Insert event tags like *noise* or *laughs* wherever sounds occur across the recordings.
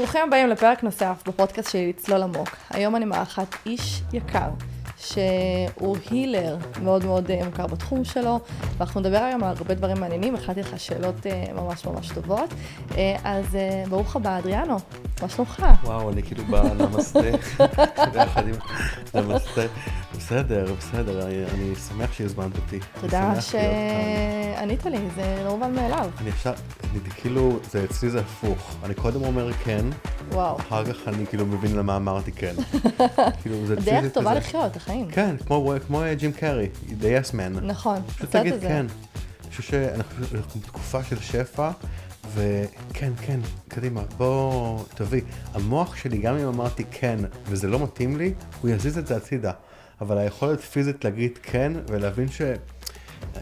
ברוכים הבאים לפרק נוסף בפודקאסט שלי לצלול עמוק. היום אני מארחת איש יקר, שהוא הילר מאוד מאוד אה, מוכר בתחום שלו, ואנחנו נדבר היום על הרבה דברים מעניינים, הכנתי לך שאלות אה, ממש ממש טובות. אה, אז ברוך הבא, אדריאנו, מה שלומך? וואו, אני כאילו בא, נמסטה, *laughs* נמסטה. בסדר, בסדר, אני שמח שהזמנת אותי. תודה שענית לי, זה לא מובן מאליו. אני עכשיו, כאילו, זה אצלי זה הפוך. אני קודם אומר כן, וואו. אחר כך אני כאילו מבין למה אמרתי כן. *laughs* כאילו, זה דרך טובה לחיות, החיים. כן, כמו ג'ים קארי, The Yes Man. נכון, פשוט תגיד כן. אני חושב שאנחנו בתקופה של שפע. וכן, כן, קדימה, בוא תביא. המוח שלי, גם אם אמרתי כן וזה לא מתאים לי, הוא יזיז את זה הצידה. אבל היכולת פיזית להגיד כן ולהבין ש...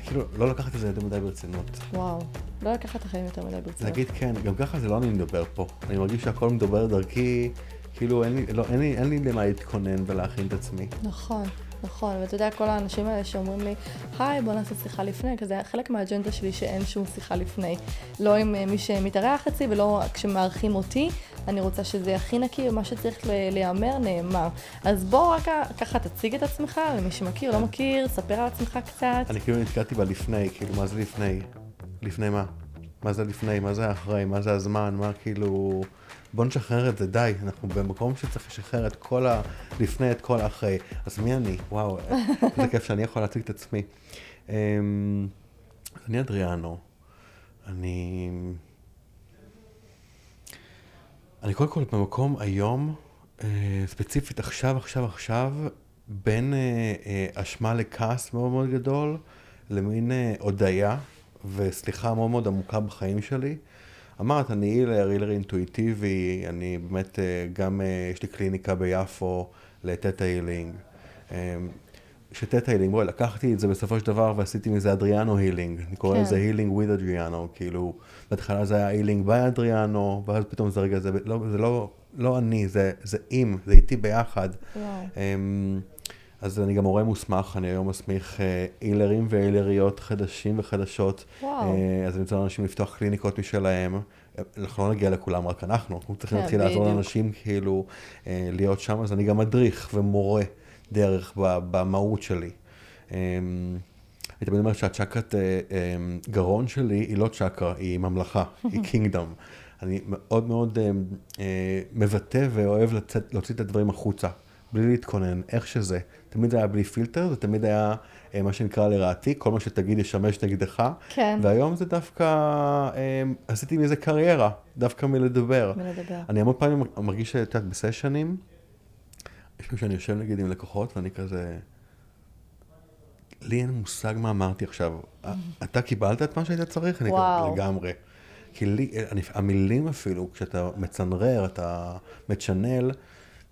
כאילו, לא לקחת את זה יותר מדי ברצינות. וואו, לא לקחת את החיים יותר מדי ברצינות. להגיד כן, גם ככה זה לא אני מדבר פה. אני מרגיש שהכל מדבר דרכי, כאילו אין לי, לא, אין לי, אין לי למה להתכונן ולהכין את עצמי. נכון. נכון, ואתה יודע, כל האנשים האלה שאומרים לי, היי, בוא נעשה שיחה לפני, כזה חלק מהאג'נדה שלי שאין שום שיחה לפני. לא עם אה, מי שמתארח אצלי ולא כשמארחים אותי, אני רוצה שזה הכי נקי, ומה שצריך להיאמר, נאמר. אז בוא רק ככה תציג את עצמך, למי שמכיר, לא מכיר, ספר על עצמך קצת. אני כאילו נתקעתי בלפני, כאילו, מה זה לפני? לפני מה? מה זה לפני? מה זה אחרי? מה זה הזמן? מה כאילו... בוא נשחרר את זה, די, אנחנו במקום שצריך לשחרר את כל ה... לפני, את כל האחרי. אז מי אני? וואו, *laughs* איזה כיף שאני יכול להציג את עצמי. אמ, אני אדריאנו. אני... אני קודם כל במקום היום, אה, ספציפית עכשיו, עכשיו, עכשיו, בין אה, אה, אשמה לכעס מאוד מאוד גדול, למין הודיה וסליחה מאוד מאוד עמוקה בחיים שלי. אמרת, אני healer, healer אינטואיטיבי, אני באמת, גם יש לי קליניקה ביפו ל Theta Healing. ש Theta Healing, בואי, לקחתי את זה בסופו של דבר ועשיתי מזה Adriano Healing. אני קורא לזה healing with Adriano, כאילו, בהתחלה זה היה הילינג ביי אדריאנו, ואז פתאום זה רגע, זה לא, זה לא, לא אני, זה, זה עם, זה איתי ביחד. וואו. אז אני גם מורה מוסמך, אני היום מסמיך הילרים אה, והילריות חדשים וחדשות. וואו. אה, אז אני רוצה לאנשים לפתוח קליניקות משלהם. אנחנו לא נגיע לכולם, רק אנחנו, אנחנו צריכים כן, להתחיל לעזור לאנשים כאילו אה, להיות שם, אז אני גם מדריך ומורה דרך במהות שלי. אמ, אני תמיד אומר שהצ'קרת גרון שלי היא לא צ'קרה, היא ממלכה, היא *laughs* קינגדום. אני מאוד מאוד מבטא ואוהב להוציא את הדברים החוצה, בלי להתכונן, איך שזה. תמיד זה היה בלי פילטר, זה תמיד היה אה, מה שנקרא לרעתי, כל מה שתגיד ישמש נגדך. כן. והיום זה דווקא, אה, עשיתי מזה קריירה, דווקא מלדבר. מלדבר. אני המון פעמים מרגיש שאת יודעת, בסשנים, יש פעמים שאני יושב נגיד עם לקוחות ואני כזה, לי אין מושג מה אמרתי עכשיו. *laughs* אתה קיבלת את מה שהיית צריך? וואו. אני לגמרי. כי לי, אני, המילים אפילו, כשאתה מצנרר, אתה מצ'נל,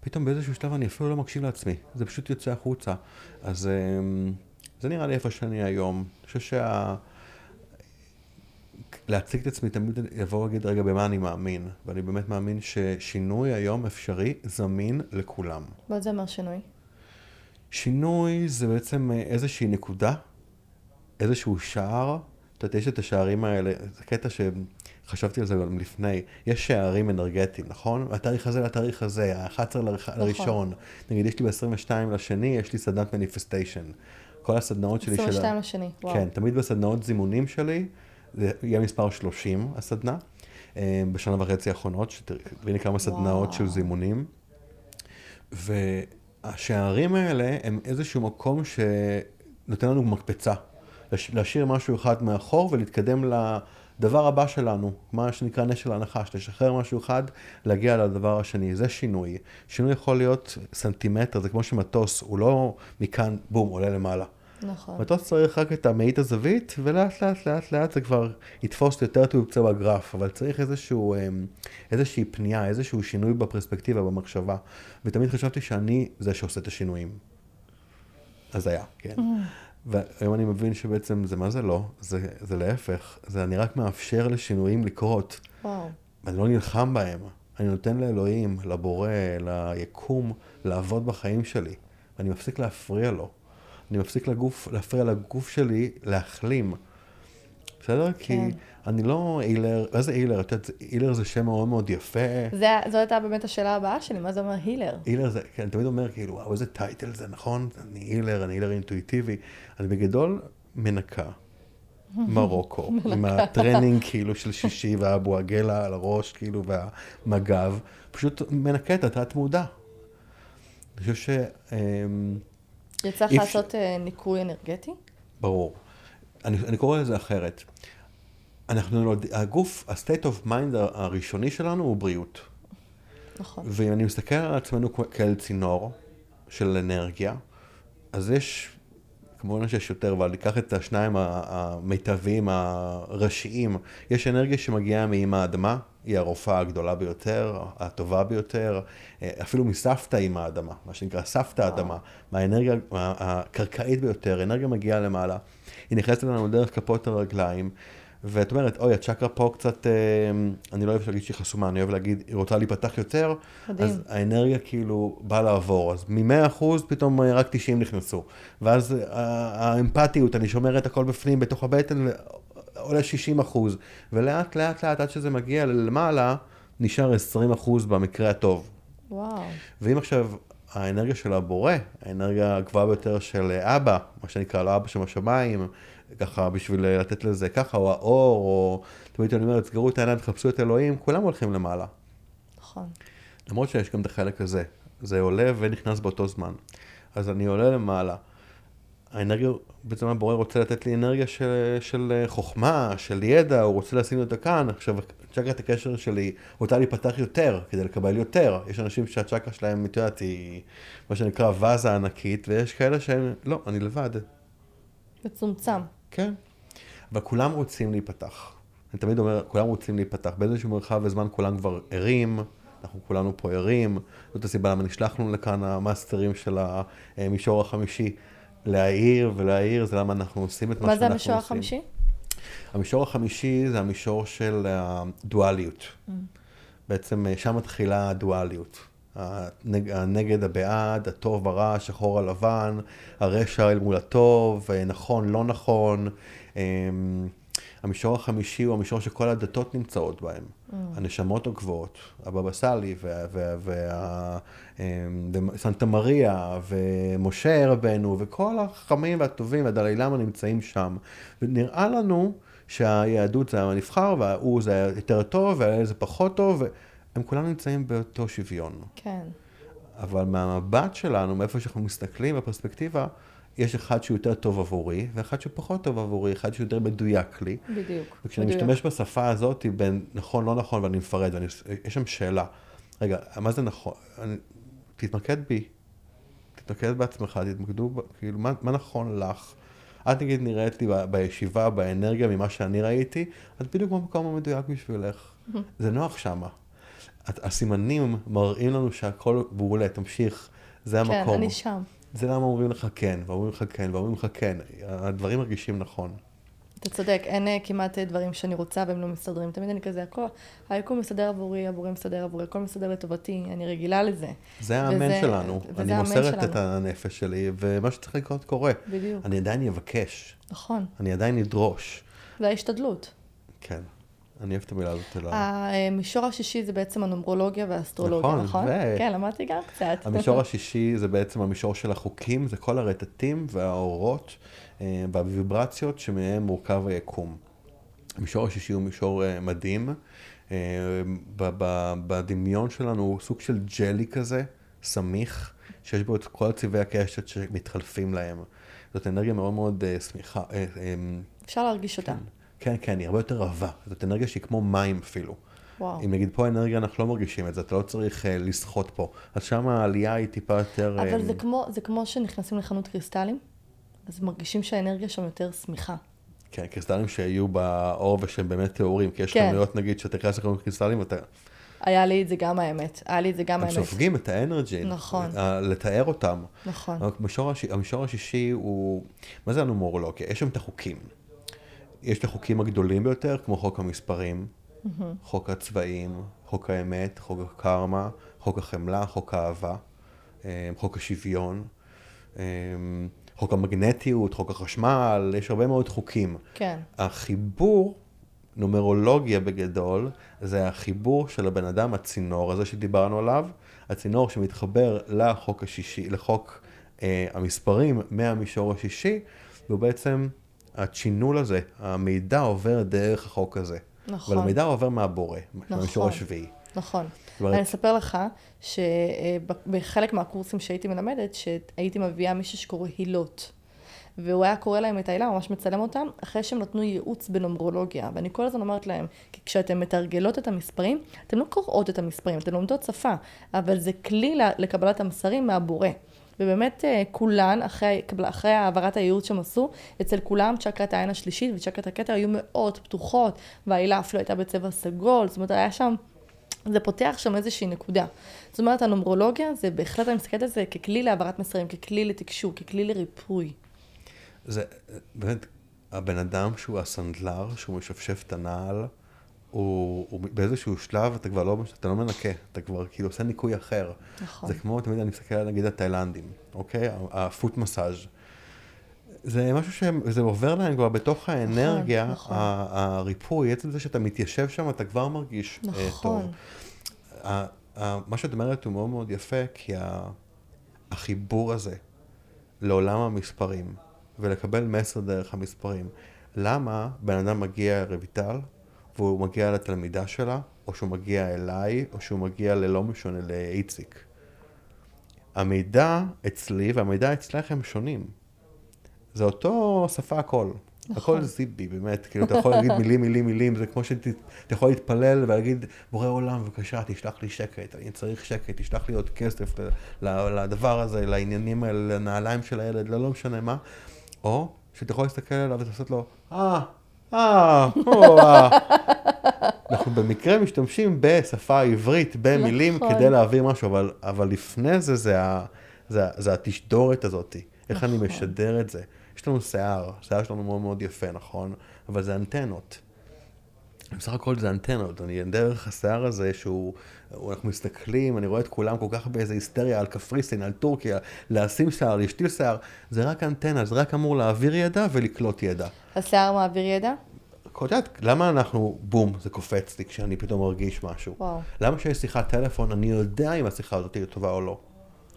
פתאום באיזשהו שלב אני אפילו לא מקשיב לעצמי, זה פשוט יוצא החוצה. אז אמ, זה נראה לי איפה שאני היום. אני חושב שה... להציג את עצמי תמיד יבוא להגיד רגע במה אני מאמין, ואני באמת מאמין ששינוי היום אפשרי, זמין לכולם. מה זה אומר שינוי? שינוי זה בעצם אה, איזושהי נקודה, איזשהו שער, את יודעת, יש את השערים האלה, זה קטע ש... חשבתי על זה גם לפני, יש שערים אנרגטיים, נכון? התאריך הזה לתאריך הזה, ה-11 נכון. לראשון. נגיד, יש לי ב-22 לשני, יש לי סדנת מניפסטיישן. כל הסדנאות שלי של... 22 לשני, וואו. כן, תמיד בסדנאות זימונים שלי, זה יהיה מספר 30 הסדנה, אה, בשנה וחצי האחרונות, שתראי כמה סדנאות של זימונים. והשערים האלה הם איזשהו מקום שנותן לנו מקפצה. להשאיר משהו אחד מאחור ולהתקדם ל... דבר הבא שלנו, מה שנקרא נשל הנחש, לשחרר משהו אחד, להגיע לדבר השני, זה שינוי. שינוי יכול להיות סנטימטר, זה כמו שמטוס, הוא לא מכאן, בום, עולה למעלה. נכון. מטוס צריך רק את המאית הזווית, ולאט לאט לאט לאט זה כבר יתפוס יותר בצבע הגרף, אבל צריך איזשהו, אמ, איזושהי פנייה, איזשהו שינוי בפרספקטיבה, במחשבה. ותמיד חשבתי שאני זה שעושה את השינויים. אז היה, כן. והיום אני מבין שבעצם זה מה זה לא, זה, זה להפך, זה אני רק מאפשר לשינויים לקרות. וואו. ואני לא נלחם בהם, אני נותן לאלוהים, לבורא, ליקום, לעבוד בחיים שלי. ואני מפסיק להפריע לו. אני מפסיק לגוף, להפריע לגוף שלי להחלים. בסדר? כי כן. אני לא healer, מה זה healer? את יודעת, healer זה שם מאוד מאוד יפה. זה, זו הייתה באמת השאלה הבאה שלי, מה זה אומר healer? healer זה, כן, אני תמיד אומר, כאילו, וואו, איזה title זה, נכון? אני healer, אני healer אינטואיטיבי. אני בגדול מנקה. *laughs* מרוקו, עם הטרנינג כאילו של שישי והאבו עגלה על הראש, כאילו, והמג"ב, פשוט מנקה את התת מודע. אני חושב ש... אמ, יצא לך לעשות אה, ניקוי אנרגטי? ברור. אני, אני קורא לזה אחרת. אנחנו נולד... הגוף, ה-state of mind הראשוני שלנו הוא בריאות. נכון. ואם אני מסתכל על עצמנו כאל צינור של אנרגיה, אז יש, כמובן שיש יותר, אבל ניקח את השניים המיטביים, הראשיים. יש אנרגיה שמגיעה מאמא האדמה, היא הרופאה הגדולה ביותר, הטובה ביותר, אה, אפילו מסבתא עם האדמה, מה שנקרא סבתא האדמה, מהאנרגיה הקרקעית ביותר, אנרגיה מגיעה למעלה. היא נכנסת לנו דרך כפות הרגליים. ואת אומרת, אוי, הצ'קרה פה קצת, אה, אני לא אוהב להגיד שהיא חסומה, אני אוהב להגיד, היא רוצה להיפתח יותר, מדהים. אז האנרגיה כאילו באה לעבור, אז מ-100% פתאום אה, רק 90 נכנסו. ואז אה, האמפתיות, אני שומר את הכל בפנים, בתוך הבטן, עולה 60%. ולאט לאט לאט, עד שזה מגיע למעלה, נשאר 20% במקרה הטוב. וואו. ואם עכשיו האנרגיה של הבורא, האנרגיה הגבוהה ביותר של אבא, מה שנקרא לו אבא שבשמיים, ככה בשביל לתת לזה ככה, או האור, או תמיד אני אומר, סגרו את העיניים, תחפשו את אלוהים, כולם הולכים למעלה. נכון. למרות שיש גם את החלק הזה, זה עולה ונכנס באותו זמן. אז אני עולה למעלה. האנרגיה, בעצם הבורא רוצה לתת לי אנרגיה של, של חוכמה, של ידע, הוא רוצה לשים אותה כאן. עכשיו, צ'קרת הקשר שלי רוצה להיפתח יותר, כדי לקבל יותר. יש אנשים שהצ'קרה שלהם, את יודעת, היא מה שנקרא ואזה ענקית, ויש כאלה שהם, לא, אני לבד. מצומצם. כן. אבל כולם רוצים להיפתח. אני תמיד אומר, כולם רוצים להיפתח. באיזשהו מרחב וזמן כולם כבר ערים, אנחנו כולנו פה ערים. זאת הסיבה למה נשלחנו לכאן המאסטרים של המישור החמישי. להעיר ולהעיר, זה למה אנחנו עושים את מה, מה שאנחנו זה עושים. המישור החמישי? המישור החמישי זה המישור של הדואליות. Mm. בעצם אה, שם מתחילה הדואליות. הנג, הנגד הבעד, הטוב הרע, השחור הלבן, הרשע אל מול הטוב, אה, נכון, לא נכון. אמ, המישור החמישי הוא המישור שכל הדתות נמצאות בהם. Mm. הנשמות הגבוהות, הבבא סאלי וסנטה מריה ומשה רבנו וכל החכמים והטובים והדלי למה נמצאים שם. ונראה לנו שהיהדות זה הנבחר וההוא זה יותר טוב והאלה זה פחות טוב. הם כולם נמצאים באותו שוויון. כן. אבל מהמבט שלנו, מאיפה שאנחנו מסתכלים, בפרספקטיבה, יש אחד שהוא יותר טוב עבורי, ואחד שהוא פחות טוב עבורי, אחד שהוא יותר מדויק לי. בדיוק. וכשאני מדויק. משתמש בשפה הזאת בין נכון, לא נכון, ואני מפרט, ויש שם שאלה. רגע, מה זה נכון? אני, תתמקד בי. תתמקד בעצמך, תתמקדו, כאילו, מה, מה נכון לך? את נגיד נראית לי ב- בישיבה, באנרגיה, ממה שאני ראיתי, את בדיוק במקום המדויק בשבילך. *laughs* זה נוח שמה. הסימנים מראים לנו שהכל מעולה, תמשיך, זה כן, המקום. אני שם. זה למה אומרים לך כן, ואומרים לך כן, ואומרים לך כן. הדברים מרגישים נכון. אתה צודק, אין אה, כמעט אה, דברים שאני רוצה והם לא מסתדרים. תמיד אני כזה, הכל, היקום מסדר עבורי, הבורא מסדר עבורי, הכל מסדר לטובתי, אני רגילה לזה. זה האמן וזה- שלנו. וזה אני מוסרת את. הנפש שלי, ומה שצריך לקרות קורה. בדיוק. אני עדיין אבקש, נכון, אני עדיין אדרוש. זה ההשתדלות. כן, אני אוהב את המילה הזאת. אלא- המישור השישי זה בעצם הנומרולוגיה והאסטרולוגיה, נכון, נכון? ו- כן, למדתי גם קצת. המישור *laughs* השישי זה בעצם המישור של החוקים, זה כל הרטטים והאורות אה, והוויברציות שמהם מורכב היקום. המישור השישי הוא מישור אה, מדהים. אה, בדמיון שלנו הוא סוג של ג'לי כזה, סמיך, שיש בו את כל צבעי הקשת שמתחלפים להם. זאת אנרגיה מאוד מאוד שמיכה. אפשר להרגיש אותה. כן, כן, היא הרבה יותר רבה. זאת אנרגיה שהיא כמו מים אפילו. וואו. אם נגיד פה אנרגיה, אנחנו לא מרגישים את זה, אתה לא צריך uh, לשחות פה. אז שם העלייה היא טיפה יותר... אבל אה, זה כמו, זה כמו שנכנסים לחנות קריסטלים, אז מרגישים שהאנרגיה שם יותר שמיכה. כן, קריסטלים שיהיו באור ושהם באמת טהורים, כי יש כן. חנויות נגיד שאתה נכנס לחנות קריסטלים ואתה... היה לי את זה גם האמת. היה לי את זה גם הם האמת. סופגים את האנרג'י. נכון. אה, לתאר אותם. נכון. המישור, הש... המישור השישי הוא... מה זה הנומרולוגיה? יש שם את החוקים. יש את החוקים הגדולים ביותר, כמו חוק המספרים, חוק הצבעים, חוק האמת, חוק הקרמה, חוק החמלה, חוק האהבה, אה, חוק השוויון, אה, חוק המגנטיות, חוק החשמל, יש הרבה מאוד חוקים. כן. החיבור, נומרולוגיה בגדול, זה החיבור של הבן אדם, הצינור הזה שדיברנו עליו, הצינור שמתחבר לחוק השישי, לחוק אה, המספרים מהמישור השישי, והוא בעצם, הצ'ינול הזה, המידע עובר דרך החוק הזה. נכון. אבל המידע עובר מהבורא, נכון. מהמישור השביעי. נכון. אומרת- אני אספר לך שבחלק מהקורסים שהייתי מלמדת, שהייתי מביאה מישהו שקורא הילות. והוא היה קורא להם את העילה, ממש מצלם אותם, אחרי שהם נתנו ייעוץ בנומרולוגיה. ואני כל הזמן אומרת להם, כי כשאתם מתרגלות את המספרים, אתם לא קוראות את המספרים, אתן לומדות שפה, אבל זה כלי לקבלת המסרים מהבורא. ובאמת אה, כולן, אחרי, אחרי העברת הייעוץ שהם עשו, אצל כולם צ'קרת העין השלישית וצ'קרת הכתר היו מאוד פתוחות, והעילה אפילו הייתה בצבע סגול, זאת אומרת, היה שם זה פותח שם איזושהי נקודה. זאת אומרת, הנומרולוגיה זה בהחלט, אני מסתכלת על זה ככלי להעברת מסרים, ככלי לתקשור, ככלי לריפוי. זה באמת, הבן אדם שהוא הסנדלר, שהוא משפשף את הנעל, הוא, הוא באיזשהו שלב אתה כבר לא, אתה לא מנקה, אתה כבר כאילו עושה ניקוי אחר. נכון. זה כמו, תמיד אני מסתכל על נגיד התאילנדים, אוקיי? הפוט מסאז'. זה משהו שזה עובר להם כבר בתוך האנרגיה, נכון. ה- הריפוי, עצם זה שאתה מתיישב שם, אתה כבר מרגיש אה, נכון. טוב. ה- מה שאת אומרת הוא מאוד מאוד יפה, כי החיבור הזה לעולם המספרים, ולקבל מסר דרך המספרים, למה בן אדם מגיע לרויטל, והוא מגיע לתלמידה שלה, או שהוא מגיע אליי, או שהוא מגיע ללא משונה לאיציק. המידע אצלי והמידע אצלך הם שונים. זה אותו שפה הכל. נכון. הכל זיבי, באמת. כאילו, אתה יכול להגיד מילים, מילים, מילים, זה כמו שאתה יכול להתפלל ולהגיד, בורא עולם, בבקשה, תשלח לי שקט, אני צריך שקט, תשלח לי עוד כסף לדבר הזה, לעניינים האלה, לנעליים של הילד, לא, לא משנה מה. או שאתה יכול להסתכל עליו ולעשות לו, אה, או, אה. *laughs* אנחנו במקרה משתמשים בשפה העברית, במילים, נכון. כדי להעביר משהו, אבל, אבל לפני זה, זה, ה, זה, זה התשדורת הזאת. איך אני נכון. משדר את זה. יש לנו שיער, שיער שלנו מאוד מאוד יפה, נכון? אבל זה אנטנות. בסך הכל זה אנטנות, אני דרך השיער הזה שהוא, הוא- אנחנו מסתכלים, אני רואה את כולם כל כך באיזה היסטריה על קפריסין, על טורקיה, לשים שיער, להשתיל שיער, זה רק אנטנה, זה רק אמור להעביר ידע ולקלוט ידע. השיער מעביר ידע? את יודעת, למה אנחנו, בום, זה קופץ לי כשאני פתאום מרגיש משהו? וואו. למה כשיש שיחת טלפון, אני יודע אם השיחה הזאת היא טובה או לא?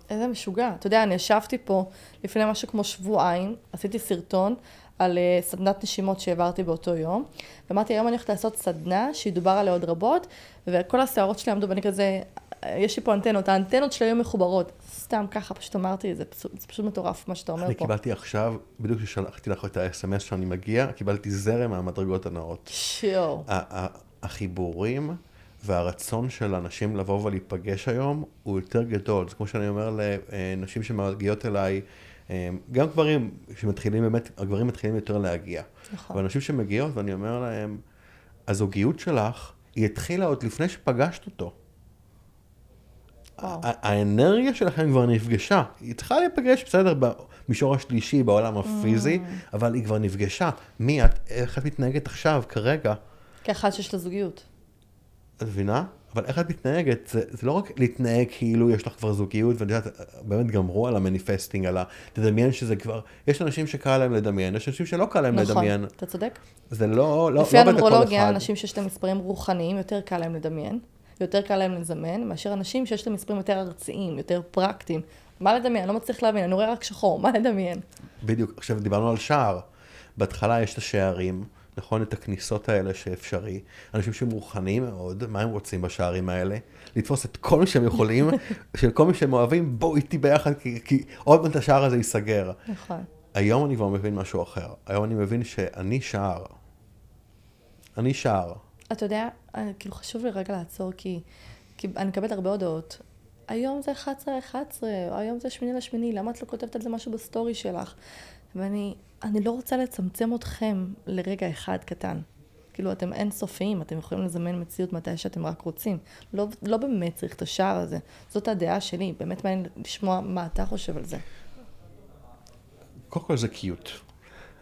איזה משוגע. אתה יודע, אני ישבתי פה לפני משהו כמו שבועיים, עשיתי סרטון על אה, סדנת נשימות שהעברתי באותו יום, ואמרתי, היום אני הולכת לעשות סדנה שידובר עליה עוד רבות, וכל השערות שלי עמדו, ואני כזה, אה, יש לי פה אנטנות, האנטנות שלי היו מחוברות. סתם ככה, פשוט אמרתי, זה פשוט, זה פשוט מטורף מה שאתה אומר אני פה. קיבלתי עכשיו, בדיוק כששלחתי לך את ה-SMS שאני מגיע, קיבלתי זרם מהמדרגות הנאות. שיו. ה- ה- החיבורים והרצון של אנשים לבוא ולהיפגש היום הוא יותר גדול. זה כמו שאני אומר לנשים שמגיעות אליי, אה, גם גברים שמתחילים באמת, הגברים מתחילים יותר להגיע. נכון. אבל אנשים שמגיעות ואני אומר להם, הזוגיות שלך, היא התחילה עוד לפני שפגשת אותו. וואו. האנרגיה שלכם כבר נפגשה, היא צריכה להיפגש בסדר במישור השלישי, בעולם הפיזי, אבל היא כבר נפגשה. מי את, איך את מתנהגת עכשיו, כרגע? כאחד שיש לה זוגיות. את מבינה? אבל איך את מתנהגת? זה, זה לא רק להתנהג כאילו יש לך כבר זוגיות, ואת יודעת, באמת גמרו על המניפסטינג, על ה... תדמיין שזה כבר... יש אנשים שקל להם לדמיין, יש אנשים שלא קל להם נכון, לדמיין. אתה צודק. זה לא, לא, לפי לא הנומרולוגיה. אנשים שיש להם מספרים רוחניים, יותר קל להם לדמיין, ויותר קל להם לזמן, מאשר אנשים שיש להם מספרים יותר ארציים, יותר פרקטיים. מה לדמיין? אני לא מצליח להבין, אני רואה רק שחור, מה לדמיין? בדיוק, עכשיו דיברנו על שער. בהתחלה יש את השערים, נכון? את הכניסות האלה שאפשרי. אנשים שהם רוחניים מאוד, מה הם רוצים בשערים האלה? לתפוס את כל מי שהם יכולים, *laughs* של כל מי שהם אוהבים, בואו איתי ביחד, כי, כי עוד מעט השער הזה ייסגר. נכון. היום אני כבר מבין משהו אחר. היום אני מבין שאני שער. אני שער. אתה יודע, אני- כאילו חשוב לי רגע לעצור, כי, כי אני מקבלת הרבה הודעות. היום זה 11-11, היום זה 8 לשמיני, למה את לא כותבת על זה משהו בסטורי שלך? ואני אני לא רוצה לצמצם אתכם לרגע אחד קטן. כאילו, אתם אינסופיים, אתם יכולים לזמן מציאות מתי שאתם רק רוצים. לא, לא באמת צריך את השער הזה. זאת הדעה שלי, באמת מעניין לשמוע מה אתה חושב על זה. קודם כל זה cute.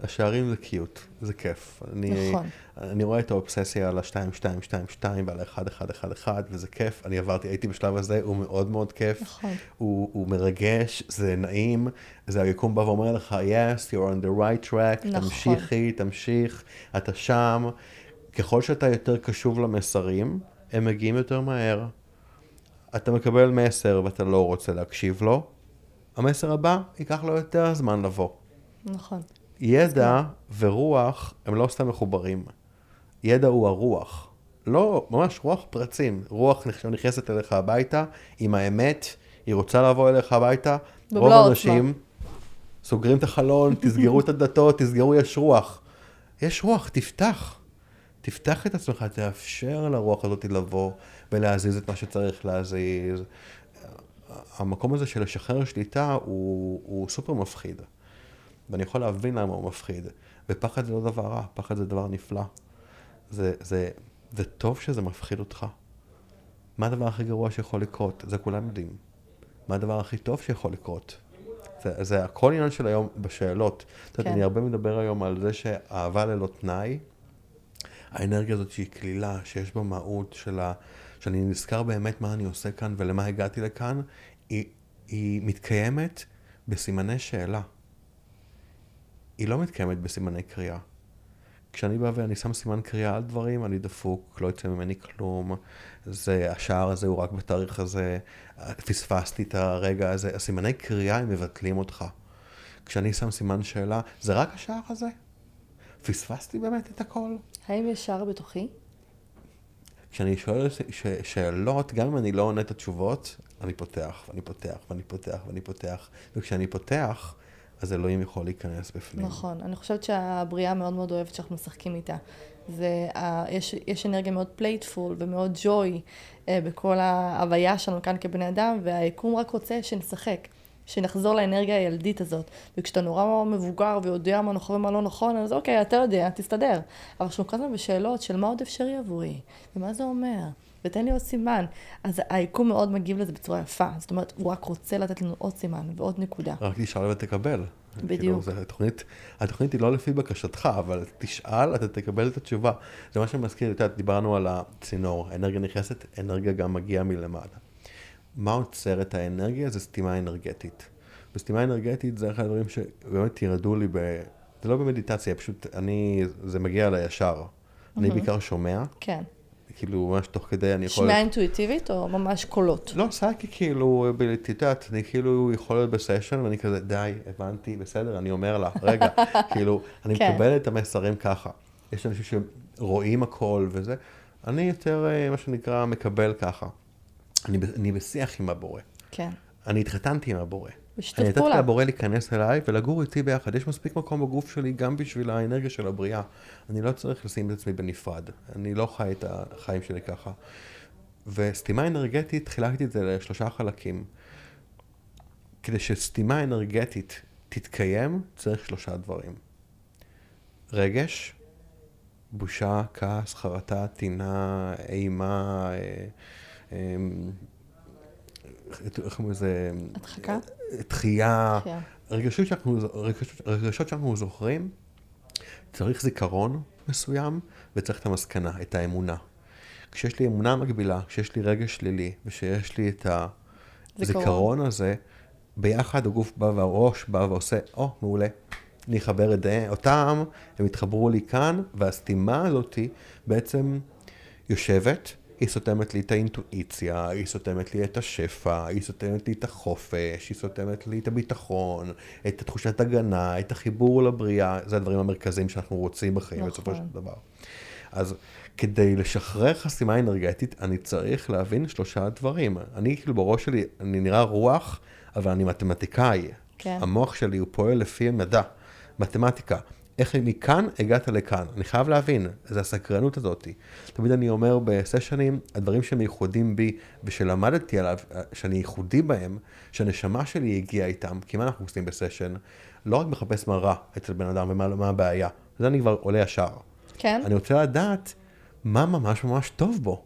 השערים זה cute, זה כיף. אני, נכון. אני רואה את האובססיה על ה-2-2-2-2 ועל ה-1-1-1-1, וזה כיף. אני עברתי, הייתי בשלב הזה, הוא מאוד מאוד כיף. נכון. הוא, הוא מרגש, זה נעים, זה היקום בא ואומר לך, yes, you're on the right track, נכון. תמשיכי, תמשיך, אתה שם. ככל שאתה יותר קשוב למסרים, הם מגיעים יותר מהר. אתה מקבל מסר ואתה לא רוצה להקשיב לו, המסר הבא ייקח לו יותר זמן לבוא. נכון. ידע ורוח הם לא סתם מחוברים. ידע הוא הרוח. לא, ממש רוח פרצים. רוח נכ- נכנסת אליך הביתה עם האמת, היא רוצה לבוא אליך הביתה. רוב. האנשים סוגרים את החלון, *laughs* תסגרו את הדלתות, תסגרו, יש רוח. יש רוח, תפתח. תפתח את עצמך, תאפשר לרוח הזאת לבוא ולהזיז את מה שצריך להזיז. המקום הזה של לשחרר שליטה הוא, הוא סופר מפחיד. ואני יכול להבין למה הוא מפחיד. ופחד זה לא דבר רע, פחד זה דבר נפלא. זה, זה, זה טוב שזה מפחיד אותך. מה הדבר הכי גרוע שיכול לקרות? זה כולם יודעים. מה הדבר הכי טוב שיכול לקרות? זה, זה הכל עניין של היום בשאלות. את יודעת, כן. אני הרבה מדבר היום על זה שאהבה ללא תנאי, האנרגיה הזאת שהיא קלילה, שיש בה מהות של ה... שאני נזכר באמת מה אני עושה כאן ולמה הגעתי לכאן, היא, היא מתקיימת בסימני שאלה. היא לא מתקיימת בסימני קריאה. כשאני בא ואני שם סימן קריאה על דברים, אני דפוק, לא יוצא ממני כלום, זה, השער הזה הוא רק בתאריך הזה, פספסתי את הרגע הזה, הסימני קריאה הם מבטלים אותך. כשאני שם סימן שאלה, זה רק השער הזה? פספסתי באמת את הכל? האם יש שער בתוכי? כשאני שואל ש- שאלות, גם אם אני לא עונה את התשובות, אני פותח, ואני פותח, ואני פותח, ואני פותח. וכשאני פותח, אז אלוהים יכול להיכנס בפנים. נכון. אני חושבת שהבריאה מאוד מאוד אוהבת שאנחנו משחקים איתה. זה, יש, יש אנרגיה מאוד playful ומאוד ג'וי אה, בכל ההוויה שלנו כאן כבני אדם, והיקום רק רוצה שנשחק. שנחזור לאנרגיה הילדית הזאת. וכשאתה נורא מבוגר ויודע מה נכון ומה לא נכון, אז אוקיי, אתה יודע, תסתדר. אבל כשאנחנו כל הזמן בשאלות של מה עוד אפשרי עבורי, ומה זה אומר, ותן לי עוד סימן, אז היקום מאוד מגיב לזה בצורה יפה. זאת אומרת, הוא רק רוצה לתת לנו עוד סימן ועוד נקודה. רק תשאל ותקבל. בדיוק. כאילו, זה, התוכנית, התוכנית היא לא לפי בקשתך, אבל תשאל, אתה תקבל את התשובה. זה מה שמזכיר, את יודעת, דיברנו על הצינור, האנרגיה נכנסת, אנרגיה גם מגיעה מלמעלה. מה עוצר את האנרגיה? זה סתימה אנרגטית. וסתימה אנרגטית זה אחד הדברים שבאמת ירדו לי ב... זה לא במדיטציה, פשוט אני, זה מגיע אליי ישר. אני בעיקר שומע, כן. כאילו ממש תוך כדי אני יכול... שמיעה אינטואיטיבית או ממש קולות? לא, סייקי כאילו, את יודעת, אני כאילו יכול להיות בסשן ואני כזה, די, הבנתי, בסדר, אני אומר לה, רגע, *laughs* כאילו, אני כן. מקבל את המסרים ככה. יש אנשים שרואים הכל וזה, אני יותר, אה, מה שנקרא, מקבל ככה. אני, אני בשיח עם הבורא. כן. אני התחתנתי עם הבורא. בשיתוף אני נתתי פעולה. לבורא להיכנס אליי ולגור איתי ביחד. יש מספיק מקום בגוף שלי גם בשביל האנרגיה של הבריאה. אני לא צריך לשים את עצמי בנפרד. אני לא חי את החיים שלי ככה. וסתימה אנרגטית, חילקתי את זה לשלושה חלקים. כדי שסתימה אנרגטית תתקיים, צריך שלושה דברים. רגש, בושה, כעס, חרטה, טינה, אימה, אה, אה, איך קוראים לזה? הדחקה? דחייה, כן. רגשות שאנחנו, רגשות, רגשות שאנחנו זוכרים, צריך זיכרון מסוים וצריך את המסקנה, את האמונה. כשיש לי אמונה מגבילה, כשיש לי רגש שלילי ושיש לי את הזיכרון הזה, ביחד הגוף בא והראש בא ועושה, או, oh, מעולה. אני אחבר את זה, אותם, הם יתחברו לי כאן, והסתימה הזאתי בעצם יושבת, היא סותמת לי את האינטואיציה, היא סותמת לי את השפע, היא סותמת לי את החופש, היא סותמת לי את הביטחון, את תחושת הגנה, את החיבור לבריאה, זה הדברים המרכזיים שאנחנו רוצים בחיים נכון. בסופו של דבר. אז כדי לשחרר חסימה אנרגטית, אני צריך להבין שלושה דברים. אני כאילו בראש שלי, אני נראה רוח, אבל אני מתמטיקאי. כן. המוח שלי הוא פועל לפי מדע, מתמטיקה. איך מכאן הגעת לכאן? אני חייב להבין, זה הסקרנות הזאת. תמיד אני אומר בסשנים, הדברים שהם ייחודים בי ושלמדתי עליו, שאני ייחודי בהם, שהנשמה שלי הגיעה איתם, כי מה אנחנו עושים בסשן? לא רק מחפש מה רע אצל בן אדם ומה מה הבעיה, זה אני כבר עולה ישר. כן? אני רוצה לדעת מה ממש ממש טוב בו,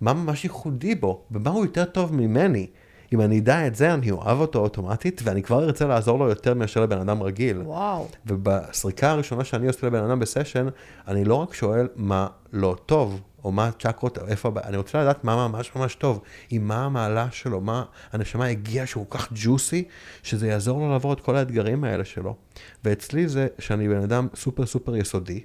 מה ממש ייחודי בו, ומה הוא יותר טוב ממני. אם אני אדע את זה, אני אוהב אותו אוטומטית, ואני כבר ארצה לעזור לו יותר מאשר לבן אדם רגיל. וואו. ובסריקה הראשונה שאני עושה לבן אדם בסשן, אני לא רק שואל מה לא טוב, או מה הצ'קרות, איפה, אני רוצה לדעת מה ממש ממש טוב, עם מה המעלה שלו, מה הנשמה הגיעה שהוא כל כך ג'וסי, שזה יעזור לו לעבור את כל האתגרים האלה שלו. ואצלי זה שאני בן אדם סופר סופר יסודי.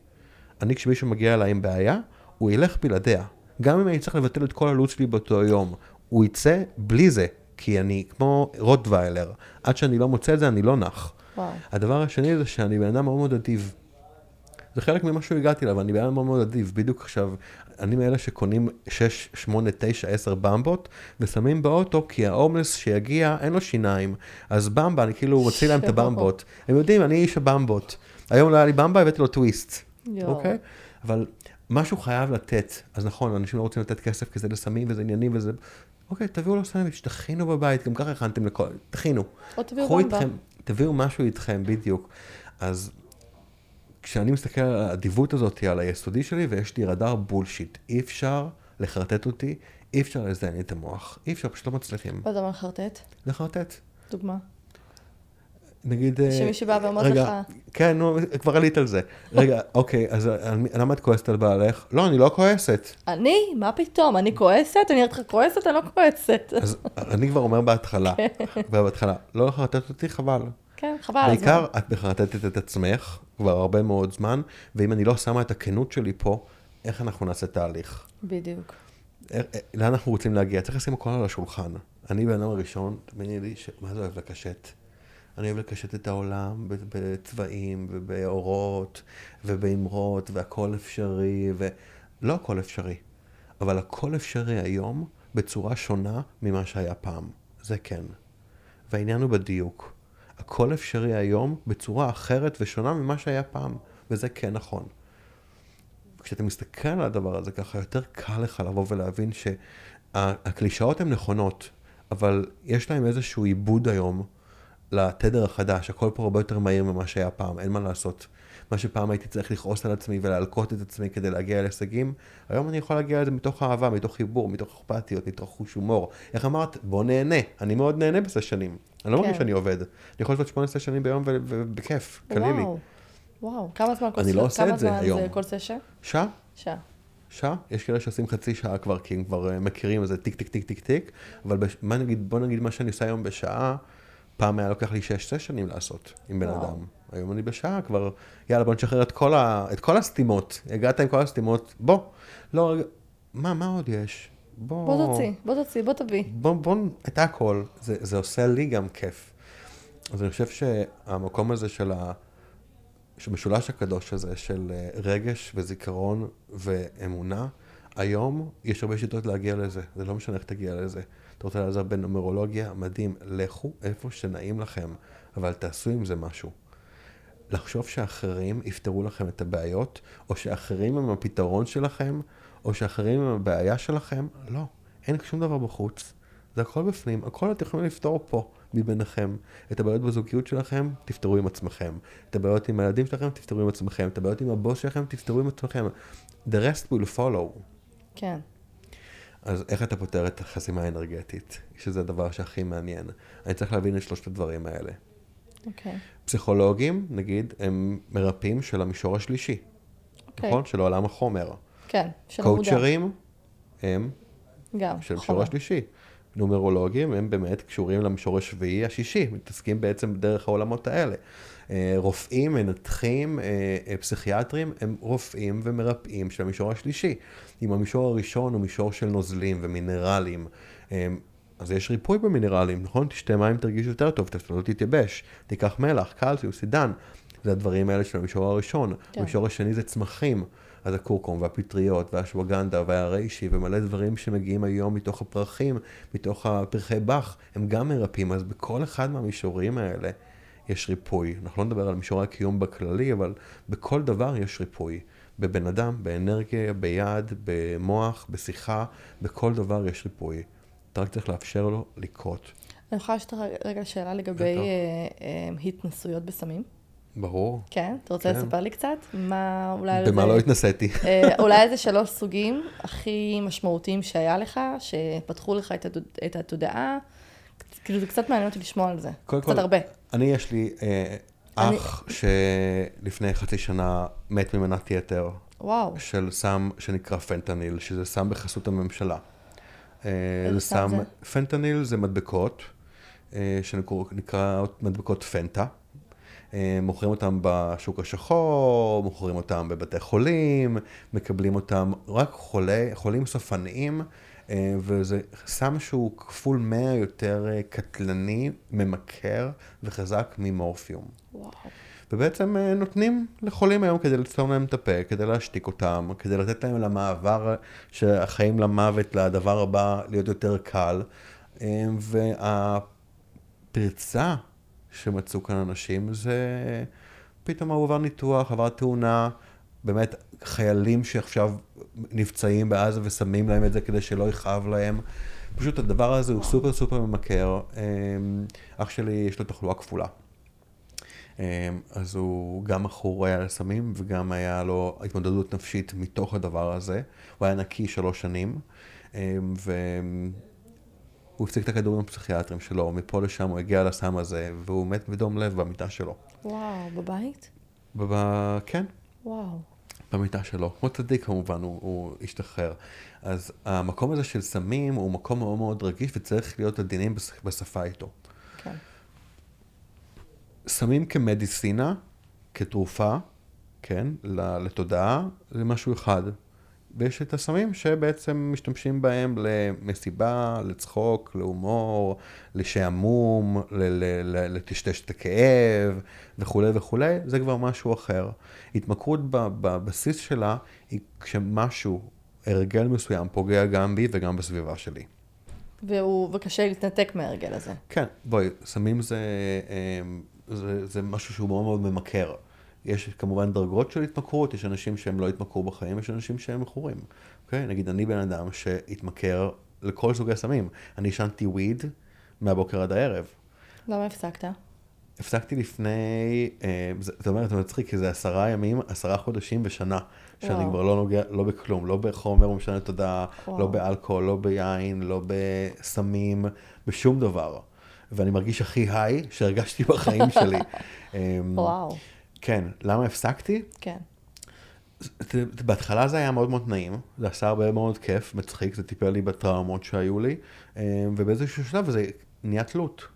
אני כשמישהו מגיע אליי עם בעיה, הוא ילך בלעדיה. גם אם אני צריך לבטל את כל הלו"ז שלי באותו יום, הוא יצא בלי זה, כי אני כמו רוטוויילר. עד שאני לא מוצא את זה, אני לא נח. וואו. הדבר השני זה שאני בן אדם מאוד מאוד אדיב. זה חלק ממה שהגעתי אליו, אני בן אדם מאוד מאוד אדיב. בדיוק עכשיו, אני מאלה שקונים 6, 8, 9, 10 במבות, ושמים באוטו, כי ההומלס שיגיע, אין לו שיניים. אז במבה, אני כאילו מוציא להם את. הבמבות. הם יודעים, אני איש הבמבות. היום לא היה לי במבה, הבאתי לו טוויסט. אוקיי? אבל משהו חייב לתת. אז נכון, אנשים לא רוצים לתת כסף כי זה לסמים וזה עניינים וזה... אוקיי, תביאו לו סנדוויץ', תכינו בבית, גם ככה הכנתם לכל... תכינו. או תביאו במבה. איתכם, תביאו משהו איתכם, בדיוק. אז כשאני מסתכל על האדיבות הזאת, על היסודי שלי, ויש לי רדאר בולשיט, אי אפשר לחרטט אותי, אי אפשר לזיין לי את המוח, אי אפשר, פשוט לא מצליחים מה זה אומר לחרטט? לחרטט. דוגמה. נגיד... אה, שמישהי באה ואומרת רגע, לך- כן, נו, כבר עלית על זה. רגע, אוקיי, אז למה את כועסת על בעלך? לא, אני לא כועסת. אני? מה פתאום? אני כועסת? אני נראית לך כועסת? אני לא כועסת. אז *laughs* אני כבר אומר בהתחלה, בהתחלה, לא לחרטט אותי, חבל. כן, חבל. בעיקר את מחרטטת את עצמך כבר הרבה מאוד זמן, ואם אני לא שמה את הכנות שלי פה, איך אנחנו נעשה תהליך? בדיוק. איך- אה, לאן אנחנו רוצים להגיע? צריך לשים הכל על השולחן. אני בן אדם הראשון, תאמיני לי, ש- מה זה אוהב לקשט? אני אוהב לקשט את העולם בצבעים ובאורות ובאמרות והכל אפשרי, ולא הכל אפשרי, אבל הכל אפשרי היום בצורה שונה ממה שהיה פעם. זה כן. והעניין הוא בדיוק. הכל אפשרי היום בצורה אחרת ושונה ממה שהיה פעם, וזה כן נכון. כשאתה מסתכל על הדבר הזה ככה, יותר קל לך לבוא ולהבין שהקלישאות הן נכונות, אבל יש להם איזשהו עיבוד היום לתדר החדש, הכל פה הרבה יותר מהיר ממה שהיה פעם, אין מה לעשות. מה שפעם הייתי צריך לכעוס על עצמי ולהלקות את עצמי כדי להגיע להישגים, היום אני יכול להגיע לזה מתוך אהבה, מתוך חיבור, מתוך אכפתיות, מתוך חוש הומור. איך אמרת? בוא נהנה. אני מאוד נהנה בסשנים. אני לא כן. מרגיש שאני עובד. אני יכול לעשות שמונה סשנים ביום ובכיף, קליל לי. וואו. וואו. כמה זמן כל אני לא עושה כמה את זה זמן היום. כל סשן? שעה? שעה. שעה, יש כאלה שעושים חצי שעה כבר, כי הם כבר אה, מכירים איזה טיק טיק טיק טיק טיק, אבל בש... מה נגיד, בוא נגיד מה שאני עושה היום בשעה, פעם היה לוקח לי שש סשנים לעשות עם בן וואו. אדם. היום אני בשעה כבר, יאללה בוא נשחרר את כל, ה... את כל הסתימות, הגעת עם כל הסתימות, בוא, לא, רגע, מה, מה עוד יש? בוא, בוא תוציא, בוא תוציא, בוא תביא. בוא, בוא, את הכל, זה, זה עושה לי גם כיף. אז אני חושב שהמקום הזה של ה... המשולש הקדוש הזה של אה, רגש וזיכרון ואמונה, היום יש הרבה שיטות להגיע לזה, זה לא משנה איך תגיע לזה. אתה רוצה לעזור בנומרולוגיה, מדהים, לכו איפה שנעים לכם, אבל תעשו עם זה משהו. לחשוב שאחרים יפתרו לכם את הבעיות, או שאחרים הם הפתרון שלכם, או שאחרים הם הבעיה שלכם, לא, אין שום דבר בחוץ. זה הכל בפנים, הכל אתם יכולים לפתור פה, מביניכם. את הבעיות בזוגיות שלכם, תפתרו עם עצמכם. את הבעיות עם הילדים שלכם, תפתרו עם עצמכם. את הבעיות עם הבוס שלכם, תפתרו עם עצמכם. The rest will follow. כן. אז איך אתה פותר את החסימה האנרגטית? שזה הדבר שהכי מעניין. אני צריך להבין את שלושת הדברים האלה. אוקיי. פסיכולוגים, נגיד, הם מרפאים של המישור השלישי, אוקיי. נכון? של עולם החומר. כן. של המודע. קואוצ'רים הם גם. של המישור. השלישי. נומרולוגים הם באמת קשורים למישור השביעי השישי, מתעסקים בעצם דרך העולמות האלה. אה, רופאים, מנתחים, אה, אה, פסיכיאטרים, הם רופאים ומרפאים של המישור השלישי. אם המישור הראשון הוא מישור של נוזלים ומינרלים, אז יש ריפוי במינרלים, נכון? תשתה מים, תרגיש יותר טוב, לא תתייבש, תיקח מלח, קלציום, סידן. זה הדברים האלה של המישור הראשון. כן. המישור השני זה צמחים. אז הקורקום והפטריות והשווגנדה והריישי ומלא דברים שמגיעים היום מתוך הפרחים, מתוך הפרחי באך, הם גם מרפאים. אז בכל אחד מהמישורים האלה יש ריפוי. אנחנו לא נדבר על מישורי הקיום בכללי, אבל בכל דבר יש ריפוי. בבן אדם, באנרגיה, ביד, במוח, בשיחה, בכל דבר יש ריפוי. אתה רק צריך לאפשר לו לקרות. אני יכולה לשאול רגע שאלה לגבי. אה, אה, התנסויות בסמים? ברור. כן? אתה רוצה כן. לספר לי קצת? מה אולי... במה איזה- לא התנסיתי? אה, אולי איזה שלוש סוגים הכי משמעותיים שהיה לך, שפתחו לך את התוד- את התודעה, כאילו, זה קצת מעניין אותי לשמוע על זה. קודם קצת כל, הרבה. אני, יש לי אה, אני- אח שלפני חצי שנה מת ממנת יתר וואו. של סם שנקרא פנטניל, שזה סם בחסות הממשלה. אה, זה סם זה? פנטניל זה מדבקות, אה, שנקראות מדבקות פנטה. אה, מוכרים אותם בשוק השחור, מוכרים אותם בבתי חולים, מקבלים אותם רק חולי, חולים סופניים, וזה סם שהוא כפול 100 יותר אה, קטלני, ממכר וחזק ממורפיום. וואו. ובעצם אה, נותנים לחולים היום כדי לסתום להם את הפה, כדי להשתיק אותם, כדי לתת להם למעבר שהחיים למוות, לדבר הבא, להיות יותר קל. אה, והפרצה שמצאו כאן אנשים זה פתאום הוא עבר ניתוח, עבר תאונה, באמת חיילים שעכשיו נפצעים בעזה ושמים להם את זה כדי שלא יכאב להם. פשוט הדבר הזה הוא סופר סופר ממכר. אה, אח שלי יש לו תחלואה כפולה. אמ, אז הוא גם מכור היה לסמים וגם היה לו התמודדות נפשית מתוך הדבר הזה. הוא היה נקי שלוש שנים, אמ, והוא הפסיק את הכדורים הפסיכיאטריים שלו, מפה לשם הוא הגיע לסם הזה, והוא מת בדום לב במיטה שלו. וואו, בבית? וב- כן, וואו. במיטה שלו. כמו צדיק כמובן, הוא, הוא השתחרר. אז המקום הזה של סמים הוא מקום מאוד מאוד רגיש וצריך להיות עדינים בש- בשפה איתו. כן. סמים כמדיסינה, כתרופה, כן, לתודעה, זה משהו אחד. ויש את הסמים שבעצם משתמשים בהם למסיבה, לצחוק, להומור, לשעמום, לטשטש את הכאב וכולי וכולי, זה כבר משהו אחר. התמכרות בבסיס שלה היא כשמשהו, הרגל מסוים, פוגע גם בי וגם בסביבה שלי. והוא, וקשה להתנתק מההרגל הזה. כן, בואי, סמים זה, אמ, זה, זה משהו שהוא מאוד מאוד ממכר. יש כמובן דרגות של התמכרות, יש אנשים שהם לא התמכרו בחיים, יש אנשים שהם מכורים. אוקיי? נגיד, אני בן אדם שהתמכר לכל סוגי סמים. אני עישנתי וויד מהבוקר עד הערב. למה הפסקת? הפסקתי לפני, אה, זאת אומרת, זה מצחיק, כי זה עשרה ימים, עשרה חודשים ושנה, שאני וואו. כבר לא נוגע, לא בכלום, לא בחומר משנה תודעה. לא באלכוהול, לא ביין, לא בסמים, בשום דבר. ואני מרגיש הכי היי שהרגשתי בחיים שלי. *laughs* אה, וואו. כן, למה הפסקתי? כן. בהתחלה זה היה מאוד מאוד נעים, זה עשה הרבה מאוד כיף, מצחיק, זה טיפל לי בטראומות שהיו לי, אה, ובאיזשהו שלב זה נהיה תלות.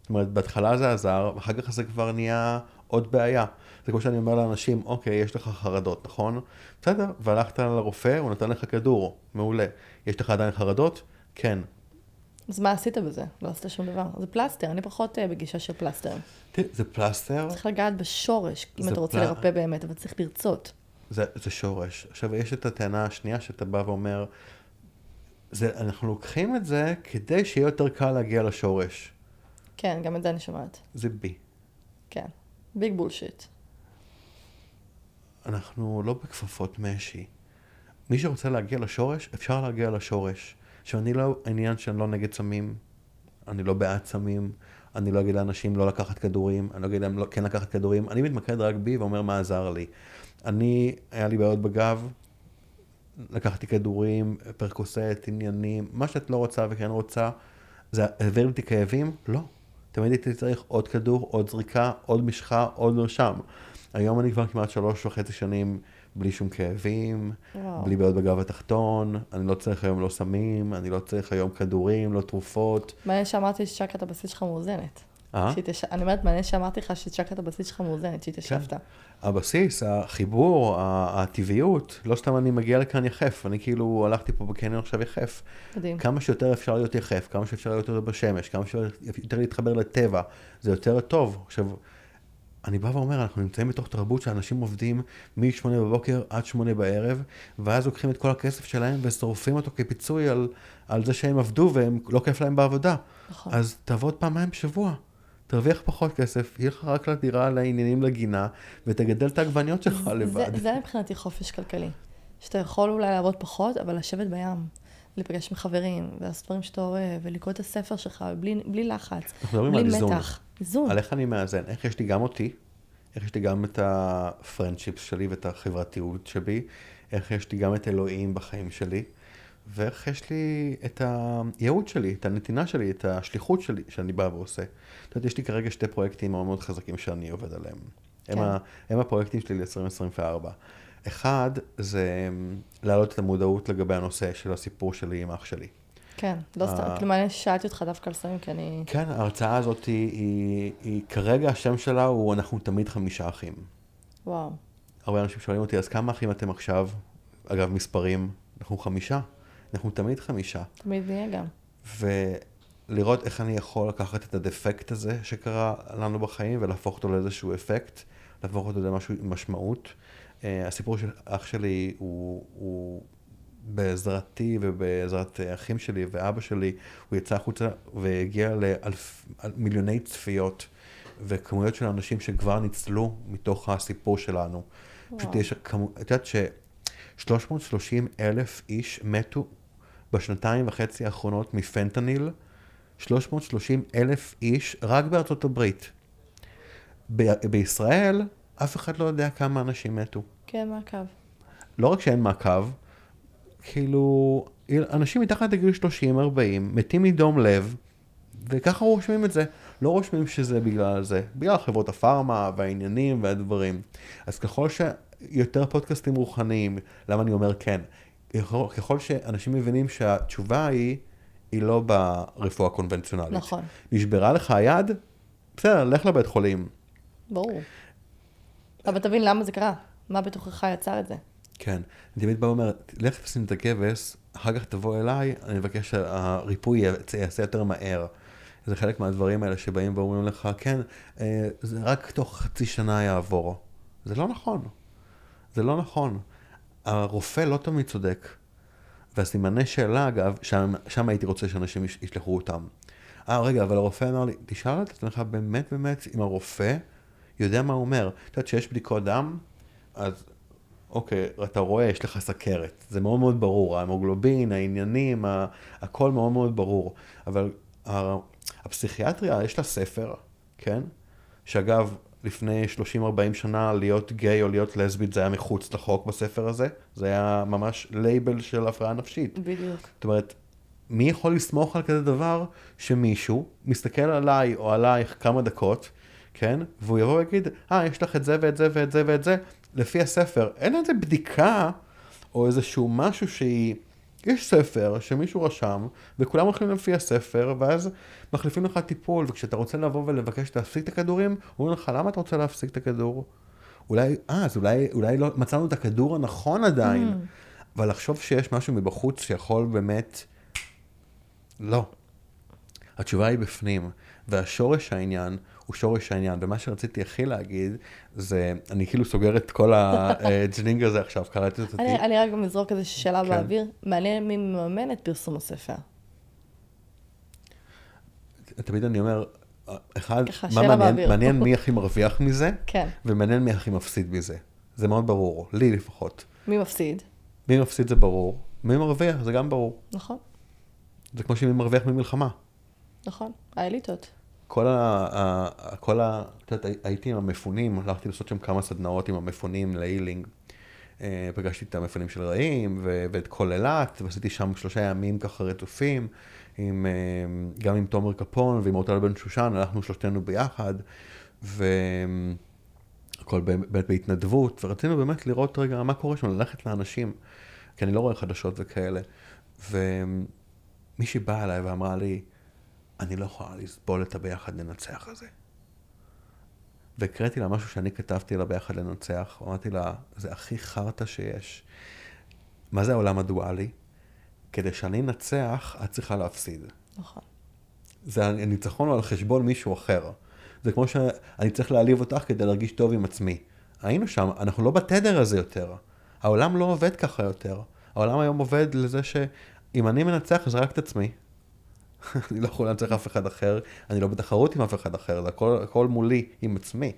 זאת אומרת, בהתחלה זה עזר, אחר כך זה כבר נהיה עוד בעיה. זה כמו שאני אומר לאנשים, אוקיי, יש לך חרדות, נכון? בסדר, והלכת לרופא, הוא נתן לך כדור, מעולה. יש לך עדיין חרדות? כן. אז מה עשית בזה? לא עשית שום דבר. זה פלסטר, אני פחות אה, בגישה של פלסטר. תראי, זה פלסטר, צריך לגעת בשורש, אם אתה רוצה פל- לרפא באמת, אבל צריך לרצות. זה, זה שורש. עכשיו, יש את הטענה השנייה שאתה בא ואומר, זה, אנחנו לוקחים את זה כדי שיהיה יותר קל להגיע לשורש. כן, גם את זה אני שומעת. זה בי. כן. big bullshit. אנחנו לא בכפפות משי. מי שרוצה להגיע לשורש, אפשר להגיע לשורש. עכשיו, אני לא, העניין שאני לא נגד סמים, אני לא בעד סמים, אני לא אגיד לאנשים לא לקחת כדורים, אני לא אגיד להם לא, כן לקחת כדורים, אני מתמקד רק בי ואומר מה עזר לי. אני, היה לי בעיות בגב, לקחתי כדורים, פרקוסט, עניינים, מה שאת לא רוצה וכן רוצה, זה העביר לי כאבים? לא. תמיד הייתי צריך עוד כדור, עוד זריקה, עוד משחה, עוד מרשם. היום אני כבר כמעט שלוש וחצי שנים בלי שום כאבים, וואו. בלי בעיות בגב התחתון, אני לא צריך היום לא סמים, אני לא צריך היום כדורים, לא תרופות. מעניין שאמרתי שצ'קרת הבסיס שלך מאוזנת. אה? שהתייש- אני אומרת, מעניין שאמרתי לך שצ'קרת הבסיס שלך מאוזנת, שהתיישבת. הבסיס, החיבור, הטבעיות, לא סתם אני מגיע לכאן יחף, אני כאילו הלכתי פה בקניון עכשיו יחף. מדהים. כמה שיותר אפשר להיות יחף, כמה שאפשר להיות יותר בשמש, כמה שיותר להתחבר לטבע, זה יותר טוב. עכשיו, אני בא ואומר, אנחנו נמצאים בתוך תרבות שאנשים עובדים מ-8 בבוקר עד 8 בערב, ואז לוקחים את כל הכסף שלהם ושורפים אותו כפיצוי על, על זה שהם עבדו והם לא כיף להם בעבודה. נכון. אז תעבוד פעמיים בשבוע. תרוויח פחות כסף, יהיה לך רק לדירה, לעניינים, לגינה, ותגדל את העגבניות שלך לבד. זה, זה מבחינתי חופש כלכלי. שאתה יכול אולי לעבוד פחות, אבל לשבת בים, להיפגש עם חברים, לעשות דברים שאתה אוהב, ולקרוא את הספר שלך, בלי, בלי לחץ, אנחנו מדברים בלי על איזון. מתח. איזון. על איך אני מאזן, איך יש לי גם אותי, איך יש לי גם את הפרנדשיפס שלי ואת החברתיות שבי, איך יש לי גם את אלוהים בחיים שלי, ואיך יש לי את הייעוד שלי, את הנתינה שלי, את השליחות שלי, שאני בא ועושה. את יודעת, יש לי כרגע שתי פרויקטים מאוד מאוד חזקים שאני עובד עליהם. כן. הם, ה, הם הפרויקטים שלי ל-2024. אחד, זה להעלות את המודעות לגבי הנושא של הסיפור שלי עם אח שלי. כן, לא סתם, כאילו מעניין ששאלתי אותך דווקא על סמים, כי אני... כן, ההרצאה הזאת היא, היא, היא, כרגע השם שלה הוא אנחנו תמיד חמישה אחים. וואו. הרבה אנשים שואלים אותי, אז כמה אחים אתם עכשיו? אגב, מספרים, אנחנו חמישה. אנחנו תמיד חמישה. תמיד נהיה גם. ולראות איך אני יכול לקחת את הדפקט הזה שקרה לנו בחיים ולהפוך אותו לאיזשהו אפקט, להפוך אותו למשהו עם משמעות. Uh, הסיפור של אח שלי הוא, הוא בעזרתי ובעזרת אחים שלי ואבא שלי, הוא יצא החוצה והגיע למיליוני צפיות וכמויות של אנשים שכבר ניצלו מתוך הסיפור שלנו. וואו. פשוט יש כמות, את יודעת ש-330 אלף איש מתו בשנתיים וחצי האחרונות מפנטניל, 330 אלף איש רק בארצות הברית. ב- בישראל, אף אחד לא יודע כמה אנשים מתו. כן, מעקב. לא רק שאין מעקב, כאילו, אנשים מתחת לגיל 30-40 מתים מדום לב, וככה רושמים את זה. לא רושמים שזה בגלל זה, בגלל חברות הפארמה והעניינים והדברים. אז ככל שיותר פודקאסטים רוחניים, למה אני אומר כן? ככל שאנשים מבינים שהתשובה היא, היא לא ברפואה קונבנציונלית. נכון. נשברה לך היד? בסדר, לך לבית חולים. ברור. אבל תבין למה זה קרה, מה בתוכך יצר את זה. כן, אני תמיד בא ואומר, לך תשים את הכבש, אחר כך תבוא אליי, אני מבקש שהריפוי יעשה יותר מהר. זה חלק מהדברים האלה שבאים ואומרים לך, כן, אה, זה רק תוך חצי שנה יעבור. זה לא נכון. זה לא נכון. הרופא לא תמיד צודק. והסימני שאלה, אגב, שם, שם הייתי רוצה שאנשים ישלחו אותם. אה, רגע, אבל הרופא אמר לי, תשאל את עצמך באמת באמת אם הרופא יודע מה הוא אומר. את יודעת שיש בדיקות דם, אז אוקיי, אתה רואה, יש לך סכרת. זה מאוד מאוד ברור, ההמוגלובין, העניינים, הכל מאוד מאוד ברור. אבל הפסיכיאטריה, יש לה ספר, כן? שאגב, לפני 30-40 שנה להיות גיי או להיות לסבית זה היה מחוץ לחוק בספר הזה, זה היה ממש לייבל של הפרעה נפשית. בדיוק. זאת אומרת, מי יכול לסמוך על כזה דבר שמישהו מסתכל עליי או עלייך כמה דקות, כן? והוא יבוא ויגיד, אה, יש לך את זה ואת זה ואת זה ואת זה, לפי הספר. אין איזה בדיקה או איזשהו משהו שהיא... יש ספר שמישהו רשם, וכולם הולכים לפי הספר, ואז מחליפים לך טיפול, וכשאתה רוצה לבוא ולבקש להפסיק את הכדורים, אומרים לך, למה אתה רוצה להפסיק את הכדור? אולי, אה, אז אולי, אולי לא מצאנו את הכדור הנכון עדיין, mm. אבל לחשוב שיש משהו מבחוץ שיכול באמת... לא. התשובה היא בפנים, והשורש העניין הוא שורש העניין. ומה שרציתי הכי להגיד, זה, אני כאילו סוגר את כל הג'נינג הזה עכשיו, קראתי את אותי. אני רק גם אזרוק איזושהי שאלה כן. באוויר, מעניין מי מממן את פרסום הספר. תמיד אני אומר, אחד, מה מעניין, מעניין מי הכי מרוויח מזה, כן. ומעניין מי הכי מפסיד מזה. זה מאוד ברור, לי לפחות. מי מפסיד? מי מפסיד זה ברור, מי מרוויח זה גם ברור. נכון. זה כמו שמי מרוויח ממלחמה. נכון, האליטות. כל ה... את יודעת, הייתי עם המפונים, הלכתי לעשות שם כמה סדנאות עם המפונים להילינג. אה, פגשתי את המפונים של רעים ואת כל אילת, ועשיתי שם שלושה ימים ככה רצופים, עם, אה, גם עם תומר קפון ועם אורטל בן שושן, הלכנו שלושתנו ביחד, והכל באמת בהתנדבות, ורצינו באמת לראות רגע מה קורה שם, ללכת לאנשים, כי אני לא רואה חדשות וכאלה. ומישהי באה אליי ואמרה לי, אני לא יכולה לסבול את הביחד לנצח הזה. והקראתי לה משהו שאני כתבתי לה ביחד לנצח, אמרתי לה, זה הכי חרטא שיש. מה זה העולם הדואלי? כדי שאני אנצח, את צריכה להפסיד. נכון. זה הניצחון על חשבון מישהו אחר. זה כמו שאני צריך להעליב אותך כדי להרגיש טוב עם עצמי. היינו שם, אנחנו לא בתדר הזה יותר. העולם לא עובד ככה יותר. העולם היום עובד לזה שאם אני מנצח, זה רק את עצמי. *laughs* אני לא יכול לנצח אף אחד אחר, אני לא בתחרות עם אף אחד אחר, זה הכל, הכל מולי עם עצמי.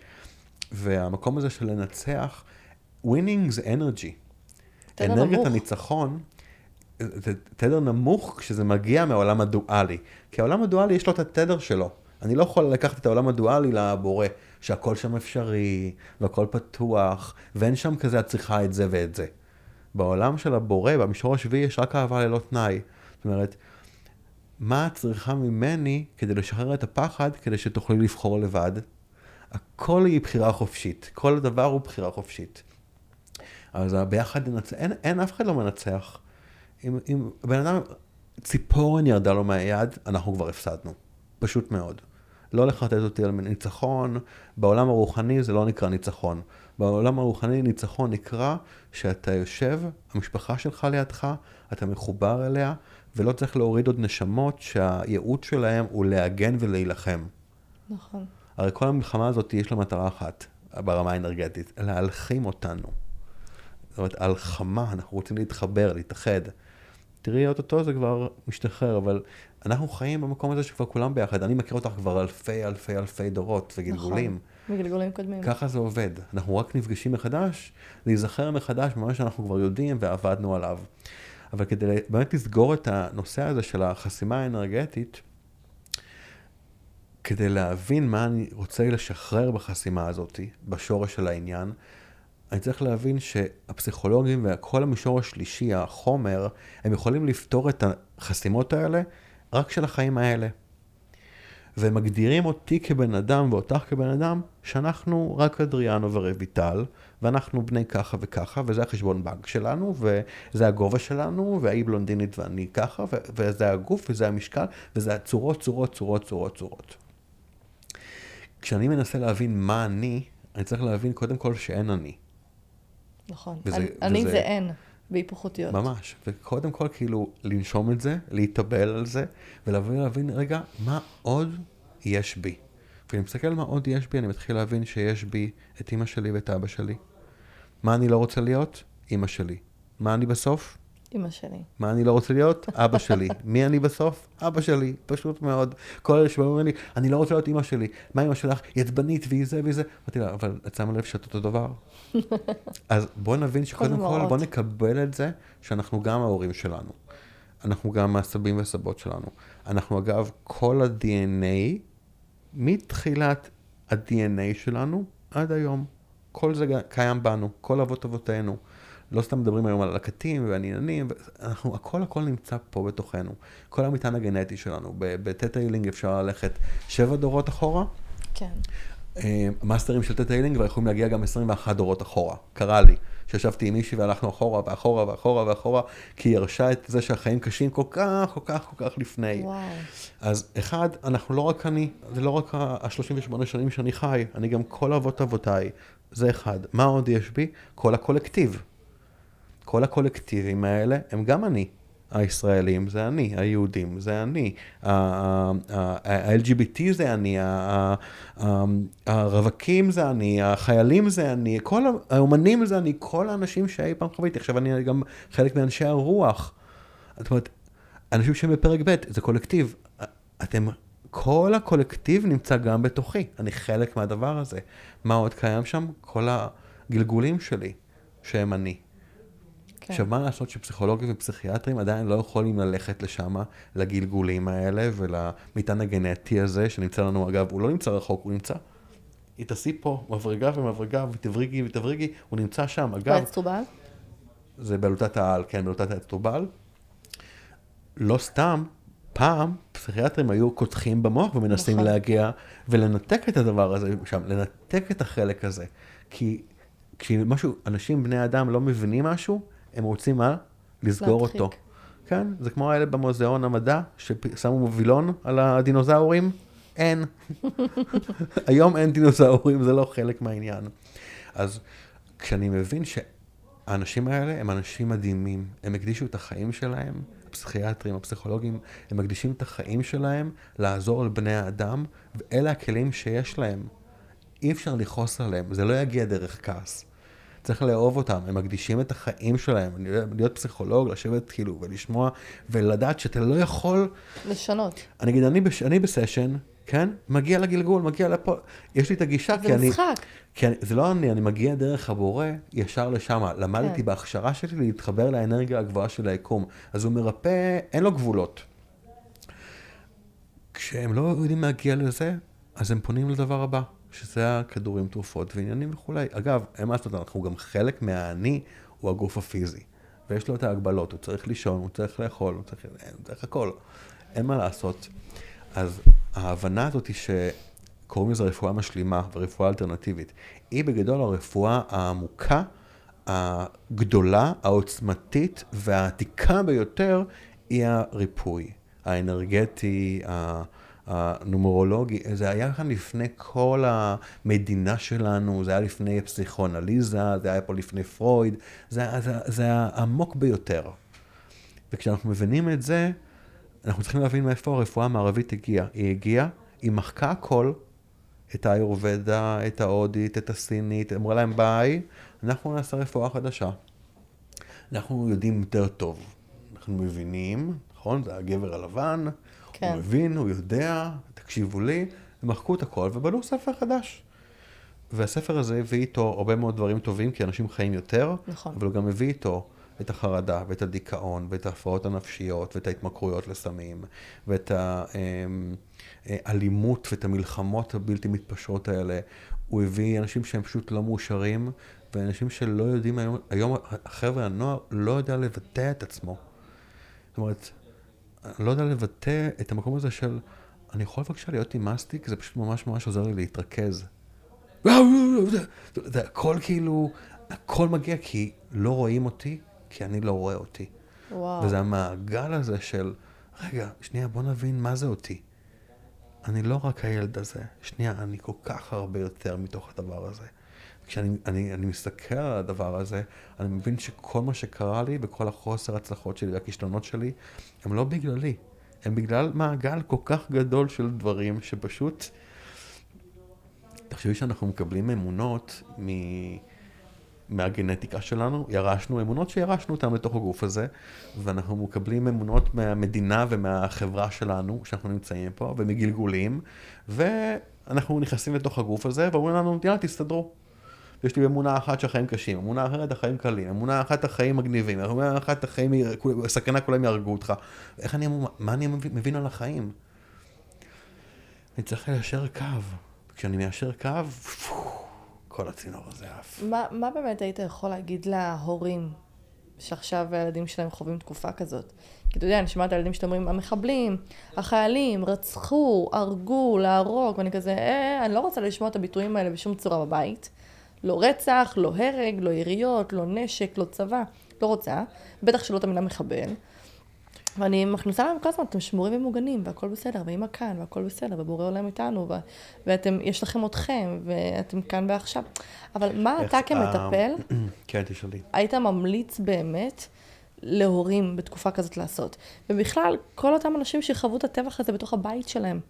והמקום הזה של לנצח, winning זה energy. אנרגיית נמוך. הניצחון, זה תדר נמוך כשזה מגיע מהעולם הדואלי. כי העולם הדואלי יש לו את התדר שלו. אני לא יכול לקחת את העולם הדואלי לבורא, שהכל שם אפשרי, והכל פתוח, ואין שם כזה את צריכה את זה ואת זה. בעולם של הבורא, במישור השביעי, יש רק אהבה ללא תנאי. זאת אומרת, מה את צריכה ממני כדי לשחרר את הפחד, כדי שתוכלי לבחור לבד? הכל היא בחירה חופשית, כל דבר הוא בחירה חופשית. אז ביחד ננצח, אין, אין, אף אחד לא מנצח. אם, אם בן אדם, ציפורן ירדה לו מהיד, אנחנו כבר הפסדנו. פשוט מאוד. לא לחרטט אותי על ניצחון, בעולם הרוחני זה לא נקרא ניצחון. בעולם הרוחני ניצחון נקרא שאתה יושב, המשפחה שלך לידך, אתה מחובר אליה, ולא צריך להוריד עוד נשמות שהייעוד שלהם הוא להגן ולהילחם. נכון. הרי כל המלחמה הזאת יש לה מטרה אחת, ברמה האנרגטית, להלחים אותנו. זאת אומרת, הלחמה, אנחנו רוצים להתחבר, להתאחד. תראי, אוטוטו זה כבר משתחרר, אבל אנחנו חיים במקום הזה שכבר כולם ביחד. אני מכיר אותך כבר אלפי אלפי אלפי דורות וגלגולים. נכון, מגלגולים קודמים. ככה זה עובד. אנחנו רק נפגשים מחדש, להיזכר מחדש במה שאנחנו כבר יודעים ועבדנו עליו. אבל כדי באמת לסגור את הנושא הזה של החסימה האנרגטית, כדי להבין מה אני רוצה לשחרר בחסימה הזאת, בשורש של העניין, אני צריך להבין שהפסיכולוגים וכל המישור השלישי, החומר, הם יכולים לפתור את החסימות האלה רק של החיים האלה. והם מגדירים אותי כבן אדם ואותך כבן אדם, שאנחנו רק אדריאנו ורויטל, ואנחנו בני ככה וככה, וזה החשבון בנק שלנו, וזה הגובה שלנו, והאי בלונדינית ואני ככה, וזה הגוף, וזה המשקל, וזה הצורות, צורות, צורות, צורות, צורות. כשאני מנסה להבין מה אני, אני צריך להבין קודם כל שאין אני. נכון. וזה, אני, וזה... אני זה אין. בהיפוך אותיות. ממש, וקודם כל כאילו לנשום את זה, להתאבל על זה, ולהבין, להבין, רגע, מה עוד יש בי? ואני מסתכל מה עוד יש בי, אני מתחיל להבין שיש בי את אימא שלי ואת אבא שלי. מה אני לא רוצה להיות? אימא שלי. מה אני בסוף? אמא שלי. מה אני לא רוצה להיות? אבא שלי. *laughs* מי אני בסוף? אבא שלי, פשוט מאוד. כל אלה שבאים לי, אני לא רוצה להיות אמא שלי. מה אמא שלך? היא עצבנית והיא זה והיא זה. אמרתי לה, אבל את שמה לב שאת אותו דבר? *laughs* אז בוא נבין שקודם כל, בוא נקבל את זה שאנחנו גם ההורים שלנו. אנחנו גם הסבים והסבות שלנו. אנחנו אגב, כל ה-DNA, מתחילת ה-DNA שלנו עד היום, כל זה קיים בנו, כל אבות אבותינו. לא סתם מדברים היום על הלקטים והעניינים, אנחנו, הכל הכל נמצא פה בתוכנו. כל המטען הגנטי שלנו, בטטה הילינג אפשר ללכת שבע דורות אחורה. כן. מאסטרים של טטה הילינג כבר יכולים להגיע גם 21 דורות אחורה. קרה לי, שישבתי עם מישהי והלכנו אחורה ואחורה ואחורה ואחורה, כי היא הרשה את זה שהחיים קשים כל כך, כל כך, כל כך לפני. וואו. אז אחד, אנחנו לא רק אני, זה לא רק ה-38 שנים שאני חי, אני גם כל אבות אבותיי. זה אחד. מה עוד יש בי? כל הקולקטיב. כל הקולקטיבים האלה הם גם אני. הישראלים זה אני, היהודים זה אני, ה-LGBT זה אני, הרווקים זה אני, החיילים זה אני, כל האומנים זה אני, כל האנשים שאי פעם חוויתי. עכשיו אני גם חלק מאנשי הרוח. זאת אומרת, אנשים שהם בפרק ב' זה קולקטיב. אתם, כל הקולקטיב נמצא גם בתוכי, אני חלק מהדבר הזה. מה עוד קיים שם? כל הגלגולים שלי, שהם אני. כן. עכשיו, מה לעשות שפסיכולוגים ופסיכיאטרים עדיין לא יכולים ללכת לשם, לגלגולים האלה ולמטען הגנטי הזה, שנמצא לנו, אגב, הוא לא נמצא רחוק, הוא נמצא. היא תעשי פה מברגה ומברגה ותבריגי ותבריגי, הוא נמצא שם. אגב... באצטרובל? זה בלוטת העל, כן, בלוטת האצטרובל. לא סתם, פעם פסיכיאטרים היו קודחים במוח ומנסים נכון. להגיע ולנתק את הדבר הזה שם, לנתק את החלק הזה. כי כשמשהו, אנשים, בני אדם, לא מבינים משהו, הם רוצים מה? לסגור להדחיק. אותו. כן, זה כמו האלה במוזיאון המדע, ששמו וילון על הדינוזאורים, אין. *laughs* היום אין דינוזאורים, זה לא חלק מהעניין. אז כשאני מבין שהאנשים האלה הם אנשים מדהימים, הם הקדישו את החיים שלהם, הפסיכיאטרים, הפסיכולוגים, הם מקדישים את החיים שלהם לעזור לבני האדם, ואלה הכלים שיש להם. אי אפשר לכעוס עליהם, זה לא יגיע דרך כעס. צריך לאהוב אותם, הם מקדישים את החיים שלהם, להיות פסיכולוג, לשבת כאילו ולשמוע ולדעת שאתה לא יכול... לשנות. אני אגיד, אני, בש, אני בסשן, כן? מגיע לגלגול, מגיע לפה, יש לי את הגישה, כי אני... זה משחק. כי אני, זה לא אני, אני מגיע דרך הבורא ישר לשם. למדתי כן. בהכשרה שלי להתחבר לאנרגיה הגבוהה של היקום. אז הוא מרפא, אין לו גבולות. כשהם לא יודעים להגיע לזה, אז הם פונים לדבר הבא. שזה הכדורים, תרופות ועניינים וכולי. אגב, אין מה לעשות, אנחנו גם חלק מהאני הוא הגוף הפיזי. ויש לו את ההגבלות, הוא צריך לישון, הוא צריך לאכול, הוא צריך, הוא צריך הכל. אין מה לעשות. אז ההבנה הזאת היא שקוראים לזה רפואה משלימה ורפואה אלטרנטיבית, היא בגדול הרפואה העמוקה, הגדולה, העוצמתית והעתיקה ביותר, היא הריפוי האנרגטי, הנומרולוגי, זה היה כאן לפני כל המדינה שלנו, זה היה לפני פסיכואנליזה, זה היה פה לפני פרויד, זה, זה, זה היה עמוק ביותר. וכשאנחנו מבינים את זה, אנחנו צריכים להבין מאיפה הרפואה המערבית הגיעה. היא הגיעה, היא מחקה הכל, את האיורבדה, את ההודית, את הסינית, אמרה להם ביי, אנחנו נעשה רפואה חדשה. אנחנו יודעים יותר טוב. אנחנו מבינים, נכון? זה הגבר הלבן, כן. הוא מבין, הוא יודע, תקשיבו לי, הם מחקו את הכל ובנו ספר חדש. והספר הזה הביא איתו הרבה מאוד דברים טובים, כי אנשים חיים יותר, נכון. אבל הוא גם הביא איתו את החרדה, ואת הדיכאון, ואת ההפרעות הנפשיות, ואת ההתמכרויות לסמים, ואת האלימות, ואת המלחמות הבלתי מתפשרות האלה. הוא הביא אנשים שהם פשוט לא מאושרים, ואנשים שלא יודעים היום, היום החבר'ה, הנוער, לא יודע לבטא את עצמו. זאת אומרת, לא יודע לבטא את המקום הזה של, אני יכול בבקשה להיות עם מסטיק, זה פשוט ממש ממש עוזר לי להתרכז. זה הכל כאילו, הכל מגיע כי לא רואים אותי, כי אני לא רואה אותי. וואו. וזה המעגל הזה של, רגע, שנייה, בוא נבין מה זה אותי. אני לא רק הילד הזה, שנייה, אני כל כך הרבה יותר מתוך הדבר הזה. כשאני אני, אני מסתכל על הדבר הזה, אני מבין שכל מה שקרה לי וכל החוסר הצלחות שלי והכישלונות שלי, הם לא בגללי. הם בגלל מעגל כל כך גדול של דברים שפשוט... תחשבי שאנחנו מקבלים אמונות מ... מהגנטיקה שלנו, ירשנו אמונות שירשנו אותן לתוך הגוף הזה, ואנחנו מקבלים אמונות מהמדינה ומהחברה שלנו, שאנחנו נמצאים פה, ומגלגולים, ואנחנו נכנסים לתוך הגוף הזה, ואומרים לנו, יאללה, תסתדרו. יש לי אמונה אחת שהחיים קשים, אמונה אחרת החיים קלים, אמונה אחת החיים מגניבים, אמונה אחת החיים, סכנה כולם יהרגו אותך. איך אני, מה אני מבין על החיים? אני צריך ליישר קו. כשאני מיישר קו, כל הצינור הזה עף. מה, מה באמת היית יכול להגיד להורים שעכשיו הילדים שלהם חווים תקופה כזאת? כי אתה יודע, אני שומעת ילדים שאתם אומרים, המחבלים, החיילים, רצחו, הרגו, להרוג, ואני כזה, אה, אני לא רוצה לשמוע את הביטויים האלה בשום צורה בבית. לא רצח, לא הרג, לא יריות, לא נשק, לא צבא, לא רוצה, בטח שלא את המילה מחבל. ואני מכניסה להם כל הזמן, אתם שמורים ומוגנים, והכל בסדר, ואמא כאן, והכל בסדר, ובורא עולם איתנו, ו- ואתם, יש לכם אתכם, ואתם כאן ועכשיו. אבל מה אתה כמטפל, *clears throat* כן, תשאלי. היית ממליץ באמת להורים בתקופה כזאת לעשות? ובכלל, כל אותם אנשים שחוו את הטבח הזה בתוך הבית שלהם,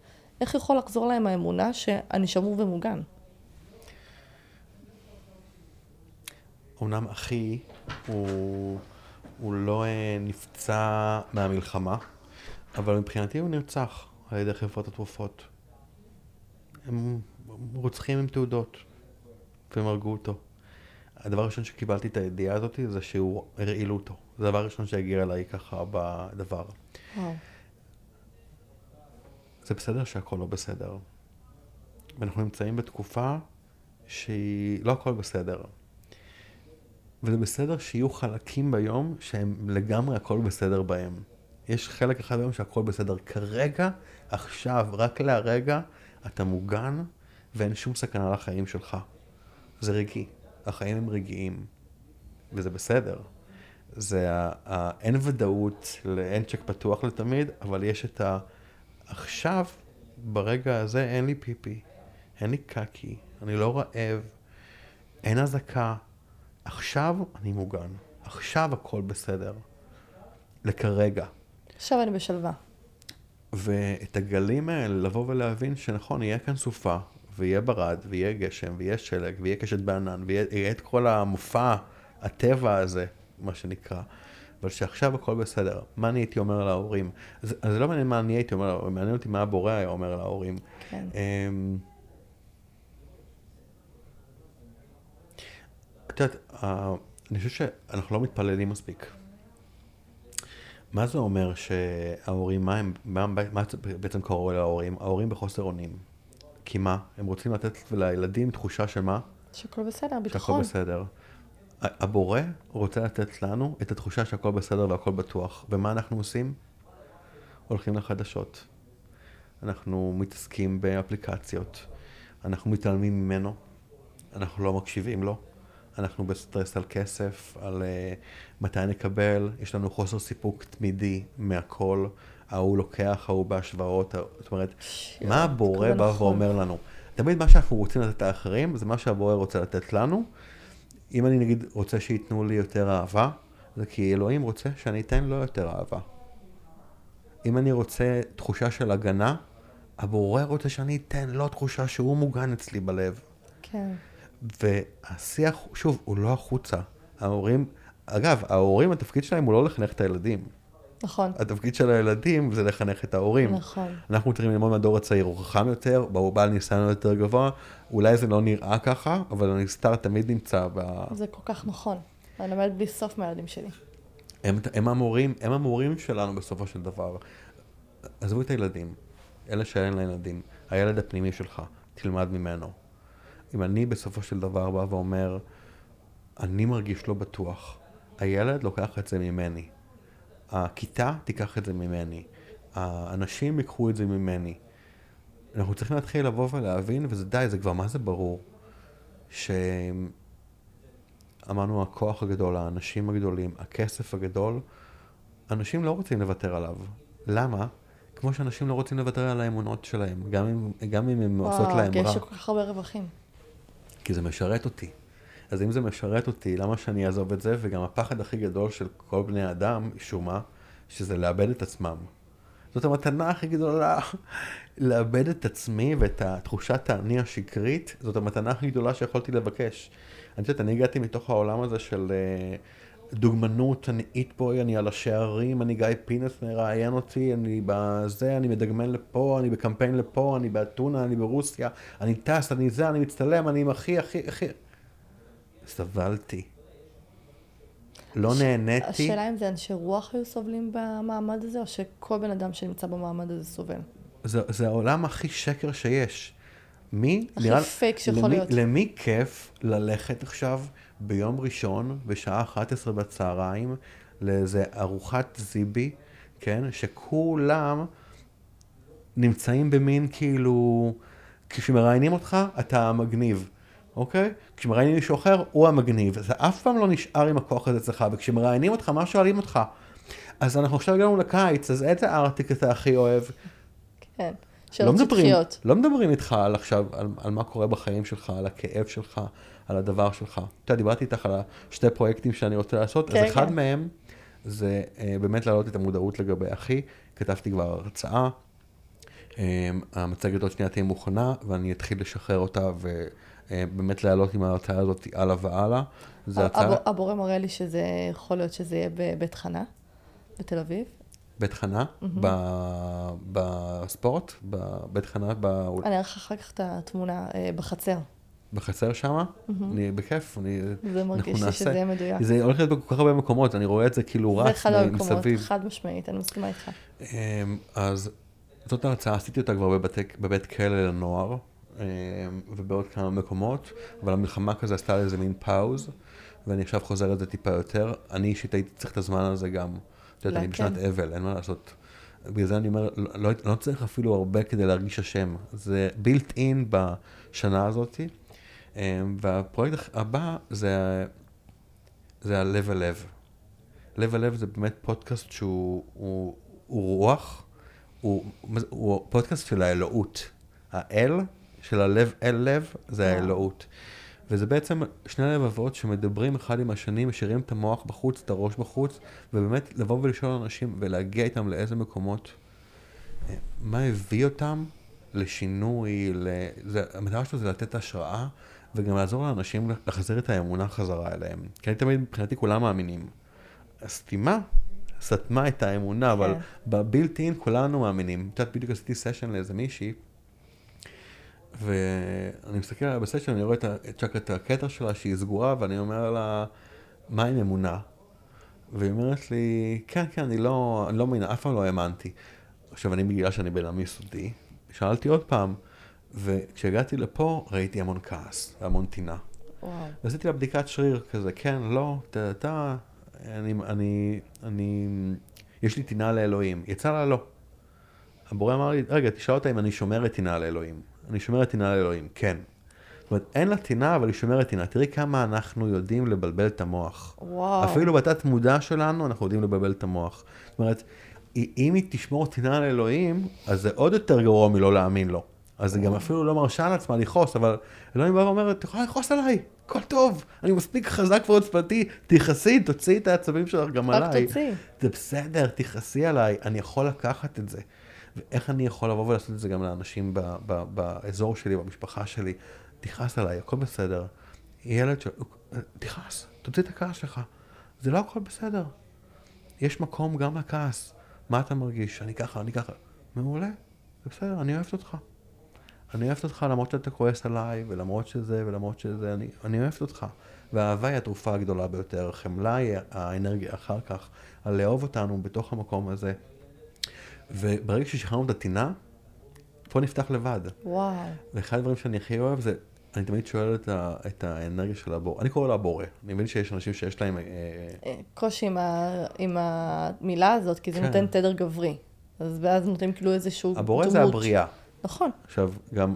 איך יכול לחזור להם האמונה שאני שמור ומוגן? אמנם אחי הוא, הוא לא אה, נפצע מהמלחמה, אבל מבחינתי הוא נרצח על ידי חברות התרופות. הם רוצחים עם תעודות, והם הרגו אותו. הדבר הראשון שקיבלתי את הידיעה הזאת זה שהוא, הרעילו אותו. זה הדבר הראשון שהגיע אליי ככה בדבר. וואו. זה בסדר שהכל לא בסדר. ואנחנו נמצאים בתקופה שהיא, לא הכל בסדר. וזה בסדר שיהיו חלקים ביום שהם לגמרי הכל בסדר בהם. יש חלק אחד ביום שהכל בסדר. כרגע, עכשיו, רק להרגע, אתה מוגן ואין שום סכנה לחיים שלך. זה רגעי. החיים הם רגעיים. וזה בסדר. זה ה... אין ודאות, אין צ'ק פתוח לתמיד, אבל יש את ה... עכשיו, ברגע הזה, אין לי פיפי, אין לי קקי, אני לא רעב, אין אזעקה, עכשיו אני מוגן, עכשיו הכל בסדר, לכרגע. עכשיו אני בשלווה. ואת הגלים האלה, לבוא ולהבין שנכון, יהיה כאן סופה, ויהיה ברד, ויהיה גשם, ויהיה שלג, ויהיה קשת בענן, ויהיה את כל המופע, הטבע הזה, מה שנקרא. אבל שעכשיו הכל בסדר. מה אני הייתי אומר להורים? אז זה לא מעניין מה אני הייתי אומר להורים, מעניין אותי מה הבורא היה אומר להורים. כן. את יודעת, אני חושב שאנחנו לא מתפללים מספיק. מה זה אומר שההורים, מה הם, מה, מה בעצם קורה להורים? ההורים בחוסר אונים. כי מה? הם רוצים לתת לילדים תחושה של מה? שהכל בסדר, ביטחון. שהכל בסדר. הבורא רוצה לתת לנו את התחושה שהכל בסדר והכל בטוח. ומה אנחנו עושים? הולכים לחדשות. אנחנו מתעסקים באפליקציות. אנחנו מתעלמים ממנו. אנחנו לא מקשיבים לו. אנחנו בסטרס על כסף, על uh, מתי נקבל, יש לנו חוסר סיפוק תמידי מהכל, ההוא לוקח, ההוא בהשוואות, זאת אומרת, מה הבורא בא נכון. ואומר לנו? תמיד מה שאנחנו רוצים לתת לאחרים, זה מה שהבורא רוצה לתת לנו. אם אני נגיד רוצה שייתנו לי יותר אהבה, זה כי אלוהים רוצה שאני אתן לו יותר אהבה. אם אני רוצה תחושה של הגנה, הבורא רוצה שאני אתן לו תחושה שהוא מוגן אצלי בלב. כן. והשיח, שוב, הוא לא החוצה. ההורים, אגב, ההורים, התפקיד שלהם הוא לא לחנך את הילדים. נכון. התפקיד של הילדים זה לחנך את ההורים. נכון. אנחנו צריכים ללמוד מהדור הצעיר, הוא חכם יותר, הוא בעל ניסיון יותר גבוה, אולי זה לא נראה ככה, אבל הנסתר תמיד נמצא ב... זה כל כך נכון. אני לומדת בלי סוף מהילדים שלי. הם, הם המורים, הם המורים שלנו בסופו של דבר. עזבו את הילדים, אלה שאין לילדים, הילד הפנימי שלך, תלמד ממנו. אם אני בסופו של דבר בא ואומר, אני מרגיש לא בטוח, הילד לוקח את זה ממני. הכיתה תיקח את זה ממני. האנשים ייקחו את זה ממני. אנחנו צריכים להתחיל לבוא ולהבין, וזה די, זה כבר מה זה ברור, שאמרנו הכוח הגדול, האנשים הגדולים, הכסף הגדול, אנשים לא רוצים לוותר עליו. למה? כמו שאנשים לא רוצים לוותר על האמונות שלהם, גם אם, גם אם הם עושות להם רע. וואו, יש כל כך הרבה רווחים. כי זה משרת אותי. אז אם זה משרת אותי, למה שאני אעזוב את זה? וגם הפחד הכי גדול של כל בני האדם, משום מה, שזה לאבד את עצמם. זאת המתנה הכי גדולה, *laughs* לאבד את עצמי ואת תחושת האני השקרית, זאת המתנה הכי גדולה שיכולתי לבקש. אני יודעת, אני הגעתי מתוך העולם הזה של uh, דוגמנות, אני איטבוי, אני על השערים, אני גיא פינס מראיין אותי, אני בזה, אני מדגמן לפה, אני בקמפיין לפה, אני באתונה, אני ברוסיה, אני טס, אני זה, אני מצטלם, אני עם הכי, הכי, הכי... סבלתי. לא הש... נהניתי. השאלה אם זה אנשי רוח היו סובלים במעמד הזה, או שכל בן אדם שנמצא במעמד הזה סובל? זה, זה העולם הכי שקר שיש. מי, הכי נראה, פייק שיכול למי, להיות. למי כיף ללכת עכשיו ביום ראשון, בשעה 11 בצהריים, לאיזה ארוחת זיבי, כן? שכולם נמצאים במין כאילו, כשמראיינים אותך, אתה מגניב. אוקיי? כשמראיינים מישהו אחר, הוא המגניב. זה אף פעם לא נשאר עם הכוח הזה אצלך, וכשמראיינים אותך, מה שואלים אותך? אז אנחנו עכשיו הגענו לקיץ, אז איזה ארטיק אתה הכי אוהב? כן, שאלות לא שטחיות. לא מדברים איתך על עכשיו, על, על מה קורה בחיים שלך, על הכאב שלך, על הדבר שלך. אתה דיברתי איתך על שתי פרויקטים שאני רוצה לעשות, כן, אז אחד כן. מהם זה אה, באמת להעלות את המודעות לגבי אחי. כתבתי כבר הרצאה, אה, המצגת עוד שנייה תהיה מוכנה, ואני אתחיל לשחרר אותה. ו... אה, באמת לעלות עם ההרצאה הזאת הלאה והלאה. הצעה... הבורא מראה לי שזה יכול להיות שזה יהיה בבית חנה, בתל אביב. בית חנה? בספורט? בבית חנה? ב... אני אראה לך אחר כך את התמונה אה, בחצר. בחצר שמה? אני בכיף, אני... זה מרגיש לי שזה יהיה מדויק. זה הולך להיות בכל כך הרבה מקומות, אני רואה את זה כאילו רץ מסביב. זה אחד המקומות, חד משמעית, אני מסכימה איתך. אמ, אז זאת ההרצאה, עשיתי אותה כבר בבית כלא לנוער. אה, ובעוד כמה מקומות, אבל המלחמה כזה עשתה לזה מין פאוז, ואני עכשיו חוזר על זה טיפה יותר. אני אישית הייתי צריך את הזמן הזה גם. את יודעת, אני בשנת אבל, אין מה לעשות. בגלל זה אני אומר, לא, לא צריך אפילו הרבה כדי להרגיש אשם. זה בילט אין בשנה הזאת. אה, והפרויקט הבא זה, זה הלב אל לב. לב אל לב זה באמת פודקאסט שהוא הוא, הוא רוח, הוא, הוא פודקאסט של האלוהות. האל של הלב אל לב, זה האלוהות. וזה בעצם שני לבבות שמדברים אחד עם השני, משאירים את המוח בחוץ, את הראש בחוץ, ובאמת לבוא ולשאול אנשים ולהגיע איתם לאיזה מקומות, אה, מה הביא אותם לשינוי, לזה, המטרה שלו זה לתת השראה, וגם לעזור לאנשים להחזיר את האמונה חזרה אליהם. כי אני תמיד, מבחינתי כולם מאמינים. הסתימה סתמה את האמונה, כן. אבל בבילט אין כולנו מאמינים. את יודעת, בדיוק עשיתי סשן לאיזה מישהי. ואני מסתכל עליה בסשן, אני רואה את צ'קרת הקטע שלה שהיא סגורה, ואני אומר לה, מה עם אמונה? והיא אומרת לי, כן, כן, אני לא, אני לא מאמינה, אף פעם לא האמנתי. עכשיו, אני בגלל שאני בן אדם יסודי, שאלתי עוד פעם, וכשהגעתי לפה ראיתי המון כעס, והמון טינה. וואו. עשיתי לה בדיקת שריר כזה, כן, לא, אתה, אתה, אני, אני, אני, יש לי טינה לאלוהים. יצא לה לא. הבורא אמר לי, רגע, תשאל אותה אם אני שומרת טינה לאלוהים. אני שומרת טינה לאלוהים, כן. זאת אומרת, אין לה טינה, אבל היא שומרת טינה. תראי כמה אנחנו יודעים לבלבל את המוח. וואו. אפילו בתת מודע שלנו, אנחנו יודעים לבלבל את המוח. זאת אומרת, אם היא תשמור טינה לאלוהים, אז זה עוד יותר גרוע מלא להאמין לו. אז היא גם אפילו לא מרשה לעצמה לכעוס, אבל אלוהים בא ואומר, את יכולה לכעוס עליי, הכל טוב, אני מספיק חזק ועוצמתי, תכעסי, תוציאי את העצבים שלך גם רק עליי. תוציא. זה בסדר, תכעסי עליי, אני יכול לקחת את זה. ואיך אני יכול לבוא ולעשות את זה גם לאנשים ב- ב- באזור שלי, במשפחה שלי. תכעס עליי, הכל בסדר. ילד ש... תכעס, תוציא את הכעס שלך. זה לא הכל בסדר. יש מקום גם לכעס. מה אתה מרגיש? אני ככה, אני ככה. מעולה, זה בסדר, אני אוהבת אותך. אני אוהבת אותך למרות שאתה כועס עליי, ולמרות שזה, ולמרות שזה, אני, אני אוהבת אותך. והאהבה היא התרופה הגדולה ביותר, חמלה היא האנרגיה אחר כך, על לאהוב אותנו בתוך המקום הזה. וברגע ששחררנו את הטינה, פה נפתח לבד. וואו. ואחד הדברים שאני הכי אוהב זה, אני תמיד שואל את, ה, את האנרגיה של הבורא, אני קורא לה בורא, אני מבין שיש אנשים שיש להם, אה, אה, קושי עם, ה... עם המילה הזאת, כי זה כן. נותן תדר גברי. אז ואז נותנים כאילו איזשהו דמות. הבורא זה הבריאה. נכון. עכשיו, גם,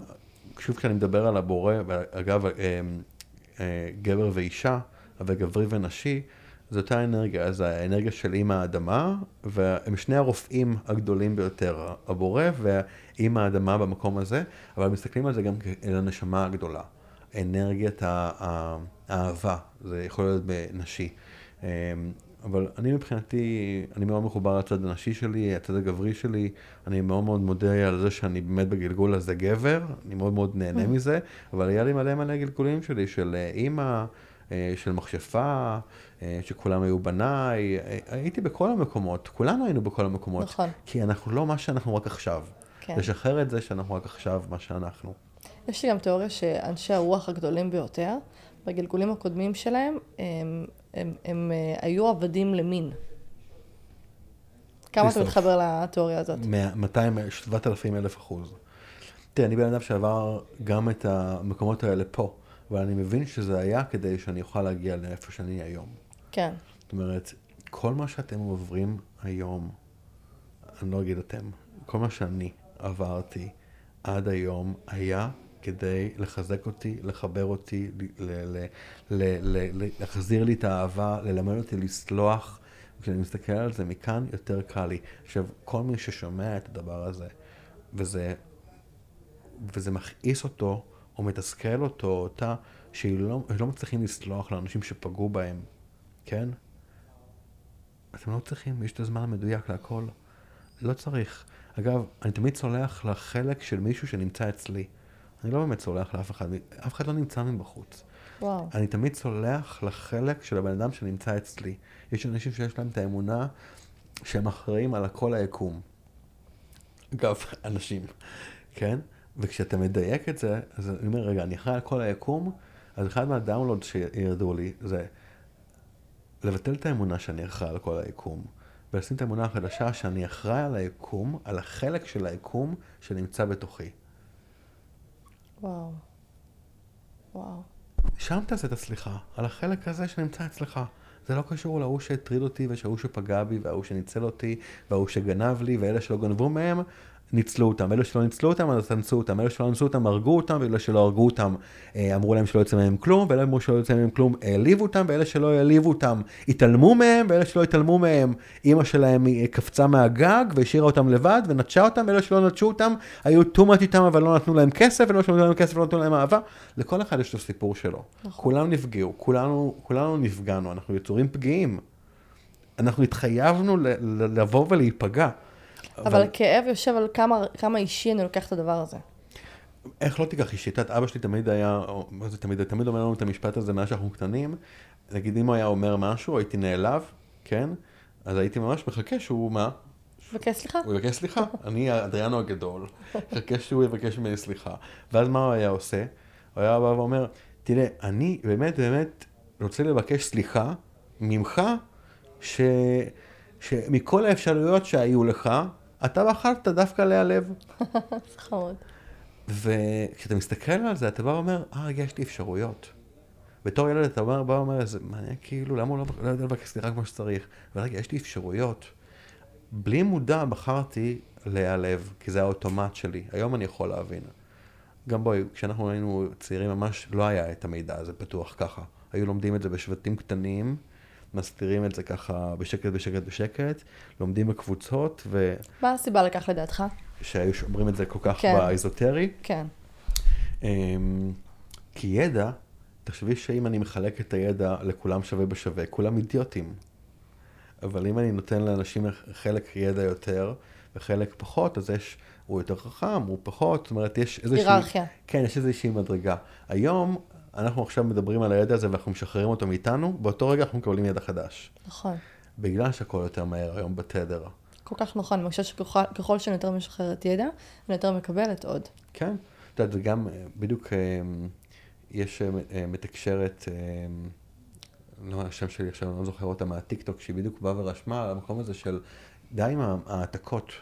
שוב כשאני מדבר על הבורא, ואגב, אה, אה, גבר ואישה, אבל גברי ונשי, זו אותה אנרגיה, אז האנרגיה של אימא האדמה, והם שני הרופאים הגדולים ביותר, הבורא ואימא האדמה במקום הזה, אבל מסתכלים על זה גם כאל הנשמה הגדולה. אנרגיית האהבה, זה יכול להיות בנשי. אבל אני מבחינתי, אני מאוד מחובר לצד הנשי שלי, הצד הגברי שלי, אני מאוד מאוד מודה על זה שאני באמת בגלגול הזה גבר, אני מאוד מאוד נהנה מזה, אבל היה לי מלא מלא גלגולים שלי, של אה, אימא, אה, של מכשפה, אה, שכולם היו בניי, הייתי בכל המקומות, כולנו היינו בכל המקומות, נכון. כי אנחנו לא מה שאנחנו רק עכשיו. כן. לשחרר את זה שאנחנו רק עכשיו מה שאנחנו. יש לי גם תיאוריה שאנשי הרוח הגדולים ביותר, בגלגולים הקודמים שלהם, הם, הם, הם, אה, היו עבדים למין. כמה אתה. מתחבר לתיאוריה הזאת? 200, 7,000 אלף אחוז. תראה, אני בן אדם שעבר גם את המקומות האלה פה, אבל אני מבין שזה היה כדי שאני אוכל להגיע לאיפה שאני היום. כן. זאת אומרת, כל מה שאתם עוברים היום, אני לא אגיד אתם, כל מה שאני עברתי עד היום היה כדי לחזק אותי, לחבר אותי, להחזיר לי את האהבה, ללמד אותי לסלוח. כשאני מסתכל על זה מכאן, יותר קל לי. עכשיו, כל מי ששומע את הדבר הזה, וזה, וזה מכעיס אותו, או מתסכל אותו, או אותה, שהיא לא, לא מצליחים לסלוח לאנשים שפגעו בהם, כן? אתם לא צריכים, יש את הזמן המדויק להכל. לא צריך. אגב, אני תמיד סולח לחלק של מישהו שנמצא אצלי. אני לא באמת סולח לאף אחד, אף אחד לא נמצא מבחוץ. וואו. אני תמיד סולח לחלק של הבן אדם שנמצא אצלי. יש אנשים שיש להם את האמונה שהם אחראים על הכל היקום. אגב, אנשים, כן? וכשאתה מדייק את זה, אז אני אומר, רגע, אני אחראי על כל היקום, אז אחד מהדאונלוד שירדו לי זה לבטל את האמונה שאני אחראי על כל היקום, ולשים את האמונה החדשה שאני אחראי על היקום, על החלק של היקום שנמצא בתוכי. וואו. וואו. שם תעשה את הסליחה, על החלק הזה שנמצא אצלך. זה לא קשור להוא שהטריד אותי, ושהוא שפגע בי, וההוא שניצל אותי, וההוא שגנב לי, ואלה שלא גנבו מהם, ניצלו אותם. אלה שלא ניצלו אותם, אז אנסו אותם. אלה שלא אנסו אותם, הרגו אותם, ואלה שלא הרגו אותם, אה, אמרו להם שלא יוצא מהם כלום, ואלה אמרו שלא יוצא מהם כלום, העליבו אותם, ואלה שלא העליבו אותם, התעלמו מהם, ואלה שלא התעלמו מהם, אימא שלהם אה, קפצה מהגג, והשאירה אותם לבד, ונטשה אותם, ואלה שלא נטשו אותם, היו too much איתם, אבל לא נתנו להם כסף, ולא שנתנו להם כסף, ולא נתנו להם אהבה. לכל אחד יש את הסיפור שלו. נכון. כולם נפגעו, כולנו, כולנו נפגענו, אנחנו יצורים פגיעים. אנחנו התחייבנו ל- ל- לבוא ולהיפגע. אבל הכאב יושב על כמה, כמה אישי אני לוקח את הדבר הזה. איך לא תיקח אישית? את אבא שלי תמיד היה, מה זה תמיד, תמיד אומר לנו את המשפט הזה מאז שאנחנו קטנים. נגיד אם הוא היה אומר משהו, הייתי נעלב, כן? אז הייתי ממש מחכה שהוא, מה? מבקש סליחה? הוא יבקש סליחה. *laughs* אני אדריאנו הגדול, מחכה שהוא יבקש ממני סליחה. ואז מה הוא היה עושה? הוא היה בא ואומר, תראה, אני באמת באמת רוצה לבקש סליחה ממך, ש... שמכל האפשרויות שהיו לך, אתה בחרת דווקא להיעלב. *laughs* זה חמוד. וכשאתה מסתכל על זה, אתה בא ואומר, אה, יש לי אפשרויות. בתור ילד אתה אומר, בא ואומר, זה מעניין, כאילו, למה הוא לא, לא יודע לבקש סליחה כמו שצריך? ורגע, יש לי אפשרויות. בלי מודע בחרתי להיעלב, כי זה האוטומט שלי. היום אני יכול להבין. גם בואי, כשאנחנו היינו צעירים ממש לא היה את המידע הזה פתוח ככה. היו לומדים את זה בשבטים קטנים, מסתירים את זה ככה בשקט, בשקט, בשקט, לומדים בקבוצות, ו... מה הסיבה לכך לדעתך? שהיו שומרים את זה כל כך כן. באזוטרי. כן. אמ, כי ידע, תחשבי שאם אני מחלק את הידע לכולם שווה בשווה, כולם אידיוטים. אבל אם אני נותן לאנשים חלק ידע יותר וחלק פחות, אז יש, הוא יותר חכם, הוא פחות, זאת אומרת, יש איזושהי... היררכיה. כן, יש איזושהי מדרגה. היום, אנחנו עכשיו מדברים על הידע הזה ואנחנו משחררים אותו מאיתנו, באותו רגע אנחנו מקבלים ידע חדש. נכון. בגלל שהכל יותר מהר היום בתדר. כל כך נכון. אני חושבת שככל שאני יותר משחררת ידע, אני יותר מקבלת עוד. כן. את יודעת, זה גם, אה, בדיוק אה, יש אה, מתקשרת, לא השם שלי עכשיו, אני לא זוכר אותה מהטיקטוק, שהיא בדיוק באה ורשמה על המקום הזה של די עם ההעתקות.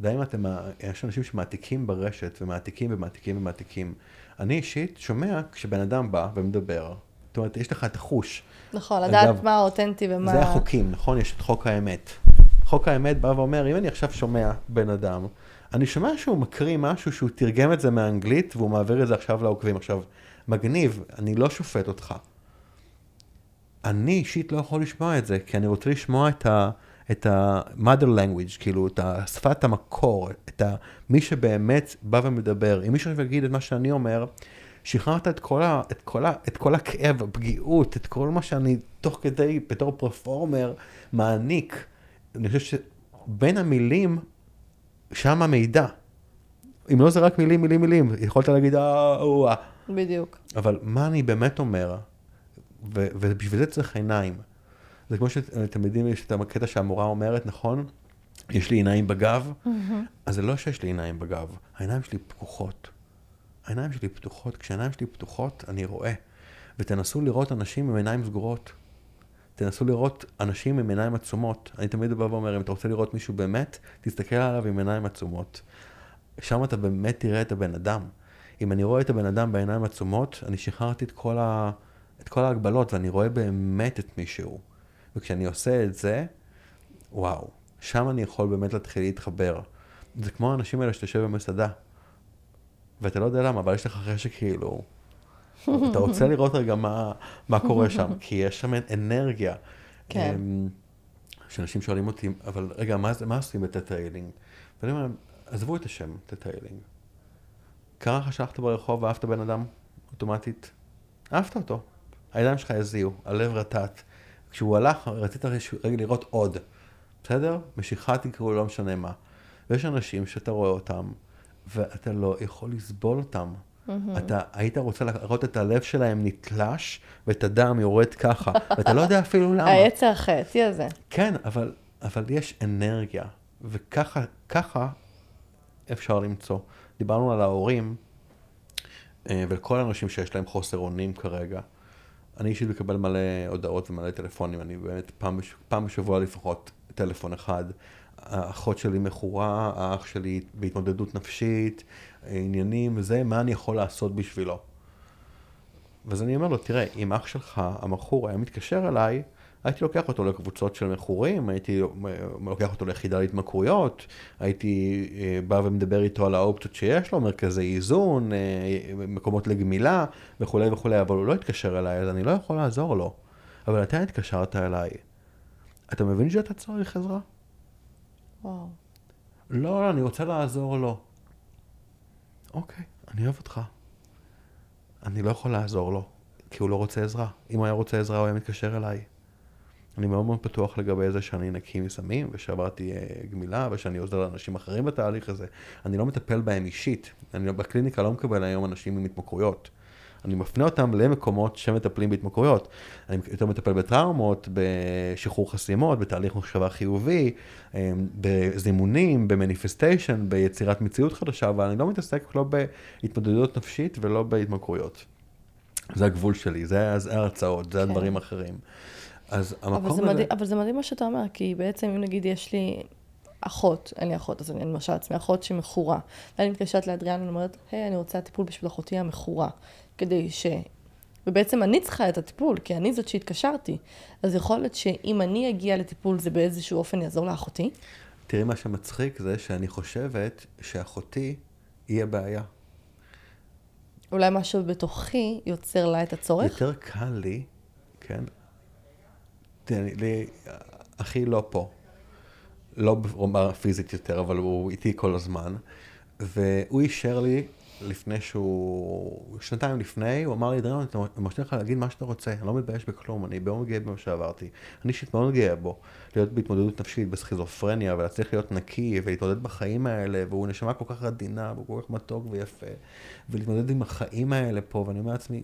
די אם אתם, יש אנשים שמעתיקים ברשת, ומעתיקים ומעתיקים ומעתיקים. אני אישית שומע כשבן אדם בא ומדבר. זאת אומרת, יש לך את החוש. נכון, אגב, לדעת מה האותנטי ומה... זה החוקים, נכון? יש את חוק האמת. חוק האמת בא ואומר, אם אני עכשיו שומע בן אדם, אני שומע שהוא מקריא משהו שהוא תרגם את זה מאנגלית, והוא מעביר את זה עכשיו לעוקבים. עכשיו, מגניב, אני לא שופט אותך. אני אישית לא יכול לשמוע את זה, כי אני רוצה לשמוע את ה... את ה-mother language, כאילו, את השפת המקור, את ה... מי שבאמת בא ומדבר. אם מישהו יגיד את מה שאני אומר, שחררת את כל, ה, את, כל ה, את כל הכאב, הפגיעות, את כל מה שאני תוך כדי, בתור פרפורמר, מעניק. אני חושב שבין המילים, שם המידע. אם לא זה רק מילים, מילים, מילים, יכולת להגיד אה. בדיוק. אבל מה אני באמת אומר, ובשביל זה צריך עיניים. זה כמו שאתם יודעים, יש את הקטע שהמורה אומרת, נכון? יש לי עיניים בגב, mm-hmm. אז זה לא שיש לי עיניים בגב, העיניים שלי פקוחות. העיניים שלי פתוחות, כשהעיניים שלי פתוחות, אני רואה. ותנסו לראות אנשים עם עיניים סגורות. תנסו לראות אנשים עם עיניים עצומות. אני תמיד בא ואומר, אם אתה רוצה לראות מישהו באמת, תסתכל עליו עם עיניים עצומות. שם אתה באמת תראה את הבן אדם. אם אני רואה את הבן אדם בעיניים עצומות, אני שחררתי את כל, ה... את כל ההגבלות, ואני רואה באמת את מישהו. וכשאני עושה את זה, וואו, שם אני יכול באמת להתחיל להתחבר. זה כמו האנשים האלה שאתה יושב במסעדה, ואתה לא יודע למה, אבל יש לך חשק כאילו, *laughs* אתה רוצה לראות רגע מה, מה קורה שם, *laughs* כי יש שם אנרגיה. כן. אמ, שאנשים שואלים אותי, אבל רגע, מה, מה עושים ב theta healing? ואני אומר, עזבו את השם, theta healing. קרה לך שהלכת ברחוב ואהבת בן אדם, אוטומטית? אהבת אותו. הידיים שלך הזיעו, הלב רטט. כשהוא הלך, רצית רגע לראות עוד. בסדר? משיכה תקראו, לא משנה מה. ויש אנשים שאתה רואה אותם, ואתה לא יכול לסבול אותם. Mm-hmm. אתה היית רוצה לראות את הלב שלהם נתלש, ואת הדם יורד ככה, *laughs* ואתה לא יודע אפילו למה. היצר החייתי הזה. כן, אבל, אבל יש אנרגיה, וככה ככה אפשר למצוא. דיברנו על ההורים, אה, ולכל האנשים שיש להם חוסר אונים כרגע. אני אישית מקבל מלא הודעות ומלא טלפונים, אני באמת פעם. פעם בשבוע לפחות טלפון אחד. האחות שלי מכורה, האח שלי בהתמודדות נפשית, עניינים וזה, מה אני יכול לעשות בשבילו. ואז אני אומר לו, תראה, אם אח שלך המכור היה מתקשר אליי, הייתי לוקח אותו לקבוצות של מכורים, הייתי לוקח אותו ליחידה להתמכרויות, הייתי אה, בא ומדבר איתו על האופציות שיש לו, מרכזי איזון, אה, מקומות לגמילה וכולי וכולי, אבל הוא לא התקשר אליי, אז אני לא יכול לעזור לו. אבל אתה התקשרת אליי. אתה מבין שאתה צריך עזרה? וואו. לא, לא, אני רוצה לעזור לו. אוקיי, אני אוהב אותך. אני לא יכול לעזור לו, כי הוא לא רוצה עזרה. אם הוא היה רוצה עזרה, הוא היה מתקשר אליי. אני מאוד מאוד פתוח לגבי זה שאני נקי מסמים, ושעברתי uh, גמילה, ושאני עוזר לאנשים אחרים בתהליך הזה. אני לא מטפל בהם אישית. אני בקליניקה לא מקבל היום אנשים עם התמכרויות. אני מפנה אותם למקומות שמטפלים בהתמכרויות. אני יותר מטפל בטראומות, בשחרור חסימות, בתהליך מחשבה חיובי, בזימונים, במניפסטיישן, ביצירת מציאות חדשה, אבל אני לא מתעסק לא בהתמודדות נפשית ולא בהתמכרויות. זה הגבול שלי, זה ההרצאות, זה כן. הדברים האחרים. אז המקום אבל זה, הזה... מדהים, אבל זה מדהים מה שאתה אומר, כי בעצם אם נגיד יש לי אחות, אין לי אחות, אז אני למשל עצמי אחות שמכורה. ואני מתקשרת לאדריאן ואני אומרת, היי, אני רוצה טיפול בשביל אחותי המכורה, כדי ובעצם אני צריכה את הטיפול, כי אני זאת שהתקשרתי. אז יכול להיות שאם אני אגיע לטיפול, זה באיזשהו אופן יעזור לאחותי? תראי, מה שמצחיק זה שאני חושבת שאחותי היא הבעיה. אולי משהו בתוכי יוצר לה את הצורך? יותר קל לי, כן? תראי, לי, אחי לא פה. לא ברמה פיזית יותר, אבל הוא איתי כל הזמן. והוא אישר לי לפני שהוא, שנתיים לפני, הוא אמר לי, דריון, אתה מרשה לך להגיד מה שאתה רוצה, אני לא מתבייש בכלום, אני מאוד גאה במה שעברתי. אני אישית מאוד גאה בו, להיות בהתמודדות נפשית, בסכיזופרניה, ולהצליח להיות נקי, ולהתמודד בחיים האלה, והוא נשמה כל כך עדינה, והוא כל כך מתוק ויפה, ולהתמודד עם החיים האלה פה, ואני אומר לעצמי,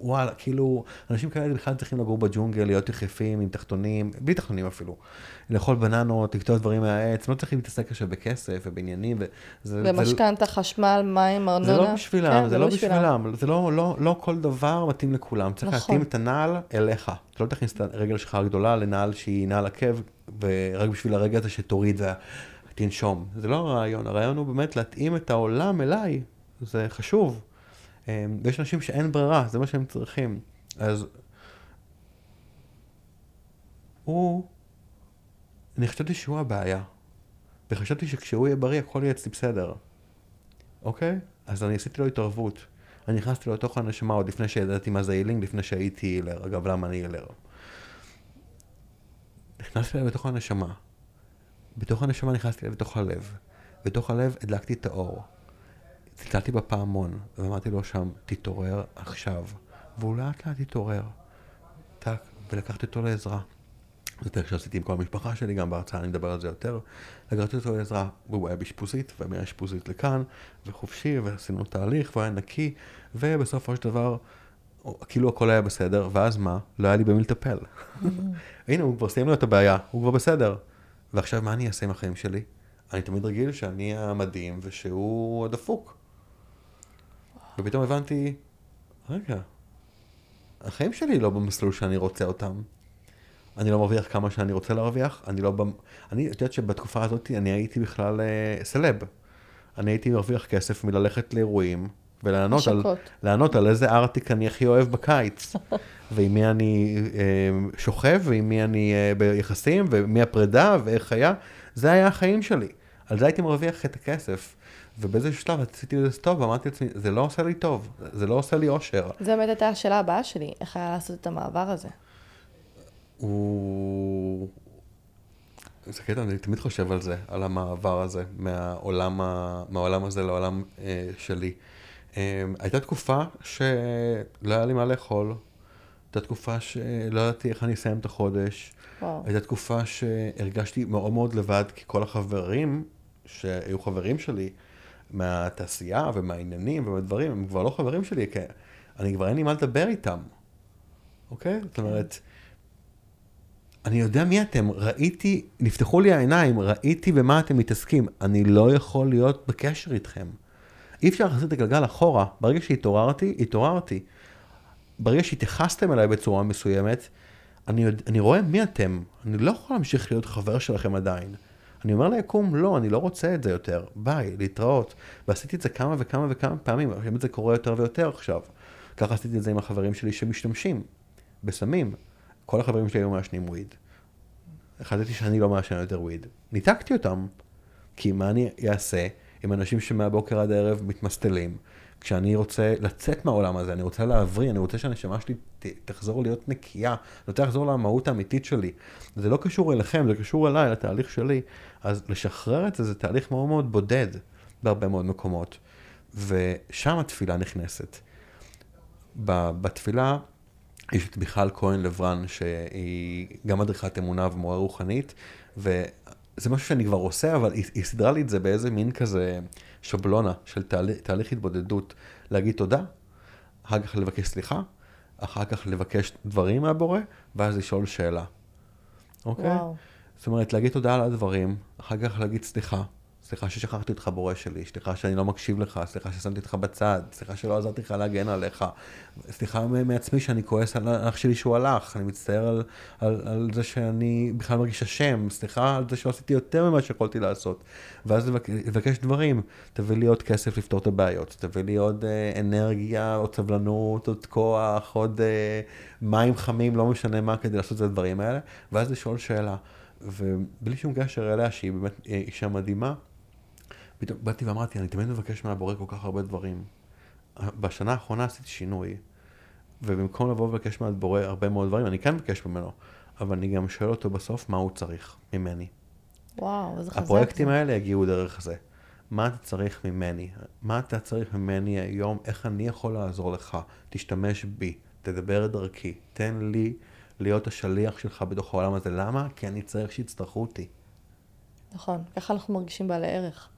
וואלה, כאילו, אנשים כאלה בכלל צריכים לגור בג'ונגל, להיות יחפים עם תחתונים, בלי תחתונים אפילו. לאכול בננות, לקטוע דברים מהעץ, לא צריכים להתעסק עכשיו בכסף ובעניינים. ומשכנתה, חשמל, מים, ארנונה. זה לא בשבילם, כן, זה לא בשבילם. זה לא, לא, לא כל דבר מתאים לכולם. צריך נכון. להתאים את הנעל אליך. אתה לא תכניס את הרגל שלך הגדולה לנעל שהיא נעל עקב, ורק בשביל הרגע הזה שתוריד ותנשום. זה לא הרעיון, הרעיון הוא באמת להתאים את העולם אליי. זה חשוב. אמ, ויש אנשים שאין ברירה, זה מה שהם צריכים. אז הוא, אני חשבתי שהוא הבעיה. וחשבתי שכשהוא יהיה בריא הכל יהיה אצלי בסדר. אוקיי? אז אני עשיתי לו התערבות. אני נכנסתי לו לתוך הנשמה עוד לפני שידעתי מה זה הילינג, לפני שהייתי הילר. אגב, למה אני הילר? נכנסתי אליו לתוך הנשמה. בתוך הנשמה נכנסתי אליו לתוך הלב. בתוך הלב הדלקתי את האור. צלצלתי בפעמון, ואמרתי לו שם, תתעורר עכשיו. והוא לאט לאט התעורר. טק, ולקחתי אותו לעזרה. זה יותר שעשיתי עם כל המשפחה שלי, גם בהרצאה אני מדבר על זה יותר. לקחתי אותו לעזרה, והוא היה באשפוזית, ומהאשפוזית לכאן, וחופשי, ועשינו תהליך, והוא היה נקי, ובסופו של דבר, כאילו הכל היה בסדר, ואז מה? לא היה לי במי לטפל. *laughs* הנה, הוא כבר סיים לו את הבעיה, הוא כבר בסדר. ועכשיו מה אני אעשה עם החיים שלי? אני תמיד רגיל שאני המדהים ושהוא הדפוק. ופתאום הבנתי, רגע, החיים שלי לא במסלול שאני רוצה אותם. אני לא מרוויח כמה שאני רוצה להרוויח, אני לא... במ... אני, את יודעת שבתקופה הזאת אני הייתי בכלל uh, סלב. אני הייתי מרוויח כסף מללכת לאירועים ולענות על, לענות על איזה ארטיק אני הכי אוהב בקיץ. *laughs* ועם מי אני אה, שוכב, ועם מי אני אה, ביחסים, ומי הפרידה, ואיך היה. זה היה החיים שלי. על זה הייתי מרוויח את הכסף. ובאיזשהו שלב עשיתי לזה סטופ, ואמרתי לעצמי, זה לא עושה לי טוב, זה לא עושה לי אושר. זו באמת הייתה השאלה הבאה שלי, איך היה לעשות את המעבר הזה? הוא... זה קטע, אני תמיד חושב על זה, על המעבר הזה, מהעולם, ה... מהעולם הזה לעולם אה, שלי. אה, הייתה תקופה שלא היה לי מה לאכול, הייתה תקופה שלא ידעתי איך אני אסיים את החודש. וואו. הייתה תקופה שהרגשתי מאוד מאוד לבד, כי כל החברים שהיו חברים שלי, מהתעשייה ומהעניינים ומהדברים, הם כבר לא חברים שלי, כי אני כבר אין לי מה לדבר איתם, אוקיי? זאת אומרת, אני יודע מי אתם, ראיתי, נפתחו לי העיניים, ראיתי במה אתם מתעסקים, אני לא יכול להיות בקשר איתכם. אי אפשר להחזיר את הגלגל אחורה, ברגע שהתעוררתי, התעוררתי. ברגע שהתייחסתם אליי בצורה מסוימת, אני, אני רואה מי אתם, אני לא יכול להמשיך להיות חבר שלכם עדיין. אני אומר ליקום, לא, אני לא רוצה את זה יותר, ביי, להתראות. ועשיתי את זה כמה וכמה וכמה פעמים, עכשיו זה קורה יותר ויותר עכשיו. ככה עשיתי את זה עם החברים שלי שמשתמשים בסמים. כל החברים שלי היו מעשנים וויד. החלטתי שאני לא מעשן יותר וויד. ניתקתי אותם, כי מה אני אעשה עם אנשים שמהבוקר עד הערב מתמסטלים, כשאני רוצה לצאת מהעולם הזה, אני רוצה להבריא, אני רוצה שהנשמה שלי תחזור להיות נקייה, אני רוצה לחזור למהות האמיתית שלי. זה לא קשור אליכם, זה קשור אליי, לתהליך שלי. אז לשחרר את זה, זה תהליך מאוד מאוד בודד בהרבה מאוד מקומות. ושם התפילה נכנסת. בתפילה יש את מיכל כהן לברן, שהיא גם מדריכת אמונה ומורה רוחנית, וזה משהו שאני כבר עושה, אבל היא, היא סידרה לי את זה באיזה מין כזה שבלונה של תהליך, תהליך התבודדות, להגיד תודה, אחר כך לבקש סליחה, אחר כך לבקש דברים מהבורא, ואז לשאול שאלה. אוקיי? וואו. זאת אומרת, להגיד תודה על הדברים, אחר כך להגיד סליחה, סליחה ששכחתי אותך בורא שלי, סליחה שאני לא מקשיב לך, סליחה ששמתי אותך בצד, סליחה שלא עזרתי לך להגן עליך, סליחה מעצמי שאני כועס על האח שלי שהוא הלך, אני מצטער על, על, על זה שאני בכלל מרגיש אשם, סליחה על זה שלא עשיתי יותר ממה שיכולתי לעשות. ואז לבקש דברים, תביא לי עוד כסף לפתור את הבעיות, תביא לי עוד אה, אנרגיה, עוד סבלנות, עוד כוח, עוד אה, מים חמים, לא משנה מה, כדי לעשות את הדברים האלה, ואז לשאול שאלה. ובלי שום קשר אליה, שהיא באמת אה, אישה מדהימה, פתאום באתי ואמרתי, אני תמיד מבקש מהבורא כל כך הרבה דברים. בשנה האחרונה עשיתי שינוי, ובמקום לבוא ולבקש מהבורא הרבה מאוד דברים, אני כן מבקש ממנו, אבל אני גם שואל אותו בסוף מה הוא צריך ממני. וואו, איזה חזק. הפרויקטים האלה יגיעו דרך זה. מה אתה צריך ממני? מה אתה צריך ממני היום? איך אני יכול לעזור לך? תשתמש בי, תדבר את דרכי, תן לי להיות השליח שלך בתוך העולם הזה. למה? כי אני צריך שיצטרכו אותי. נכון, ככה אנחנו מרגישים בעלי ערך.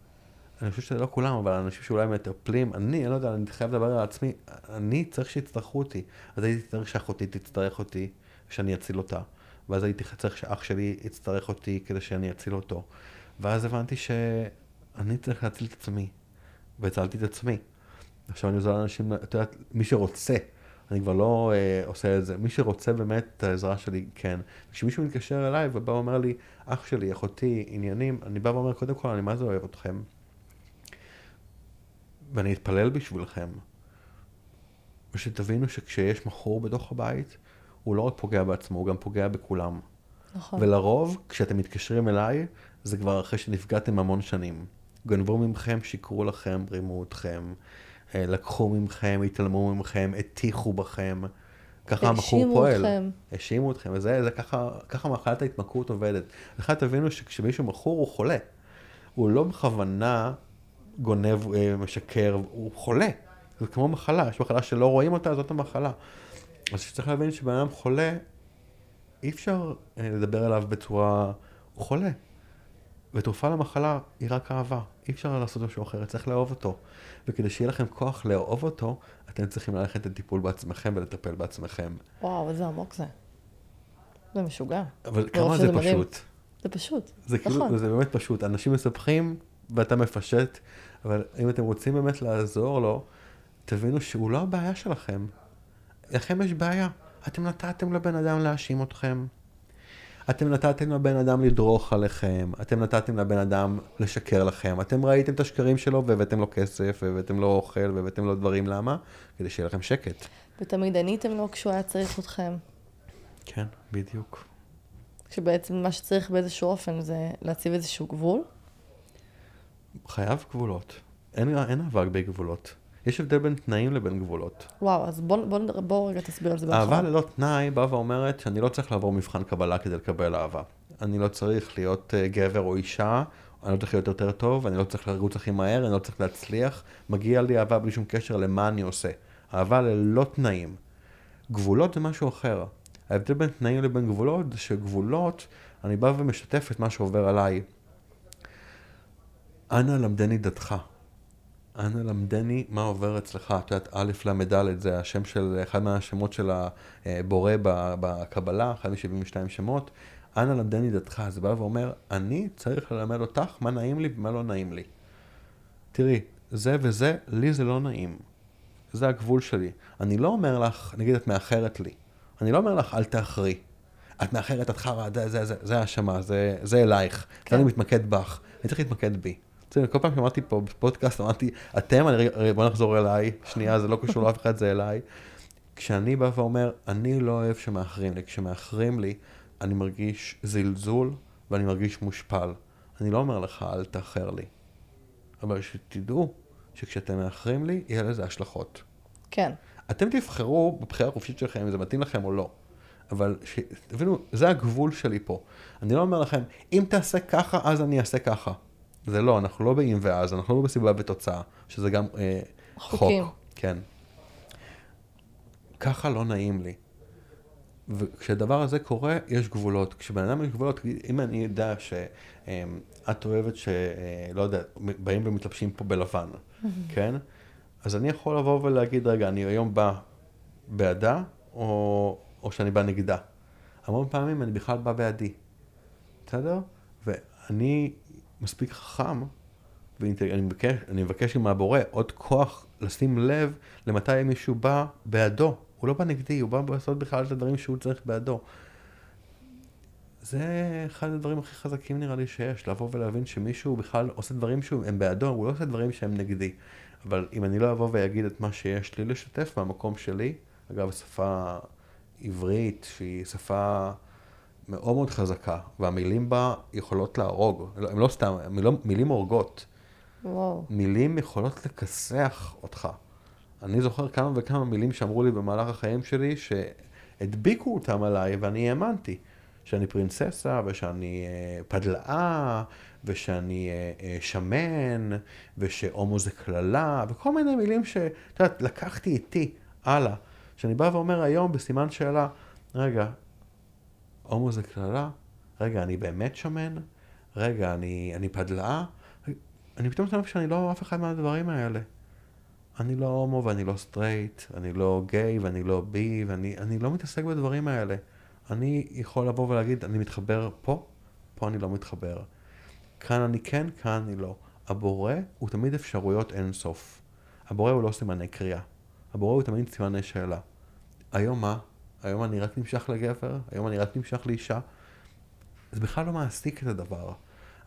אני חושב שזה לא כולם, אבל אנשים שאולי מטפלים, אני, אני לא יודע, אני חייב לדבר על עצמי, אני צריך שיצטרכו אותי. אז הייתי צריך שאחותי תצטרך אותי, שאני אציל אותה. ואז הייתי צריך שאח שלי יצטרך אותי כדי שאני אציל אותו. ואז הבנתי שאני צריך להציל את עצמי. והצלתי את עצמי. עכשיו אני עוזר לאנשים, את יודעת, מי שרוצה, אני כבר לא אה, עושה את זה, מי שרוצה באמת את העזרה שלי, כן. כשמישהו מתקשר אליי ובא ואומר לי, אח שלי, אחותי, עניינים, אני בא ואומר, קודם כל, אני מה זה אוהב אתכם. ואני אתפלל בשבילכם. ושתבינו שכשיש מכור בתוך הבית, הוא לא רק פוגע בעצמו, הוא גם פוגע בכולם. נכון. ולרוב, כשאתם מתקשרים אליי, זה כבר אחרי שנפגעתם המון שנים. גנבו ממכם, שיקרו לכם, רימו אתכם, אה, לקחו ממכם, התעלמו ממכם, הטיחו בכם. ככה המכור פועל. אתכם. האשימו אתכם. וזה זה ככה, ככה מחלת ההתמכרות עובדת. לכן תבינו שכשמישהו מכור הוא חולה. הוא לא בכוונה גונב, אה, משקר, הוא חולה. זה כמו מחלה, יש מחלה שלא רואים אותה, זאת המחלה. אז צריך להבין שבן אדם חולה, אי אפשר אה, לדבר אליו בצורה, הוא חולה. ותרופה למחלה היא רק אהבה, אי אפשר לעשות משהו אחר, צריך לאהוב אותו. וכדי שיהיה לכם כוח לאהוב אותו, אתם צריכים ללכת לטיפול בעצמכם ולטפל בעצמכם. וואו, איזה עמוק זה. זה משוגע. אבל כמה זה פשוט. זה פשוט, זה כאילו, נכון. זה באמת פשוט. אנשים מספחים ואתה מפשט, אבל אם אתם רוצים באמת לעזור לו, תבינו שהוא לא הבעיה שלכם. לכם יש בעיה. אתם נתתם לבן אדם להאשים אתכם. אתם נתתם לבן אדם לדרוך עליכם, אתם נתתם לבן אדם לשקר לכם, אתם ראיתם את השקרים שלו והבאתם לו כסף, והבאתם לו אוכל, והבאתם לו דברים, למה? כדי שיהיה לכם שקט. ותמיד עניתם לו כשהוא היה צריך אתכם. כן, בדיוק. שבעצם מה שצריך באיזשהו אופן זה להציב איזשהו גבול? חייב גבולות. אין, אין אהבה בגבולות. יש הבדל בין תנאים לבין גבולות. וואו, אז בוא, בוא, בוא, בוא רגע תסביר על זה בהתחלה. אהבה ללא תנאי באה ואומרת שאני לא צריך לעבור מבחן קבלה כדי לקבל אהבה. אני לא צריך להיות uh, גבר או אישה, אני לא צריך להיות יותר טוב, אני לא צריך לרוץ הכי מהר, אני לא צריך להצליח. מגיע לי אהבה בלי שום קשר למה אני עושה. אהבה ללא תנאים. גבולות זה משהו אחר. ההבדל בין תנאים לבין גבולות זה שגבולות, אני בא ומשתף את מה שעובר עליי. אנא למדני דתך. אנא למדני מה עובר אצלך. את יודעת, א' ל"ד זה השם של, אחד מהשמות של הבורא בקבלה, אחד מ-72 שמות. אנא למדני דתך. זה בא ואומר, אני צריך ללמד אותך מה נעים לי ומה לא נעים לי. תראי, זה וזה, לי זה לא נעים. זה הגבול שלי. אני לא אומר לך, נגיד את מאחרת לי. אני לא אומר לך, אל תאחרי. את מאחרת, את חרא, זה, זה, זה, זה האשמה, זה, זה אלייך. כן. אני מתמקד בך, אני צריך להתמקד בי. כל פעם שאמרתי פה בפודקאסט, אמרתי, אתם, אני, בוא נחזור אליי, שנייה, זה לא קשור לאף אחד, זה אליי. כשאני בא ואומר, אני לא אוהב שמאחרים לי, כשמאחרים לי, אני מרגיש זלזול ואני מרגיש מושפל. אני לא אומר לך, אל תאחר לי. אבל שתדעו שכשאתם מאחרים לי, יהיה לזה השלכות. כן. אתם תבחרו בבחירה החופשית שלכם אם זה מתאים לכם או לא. אבל תבינו, זה הגבול שלי פה. אני לא אומר לכם, אם תעשה ככה, אז אני אעשה ככה. זה לא, אנחנו לא באם ואז, אנחנו לא בסיבה ותוצאה, שזה גם אה, חוק. כן. ככה לא נעים לי. וכשהדבר הזה קורה, יש גבולות. כשבן אדם יש גבולות, אם אני יודע שאת אוהבת ש... אה, לא יודע, באים ומתלבשים פה בלבן, כן? אז אני יכול לבוא ולהגיד, רגע, אני היום בא בעדה, או, או שאני בא נגדה. המון פעמים אני בכלל בא בעדי, בסדר? ואני מספיק חכם ואני מבקש, אני מבקש מהבורא עוד כוח לשים לב למתי מישהו בא בעדו. הוא לא בא נגדי, הוא בא לעשות בכלל את הדברים שהוא צריך בעדו. זה אחד הדברים הכי חזקים נראה לי שיש, לבוא ולהבין שמישהו בכלל עושה דברים שהם בעדו, הוא לא עושה דברים שהם נגדי. אבל אם אני לא אבוא ואגיד את מה שיש לי לשתף מהמקום שלי, אגב, שפה עברית שהיא שפה מאוד מאוד חזקה, והמילים בה יכולות להרוג, לא, הם לא סתם, מילים, מילים הורגות. וואו. מילים יכולות לכסח אותך. אני זוכר כמה וכמה מילים שאמרו לי במהלך החיים שלי, שהדביקו אותם עליי ואני האמנתי. שאני פרינססה, ושאני אה, פדלאה, ושאני אה, אה, שמן, ושהומו זה קללה, וכל מיני מילים שאת יודעת, לקחתי איתי הלאה. שאני בא ואומר היום בסימן שאלה, רגע, הומו זה קללה? רגע, אני באמת שמן? רגע, אני, אני פדלאה? אני פתאום שם שאני לא אף אחד מהדברים האלה. אני לא הומו ואני לא סטרייט, אני לא גיי ואני לא bi, ואני לא מתעסק בדברים האלה. אני יכול לבוא ולהגיד, אני מתחבר פה, פה אני לא מתחבר. כאן אני כן, כאן אני לא. הבורא הוא תמיד אפשרויות אינסוף. הבורא הוא לא סימני קריאה. הבורא הוא תמיד סימני שאלה. היום מה? היום אני רק נמשך לגבר? היום אני רק נמשך לאישה? זה בכלל לא מעסיק את הדבר.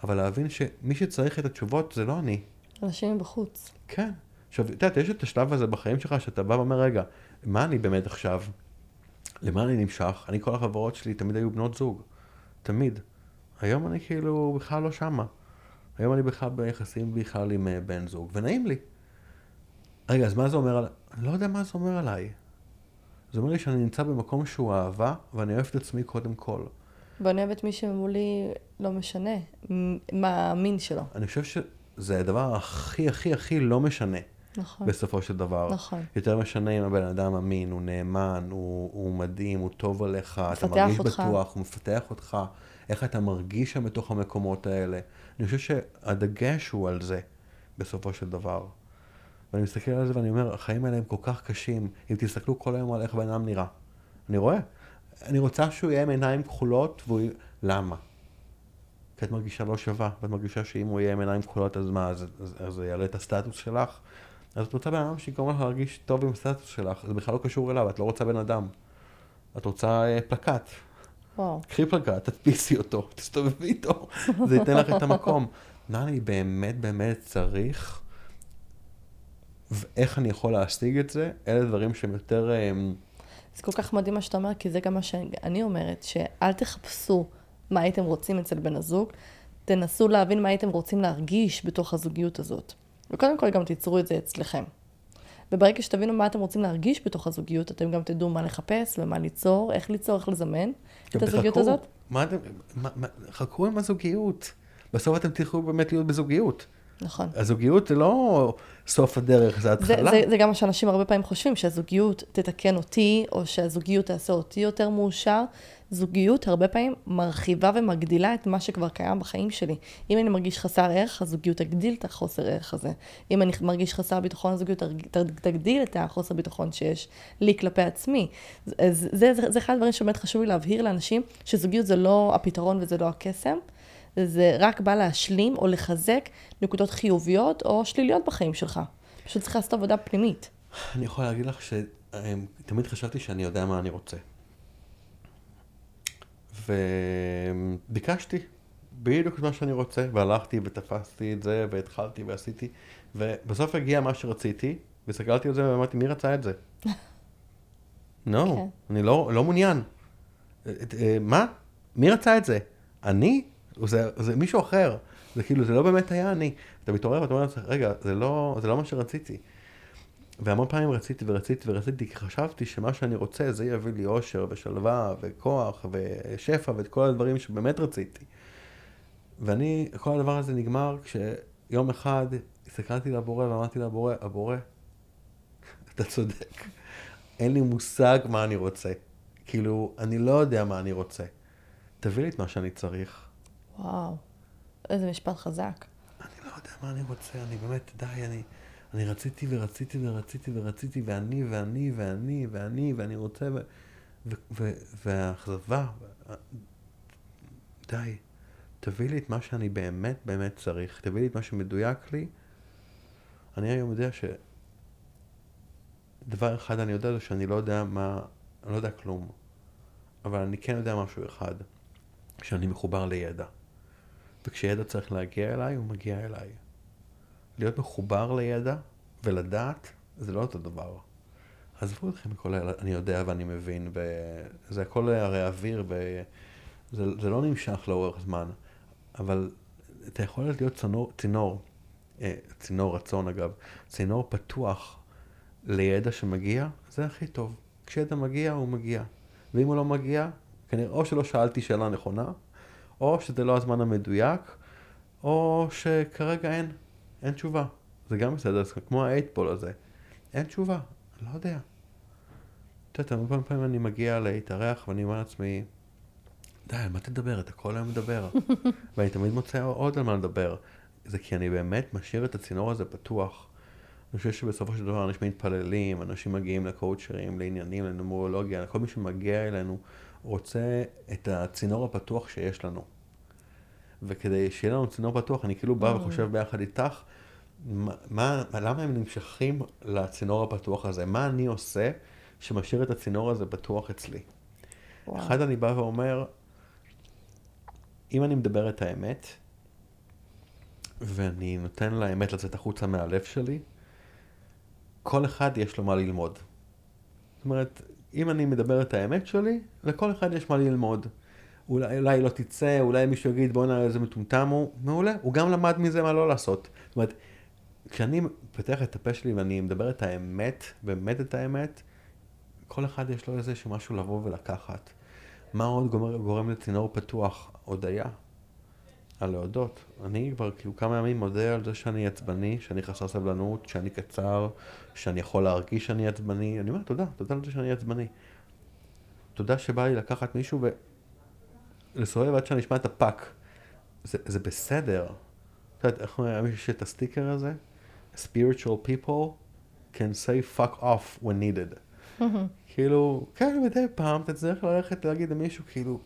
אבל להבין שמי שצריך את התשובות זה לא אני. אנשים בחוץ. כן. עכשיו, את יודעת, יש את השלב הזה בחיים שלך שאתה בא ואומר, רגע, מה אני באמת עכשיו? למה אני נמשך? אני, כל החברות שלי תמיד היו בנות זוג. תמיד. היום אני כאילו בכלל לא שמה. היום אני בכלל ביחסים בכלל עם uh, בן זוג, ונעים לי. רגע, אז מה זה אומר עליי? אני לא יודע מה זה אומר עליי. זה אומר לי שאני נמצא במקום שהוא אהבה, ואני אוהב את עצמי קודם כל. ואני אוהב את מי שמולי לא משנה מה המין שלו. אני חושב שזה הדבר הכי הכי הכי לא משנה. נכון. בסופו של דבר. נכון. יותר משנה אם הבן אדם אמין, הוא נאמן, הוא, הוא מדהים, הוא טוב עליך, אתה מרגיש אותך. בטוח, הוא מפתח אותך, איך אתה מרגיש שם בתוך המקומות האלה. אני חושב שהדגש הוא על זה, בסופו של דבר. ואני מסתכל על זה ואני אומר, החיים האלה הם כל כך קשים, אם תסתכלו כל היום על איך בן אדם נראה. אני רואה. אני רוצה שהוא יהיה עם עיניים כחולות, והוא... למה? כי את מרגישה לא שווה, ואת מרגישה שאם הוא יהיה עם עיניים כחולות, אז מה, אז, אז, אז זה יעלה את הסטטוס שלך? אז את רוצה בן אדם שיגרום לך להרגיש טוב עם הסטטוס שלך, זה בכלל לא קשור אליו, את לא רוצה בן אדם. את רוצה אה, פלקט. וואו. קחי פלקט, תדפיסי אותו, *laughs* תסתובבי איתו, זה ייתן לך את המקום. מה אני באמת באמת צריך, ואיך אני יכול להשיג את זה, אלה דברים שהם יותר... אה, זה כל כך מדהים מה שאתה אומר, כי זה גם מה שאני אומרת, שאל תחפשו מה הייתם רוצים אצל בן הזוג, תנסו להבין מה הייתם רוצים להרגיש בתוך הזוגיות הזאת. וקודם כל גם תיצרו את זה אצלכם. וברגע שתבינו מה אתם רוצים להרגיש בתוך הזוגיות, אתם גם תדעו מה לחפש ומה ליצור, איך ליצור, איך לזמן את הזוגיות תחכו, הזאת. מה אתם, מה, מה, חכו עם הזוגיות. בסוף אתם תלכו באמת להיות בזוגיות. נכון. הזוגיות זה לא סוף הדרך, זה התחלה. זה, זה, זה גם מה שאנשים הרבה פעמים חושבים, שהזוגיות תתקן אותי, או שהזוגיות תעשה אותי יותר מאושר. זוגיות הרבה פעמים מרחיבה ומגדילה את מה שכבר קיים בחיים שלי. אם אני מרגיש חסר ערך, הזוגיות תגדיל את החוסר ערך הזה. אם אני מרגיש חסר ביטחון, הזוגיות תגדיל את החוסר ביטחון שיש לי כלפי עצמי. זה, זה, זה, זה אחד הדברים שבאמת חשוב לי להבהיר לאנשים, שזוגיות זה לא הפתרון וזה לא הקסם. זה רק בא להשלים או לחזק נקודות חיוביות או שליליות בחיים שלך. פשוט צריך לעשות עבודה פנימית. אני יכול להגיד לך שתמיד חשבתי שאני יודע מה אני רוצה. וביקשתי בדיוק מה שאני רוצה, והלכתי ותפסתי את זה, והתחלתי ועשיתי, ובסוף הגיע מה שרציתי, והסתכלתי על זה ואמרתי, מי רצה את זה? לא, *laughs* no, כן. אני לא, לא מעוניין. אה, מה? מי רצה את זה? אני? זה, זה מישהו אחר. זה כאילו, זה לא באמת היה אני. אתה מתעורר ואתה אומר לעצמך, רגע, זה לא, זה לא מה שרציתי. והמון פעמים רציתי ורציתי ורציתי, כי חשבתי שמה שאני רוצה זה יביא לי אושר ושלווה וכוח ושפע ואת כל הדברים שבאמת רציתי. ואני, כל הדבר הזה נגמר כשיום אחד הסתכלתי לבורא ואמרתי לבורא, הבורא, אתה צודק, אין לי מושג מה אני רוצה. כאילו, אני לא יודע מה אני רוצה. תביא לי את מה שאני צריך. וואו, איזה משפט חזק. אני לא יודע מה אני רוצה, אני באמת, די, אני... אני רציתי ורציתי ורציתי ורציתי, ואני ואני ואני ואני ואני רוצה, והאכזבה, די, תביא לי את מה שאני באמת באמת צריך, תביא לי את מה שמדויק לי. אני היום יודע ש... דבר אחד אני יודע זה שאני לא יודע מה, אני לא יודע כלום, אבל אני כן יודע משהו אחד, שאני מחובר לידע. וכשידע צריך להגיע אליי, הוא מגיע אליי. להיות מחובר לידע ולדעת, זה לא אותו דבר. עזבו אתכם מכל ה... אני יודע ואני מבין, וזה הכל הרי אוויר, וזה לא נמשך לאורך זמן, אבל אתה יכול להיות צינור, צינור, אה, צינור רצון אגב, צינור פתוח לידע שמגיע, זה הכי טוב. כשידע מגיע, הוא מגיע. ואם הוא לא מגיע, כנראה או שלא שאלתי שאלה נכונה, או שזה לא הזמן המדויק, או שכרגע אין, אין תשובה. זה גם בסדר, זה כמו האייטבול הזה. אין תשובה, לא יודע. את יודעת, הרבה פעמים אני מגיע להתארח ואני אומר לעצמי, די, על מה תדבר? אתה כל היום מדבר. *laughs* ואני תמיד מוצא עוד על מה לדבר. זה כי אני באמת משאיר את הצינור הזה פתוח. אני חושב שבסופו של דבר אנשים מתפללים, אנשים מגיעים לקואוצ'רים, לעניינים, לנומרולוגיה, כל מי שמגיע אלינו רוצה את הצינור הפתוח שיש לנו. וכדי שיהיה לנו צינור פתוח, אני כאילו בא mm. וחושב ביחד איתך, מה, מה, למה הם נמשכים לצינור הפתוח הזה? מה אני עושה שמשאיר את הצינור הזה פתוח אצלי? וואו. אחד, אני בא ואומר, אם אני מדבר את האמת, ואני נותן לאמת לצאת החוצה מהלב שלי, כל אחד יש לו מה ללמוד. זאת אומרת, אם אני מדבר את האמת שלי, לכל אחד יש מה ללמוד. אולי, אולי לא תצא, אולי מישהו יגיד בואנה איזה מטומטם הוא, מעולה, הוא גם למד מזה מה לא לעשות. זאת אומרת, כשאני פותח את הפה שלי ואני מדבר את האמת, באמת את האמת, כל אחד יש לו איזה משהו לבוא ולקחת. מה עוד גורם, גורם לצינור פתוח? הודיה. על להודות. אני כבר כאילו כמה ימים מודה על זה שאני עצבני, שאני חסר סבלנות, שאני קצר, שאני יכול להרגיש שאני עצבני. אני אומר תודה, תודה על זה שאני עצבני. תודה שבא לי לקחת מישהו ולסובב עד שאני אשמע את הפאק. זה, זה בסדר. את יודעת, איך אומר מישהו שיש את הסטיקר הזה? spiritual people can say fuck off when needed. *laughs* כאילו, כן, מדי פעם אתה צריך ללכת להגיד למישהו כאילו,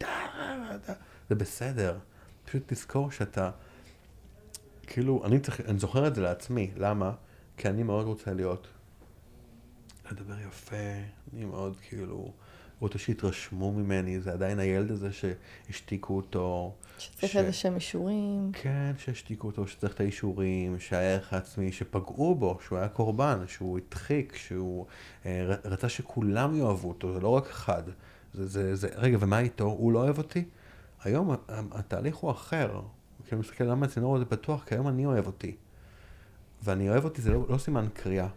זה בסדר. פשוט תזכור שאתה, כאילו, אני, צריך, אני זוכר את זה לעצמי, למה? כי אני מאוד רוצה להיות, לדבר יפה, אני מאוד כאילו, רוצה שיתרשמו ממני, זה עדיין הילד הזה שהשתיקו אותו. שצריך ש... איזה שהם אישורים. כן, שהשתיקו אותו, שצריך את האישורים, שהערך העצמי, שפגעו בו, שהוא היה קורבן, שהוא הדחיק, שהוא אה, רצה שכולם יאהבו אותו, זה לא רק אחד. זה, זה, זה, רגע, ומה איתו? הוא לא אוהב אותי? היום התהליך הוא אחר. כשאני מסתכל למה הצינור הזה פתוח, כי היום אני אוהב אותי. ואני אוהב אותי זה לא, לא סימן קריאה.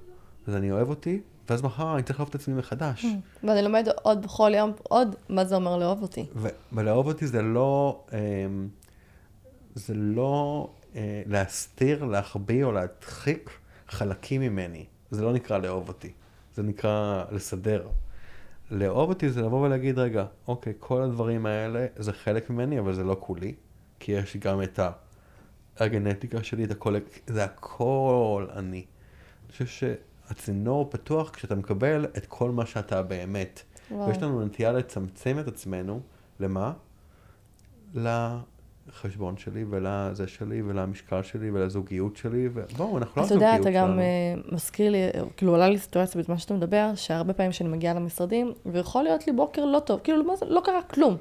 אז אני אוהב אותי, ואז מחר אני צריך לאהוב את עצמי מחדש. Mm. ואני לומד עוד בכל יום עוד מה זה אומר לאהוב אותי. ולאהוב אותי זה לא, אמ, זה לא אה, להסתיר, להחביא או להדחיק חלקים ממני. זה לא נקרא לאהוב אותי, זה נקרא לסדר. לאהוב אותי זה לבוא ולהגיד, רגע, אוקיי, כל הדברים האלה זה חלק ממני, אבל זה לא כולי, כי יש גם את הגנטיקה שלי, את הכל, זה הכל אני. אני חושב שהצינור פתוח כשאתה מקבל את כל מה שאתה באמת. וואו. ויש לנו נטייה לצמצם את עצמנו, למה? לחשבון שלי ולזה שלי ולמשקל שלי ולזוגיות שלי, ובואו, אנחנו לא הזוגיות שלנו. אתה יודע, אתה גם uh, מזכיר לי, כאילו עולה לי סיטואציה בזמן שאתה מדבר, שהרבה פעמים שאני מגיעה למשרדים, ויכול להיות לי בוקר לא טוב, כאילו לא, לא קרה כלום.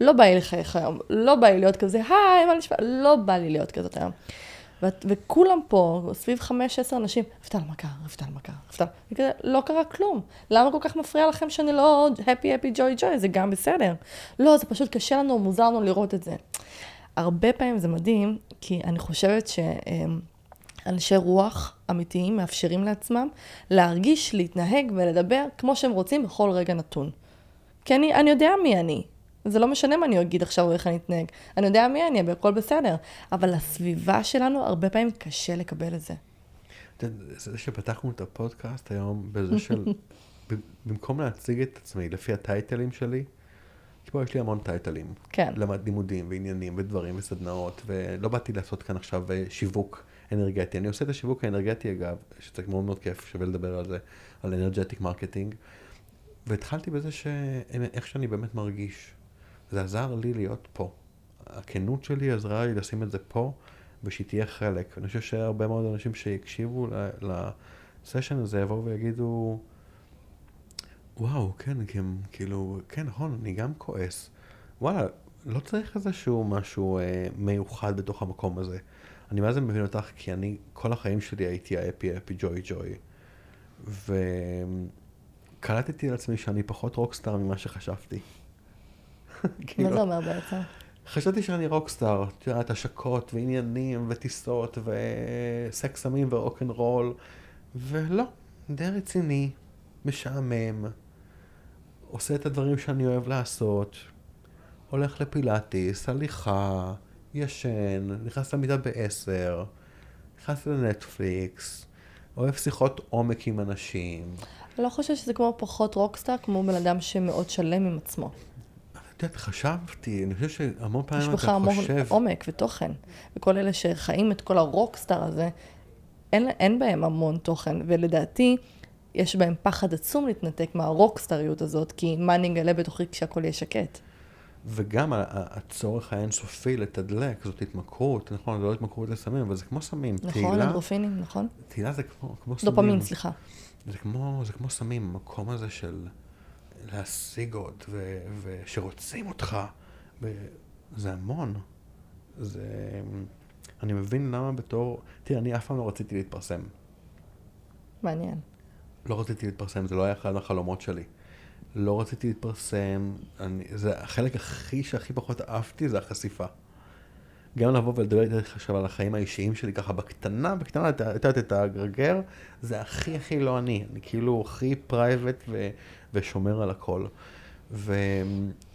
לא בא לי לחייך היום, לא בא לי להיות כזה, היי, מה נשמע? לא בא לי להיות כזאת היום. ו- וכולם פה, סביב חמש, עשר אנשים, רפתל, מה קרה? רפתל, מה קרה? רפתל. וכזה, לא קרה כלום. למה כל כך מפריע לכם שאני לא happy, happy, joy, joy? זה גם בסדר. לא, זה פשוט קשה לנו, מוזר לנו לראות את זה. הרבה פעמים זה מדהים, כי אני חושבת שאנשי רוח אמיתיים מאפשרים לעצמם להרגיש, להתנהג ולדבר כמו שהם רוצים בכל רגע נתון. כי אני, אני יודע מי אני. זה לא משנה מה אני אגיד עכשיו או איך אני אתנהג. אני יודע מי אני, והכל בסדר. אבל הסביבה שלנו, הרבה פעמים קשה לקבל את זה. זה שפתחנו את הפודקאסט היום בזה של, *laughs* במקום להציג את עצמי לפי הטייטלים שלי, כי פה יש לי המון טייטלים. כן. למד לימודים ועניינים ודברים וסדנאות, ולא באתי לעשות כאן עכשיו אה, שיווק אנרגטי. אני עושה את השיווק האנרגטי אגב, שזה מאוד מאוד כיף, שווה לדבר על זה, על energetic marketing. והתחלתי בזה שאיך שאני באמת מרגיש. זה עזר לי להיות פה. הכנות שלי עזרה לי לשים את זה פה, ושהיא תהיה חלק. אני חושב שהרבה מאוד אנשים שיקשיבו לסשן הזה יבואו ויגידו, וואו, כן, כי הם, כאילו, כן, נכון, אני גם כועס. וואלה, לא צריך איזשהו משהו אה, מיוחד בתוך המקום הזה. אני מה זה מבין אותך, כי אני כל החיים שלי הייתי האפי אפי ג'וי ג'וי. וקלטתי על עצמי שאני פחות רוקסטאר ממה שחשבתי. *laughs* מה כאילו, זה אומר בעצם? חשבתי שאני רוקסטאר, את יודעת, השקות ועניינים וטיסות וסקס סמים ורוקנרול, ולא, די רציני, משעמם, עושה את הדברים שאני אוהב לעשות, הולך לפילאטיס, הליכה, ישן, נכנס למיטה בעשר, נכנס לנטפליקס, אוהב שיחות עומק עם אנשים. אני לא חושבת שזה כמו פחות רוקסטאר, כמו בן אדם שמאוד שלם עם עצמו. את יודעת, חשבתי, אני חושב שהמון יש פעמים בך אתה המון חושב... עומק ותוכן. וכל אלה שחיים את כל הרוקסטאר הזה, אין, אין בהם המון תוכן. ולדעתי, יש בהם פחד עצום להתנתק מהרוקסטריות הזאת, כי מה אני אגלה בתוכי כשהכול יהיה שקט. וגם הצורך האינסופי לתדלק, זאת התמכרות, נכון, זה לא התמכרות לסמים, אבל זה כמו סמים. נכון? תהילה, אנדרופינים, נכון? תהילה זה כמו, כמו סמים. דופמין, סליחה. זה כמו, זה כמו סמים, המקום הזה של להשיג עוד, ו, ושרוצים אותך, זה המון. זה... אני מבין למה בתור... תראה, אני אף פעם לא רציתי להתפרסם. מעניין. לא רציתי להתפרסם, זה לא היה אחד מהחלומות שלי. לא רציתי להתפרסם, אני, זה החלק הכי שהכי פחות אהבתי זה החשיפה. גם לבוא ולדבר איתך עכשיו על החיים האישיים שלי ככה בקטנה, בקטנה, את יודעת, את הגרגר, זה הכי הכי לא אני. אני כאילו הכי private ו, ושומר על הכל. ו,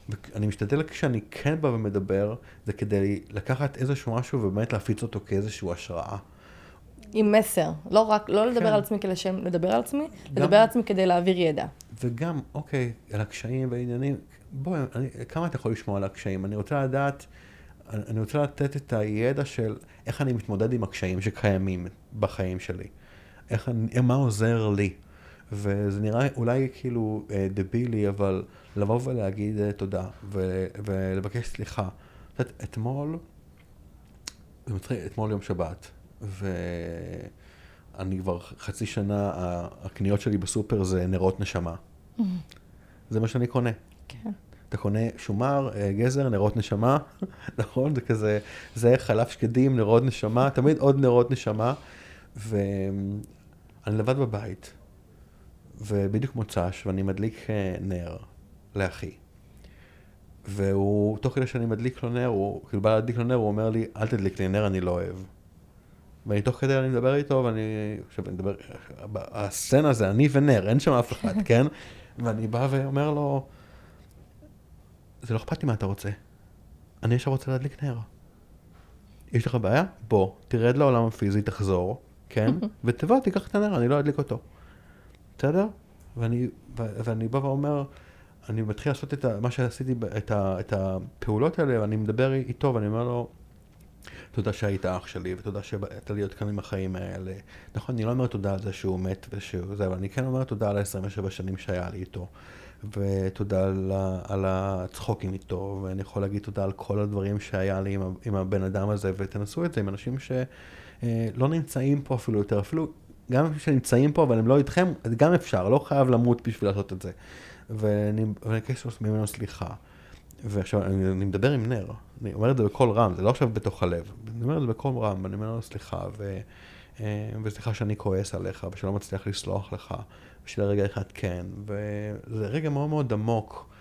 ואני משתדל כשאני כן בא ומדבר, זה כדי לקחת איזשהו משהו ובאמת להפיץ אותו כאיזושהי השראה. עם מסר. לא רק, לא לדבר כן. על עצמי כלשם לדבר על עצמי, גם- לדבר על עצמי כדי להעביר ידע. וגם, אוקיי, על הקשיים והעניינים, בואי, אני, כמה אתה יכול לשמוע על הקשיים? אני רוצה לדעת, אני רוצה לתת את הידע של איך אני מתמודד עם הקשיים שקיימים בחיים שלי. איך אני, מה עוזר לי. וזה נראה אולי כאילו אה, דבילי, אבל לבוא ולהגיד אה, תודה ו, ולבקש סליחה. את יודעת, אתמול, אתמול יום שבת, ואני כבר חצי שנה, הקניות שלי בסופר זה נרות נשמה. זה מה שאני קונה. כן. אתה קונה שומר, אה, גזר, נרות נשמה, *laughs* נכון? זה כזה, זה חלב שקדים, נרות נשמה, תמיד עוד נרות נשמה. ואני לבד בבית, ובדיוק מוצ"ש, ואני מדליק אה, נר לאחי. והוא, תוך כדי שאני מדליק לו נר, הוא כאילו בא להדליק לו נר, הוא אומר לי, אל תדליק לי נר, אני לא אוהב. ואני תוך כדי אני מדבר איתו, ואני, עכשיו אני מדבר, הסצנה זה אני ונר, אין שם אף אחד, *laughs* כן? ואני בא ואומר לו, זה לא אכפת לי מה אתה רוצה. אני עכשיו רוצה להדליק נר. יש לך בעיה? בוא, תרד לעולם הפיזי, תחזור, כן? *laughs* ותבוא, תיקח את הנר, אני לא אדליק אותו. בסדר? ואני, ואני בא ואומר, אני מתחיל לעשות את ה, מה שעשיתי, את, ה, את הפעולות האלה, ואני מדבר איתו, ואני אומר לו, תודה שהיית אח שלי, ותודה שבאת להיות כאן עם החיים האלה. נכון, אני לא אומר תודה על זה שהוא מת ושהוא זה, אבל אני כן אומר תודה על ה-27 שנים שהיה לי איתו. ותודה על, על הצחוקים איתו, ואני יכול להגיד תודה על כל הדברים שהיה לי עם, עם הבן אדם הזה, ותנסו את זה עם אנשים שלא נמצאים פה אפילו יותר, אפילו גם שנמצאים פה אבל הם לא איתכם, גם אפשר, לא חייב למות בשביל לעשות את זה. ואני מבקש ממנו סליחה. ועכשיו אני, אני מדבר עם נר, אני אומר את זה בקול רם, זה לא עכשיו בתוך הלב, אני אומר את זה בקול רם, ואני אומר לו סליחה, ו, אה, וסליחה שאני כועס עליך, ושלא מצליח לסלוח לך, ושלרגע אחד כן, וזה רגע מאוד מאוד עמוק,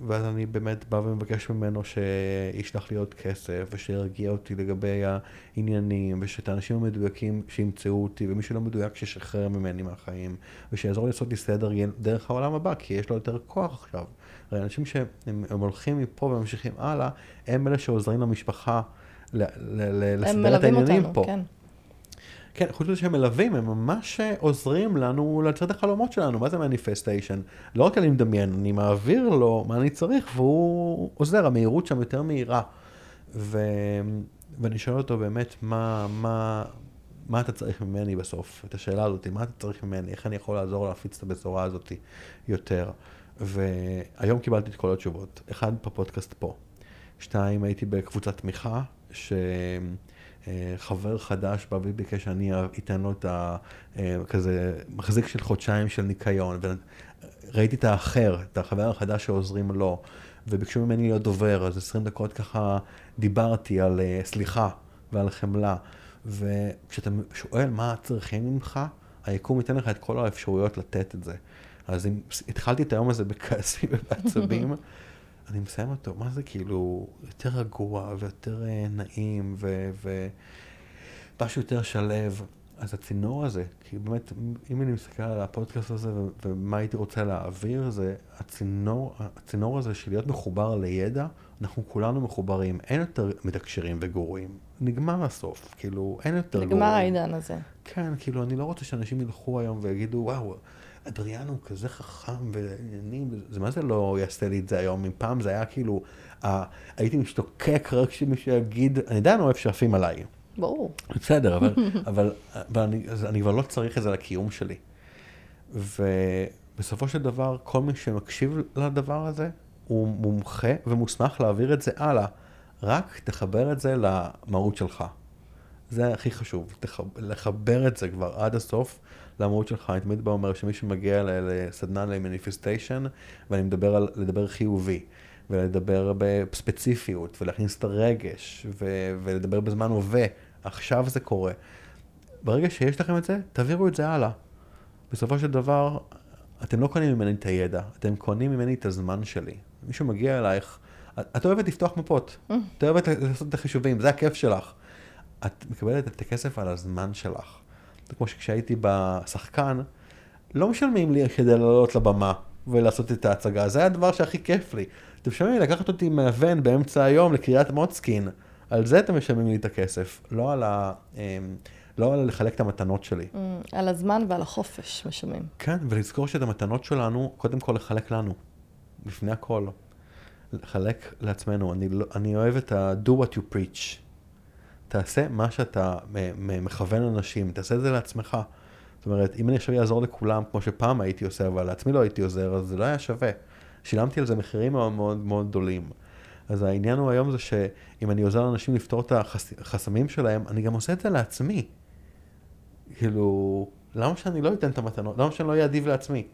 ואז אני באמת בא ומבקש ממנו שישלח לי עוד כסף, ושירגיע אותי לגבי העניינים, ושאת האנשים המדויקים שימצאו אותי, ומי שלא מדויק שישחרר ממני מהחיים, ושיעזור לי לעשות לי סדר דרך העולם הבא, כי יש לו יותר כוח עכשיו. הרי אנשים שהם הם הולכים מפה וממשיכים הלאה, הם אלה שעוזרים למשפחה לסדר את מלווים העניינים אותנו, פה. כן. כן, חוץ מזה שהם מלווים, הם ממש עוזרים לנו לצאת החלומות שלנו. מה זה מניפסטיישן? לא רק אני מדמיין, אני מעביר לו מה אני צריך, והוא עוזר, המהירות שם יותר מהירה. ו... ואני שואל אותו באמת, מה, מה, מה אתה צריך ממני בסוף? את השאלה הזאת, מה אתה צריך ממני? איך אני יכול לעזור להפיץ את הבשורה הזאת יותר? והיום קיבלתי את כל התשובות. אחד בפודקאסט פה. שתיים, הייתי בקבוצת תמיכה, שחבר חדש בא וביקש שאני אתן לו את ה... אה, כזה מחזיק של חודשיים של ניקיון. וראיתי את האחר, את החבר החדש שעוזרים לו, וביקשו ממני להיות דובר, אז עשרים דקות ככה דיברתי על אה, סליחה ועל חמלה. וכשאתה שואל מה צריכים ממך, היקום ייתן לך את כל האפשרויות לתת את זה. אז אם התחלתי את היום הזה בכעסים ובעצבים, *laughs* אני מסיים אותו, מה זה כאילו יותר רגוע ויותר uh, נעים ומשהו יותר שלו. אז הצינור הזה, כי באמת, אם אני מסתכל על הפודקאסט הזה ומה הייתי רוצה להעביר, זה הצינור, הצינור הזה של להיות מחובר לידע, אנחנו כולנו מחוברים, אין יותר מתקשרים וגרועים. נגמר הסוף, כאילו, אין יותר גרועים. נגמר העידן הזה. כן, כאילו, אני לא רוצה שאנשים ילכו היום ויגידו, וואו, אדריאן הוא כזה חכם ועניינים, זה מה זה לא יעשה לי את זה היום? אם פעם זה היה כאילו, אה, הייתי משתוקק רק שמישהו יגיד, אני עדיין אוהב שעפים עליי. ברור. בסדר, אבל, *laughs* אבל, אבל אני, אני כבר לא צריך את זה לקיום שלי. ובסופו של דבר, כל מי שמקשיב לדבר הזה, הוא מומחה ומוסמך להעביר את זה הלאה. רק תחבר את זה למהות שלך. זה הכי חשוב, לחבר את זה כבר עד הסוף למהות שלך. אני תמיד בא אומר שמי שמגיע לסדנה למניפיסטיישן, ואני מדבר על לדבר חיובי, ולדבר בספציפיות, ולהכניס את הרגש, ו- ולדבר בזמן הווה, עכשיו זה קורה. ברגע שיש לכם את זה, תעבירו את זה הלאה. בסופו של דבר, אתם לא קונים ממני את הידע, אתם קונים ממני את הזמן שלי. מישהו מגיע אלייך, את אוהבת לפתוח מפות, mm. את אוהבת לעשות את החישובים, זה הכיף שלך. את מקבלת את הכסף על הזמן שלך. זה כמו שכשהייתי בשחקן, לא משלמים לי כדי לעלות לבמה ולעשות את ההצגה, זה היה הדבר שהכי כיף לי. אתם משלמים לי לקחת אותי מהוון באמצע היום לקריית מוצקין, על זה אתם משלמים לי את הכסף, לא על ה... אמ, לא על לחלק את המתנות שלי. Mm, על הזמן ועל החופש משלמים. כן, ולזכור שאת המתנות שלנו, קודם כל לחלק לנו. לפני הכל. לחלק לעצמנו. אני, לא, אני אוהב את ה-do what you preach. תעשה מה שאתה מכוון אנשים, תעשה את זה לעצמך. זאת אומרת, אם אני עכשיו אעזור לכולם, כמו שפעם הייתי עושה, אבל לעצמי לא הייתי עוזר, אז זה לא היה שווה. שילמתי על זה מחירים מאוד מאוד מאוד גדולים. אז העניין הוא היום זה שאם אני עוזר לאנשים לפתור את החסמים שלהם, אני גם עושה את זה לעצמי. כאילו, למה שאני לא אתן את המתנות? למה שאני לא אהיה אדיב לעצמי?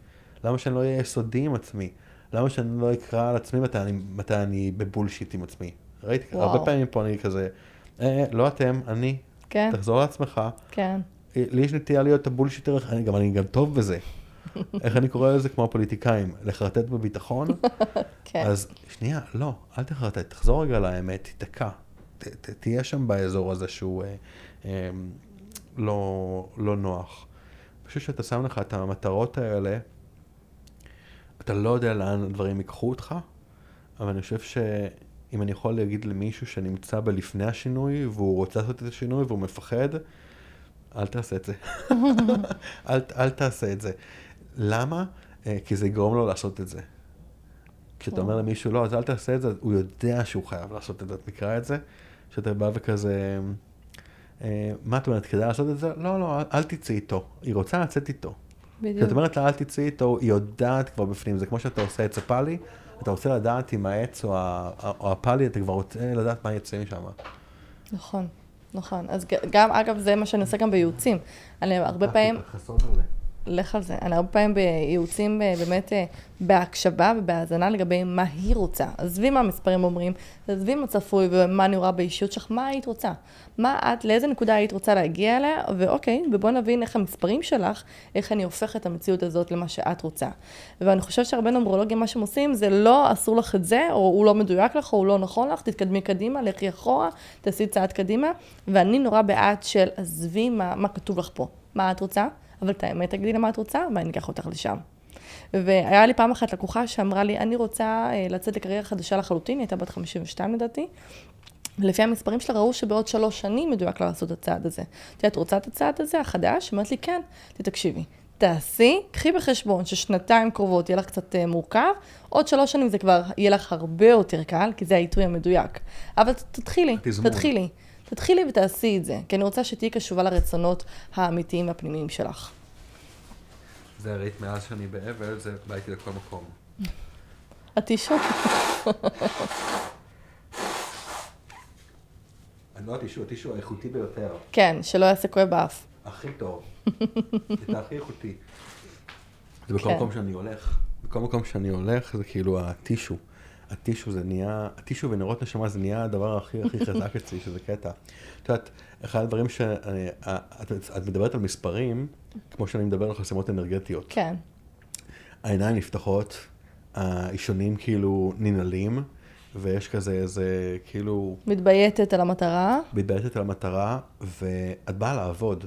למה שאני לא אהיה יסודי עם עצמי? למה שאני לא אקרא על עצמי מתי אני, מתי אני בבולשיט עם עצמי? ראיתי, וואו. הרבה פעמים פה אני כזה, אה, לא אתם, אני, כן. תחזור לעצמך. כן. אה, לי יש נטייה להיות הבולשיטר, אני גם, אני גם טוב בזה. *laughs* איך אני קורא לזה כמו הפוליטיקאים, לחרטט בביטחון? *laughs* כן. אז שנייה, לא, אל תחרטט, תחזור רגע לאמת, תיתקע. ת, ת, תהיה שם באזור הזה שהוא אה, אה, לא, לא נוח. פשוט שאתה שם לך את המטרות האלה, אתה לא יודע לאן הדברים ייקחו אותך, אבל אני חושב שאם אני יכול להגיד למישהו שנמצא בלפני השינוי, והוא רוצה לעשות את השינוי והוא מפחד, אל תעשה את זה. *laughs* אל, אל תעשה את זה. למה? אה, כי זה יגרום לו לעשות את זה. כשאתה אומר למישהו, לא, אז אל תעשה את זה, הוא יודע שהוא חייב לעשות את זה. את מכירה את זה? שאתה בא וכזה, אה, מה את אומרת, כדאי לעשות את זה? לא, לא, אל תצאי איתו. היא רוצה לצאת איתו. בדיוק. כשאת אומרת לה, אל תצאי איתו, היא יודעת כבר בפנים. זה כמו שאתה עושה עץ הפאלי, אתה רוצה לדעת אם העץ או, או הפאלי, אתה כבר רוצה לדעת מה יצא משם. נכון, נכון. אז גם, אגב, זה מה שאני עושה גם בייעוצים. אני הרבה פעמים... לך על זה. אני הרבה פעמים בייעוצים באמת אה, בהקשבה ובהאזנה לגבי מה היא רוצה. עזבי מה המספרים אומרים, עזבי מה צפוי ומה אני רואה באישיות שלך, מה היית רוצה? מה את, לאיזה נקודה היית רוצה להגיע אליה, ואוקיי, ובוא נבין איך המספרים שלך, איך אני הופך את המציאות הזאת למה שאת רוצה. ואני חושבת שהרבה נומרולוגים, מה שהם עושים, זה לא אסור לך את זה, או הוא לא מדויק לך, או הוא לא נכון לך, תתקדמי קדימה, לכי אחורה, תעשי צעד קדימה, ואני נורא בעד של עזבי מה, מה כתוב לך פה. מה את רוצה? אבל את האמת תגידי למה את רוצה, ואני אקח אותך לשם. והיה לי פעם אחת לקוחה שאמרה לי, אני רוצה אה, לצאת לקריירה חדשה לחלוטין, היא הייתה בת 52 לדעתי. לפי המספרים שלה ראו שבעוד שלוש שנים מדויק לה לעשות את הצעד הזה. את רוצה את הצעד הזה, החדש? אמרת לי, כן. תקשיבי, תעשי, קחי בחשבון ששנתיים קרובות יהיה לך קצת אה, מורכב, עוד שלוש שנים זה כבר יהיה לך הרבה יותר קל, כי זה העיתוי המדויק. אבל תתחילי, תתחילי. תתחילי ותעשי את זה, כי אני רוצה שתהיי קשובה לרצונות האמיתיים והפנימיים שלך. זה ראית מאז שאני באבל, זה בא איתי לכל מקום. את אישה. לא הטישו, הטישו האיכותי ביותר. כן, שלא יעשה כואב באף. הכי טוב. *laughs* את הכי איכותי. זה בכל כן. מקום שאני הולך. בכל מקום שאני הולך זה כאילו הטישו. הטישו זה נהיה, הטישו ונרות נשמה זה נהיה הדבר הכי הכי חזק אצלי, שזה קטע. את יודעת, אחד הדברים ש... אה, את מדברת על מספרים, כמו שאני מדבר על חסימות אנרגטיות. כן, העיניים נפתחות, האישונים כאילו ננעלים, ויש כזה איזה כאילו מתבייתת על המטרה. מתבייתת על המטרה, ואת באה לעבוד.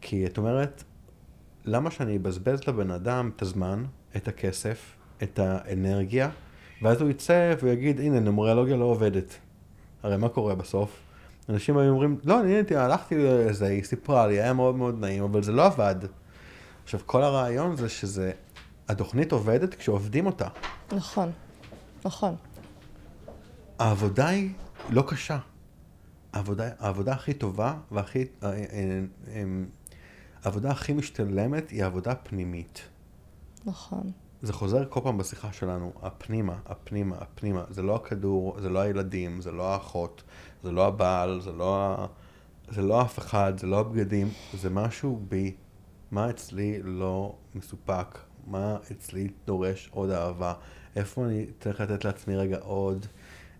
כי את אומרת, למה שאני אבזבז לבן אדם את הזמן, את הכסף, את האנרגיה, ואז הוא יצא ויגיד, הנה, נומרולוגיה לא עובדת. הרי מה קורה בסוף? אנשים היו אומרים, לא, אני הייתי, הלכתי לזה, היא סיפרה לי, היה מאוד מאוד נעים, אבל זה לא עבד. עכשיו, כל הרעיון זה שזה, התוכנית עובדת כשעובדים אותה. נכון, נכון. העבודה היא לא קשה. העבודה, העבודה הכי טובה והכי... אה, אה, אה, העבודה הכי משתלמת היא העבודה הפנימית. נכון. זה חוזר כל פעם בשיחה שלנו, הפנימה, הפנימה, הפנימה. זה לא הכדור, זה לא הילדים, זה לא האחות, זה לא הבעל, זה לא, ה... זה לא אף אחד, זה לא הבגדים, זה משהו בי. מה אצלי לא מסופק? מה אצלי דורש עוד אהבה? איפה אני צריך לתת לעצמי רגע עוד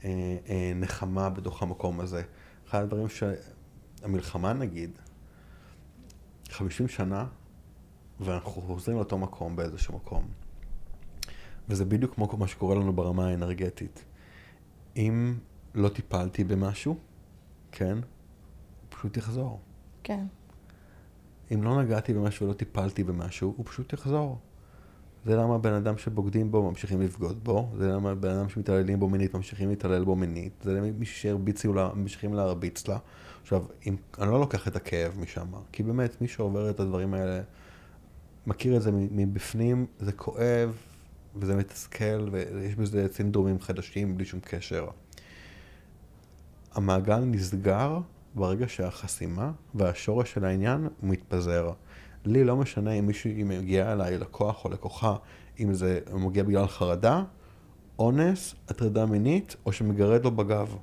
אה, אה, נחמה בתוך המקום הזה? אחד הדברים שהמלחמה נגיד, 50 שנה, ואנחנו חוזרים לאותו מקום באיזשהו מקום. וזה בדיוק כמו מה שקורה לנו ברמה האנרגטית. אם לא טיפלתי במשהו, כן, הוא פשוט יחזור. כן. אם לא נגעתי במשהו ולא טיפלתי במשהו, הוא פשוט יחזור. זה למה בן אדם שבוגדים בו ממשיכים לבגוד בו, זה למה בן אדם שמתעללים בו מינית ממשיכים להתעלל בו מינית, זה למה מישהו שהרביצו לה, ממשיכים להרביץ לה. עכשיו, אם, אני לא לוקח את הכאב משם, כי באמת מי שעובר את הדברים האלה מכיר את זה מבפנים, זה כואב וזה מתסכל ויש בזה סינדרומים חדשים בלי שום קשר. המעגל נסגר ברגע שהחסימה והשורש של העניין מתפזר. לי לא משנה אם מישהו, אם מגיע אליי לקוח או לקוחה, אם זה מגיע בגלל חרדה, אונס, הטרדה מינית, או שמגרד לו בגב.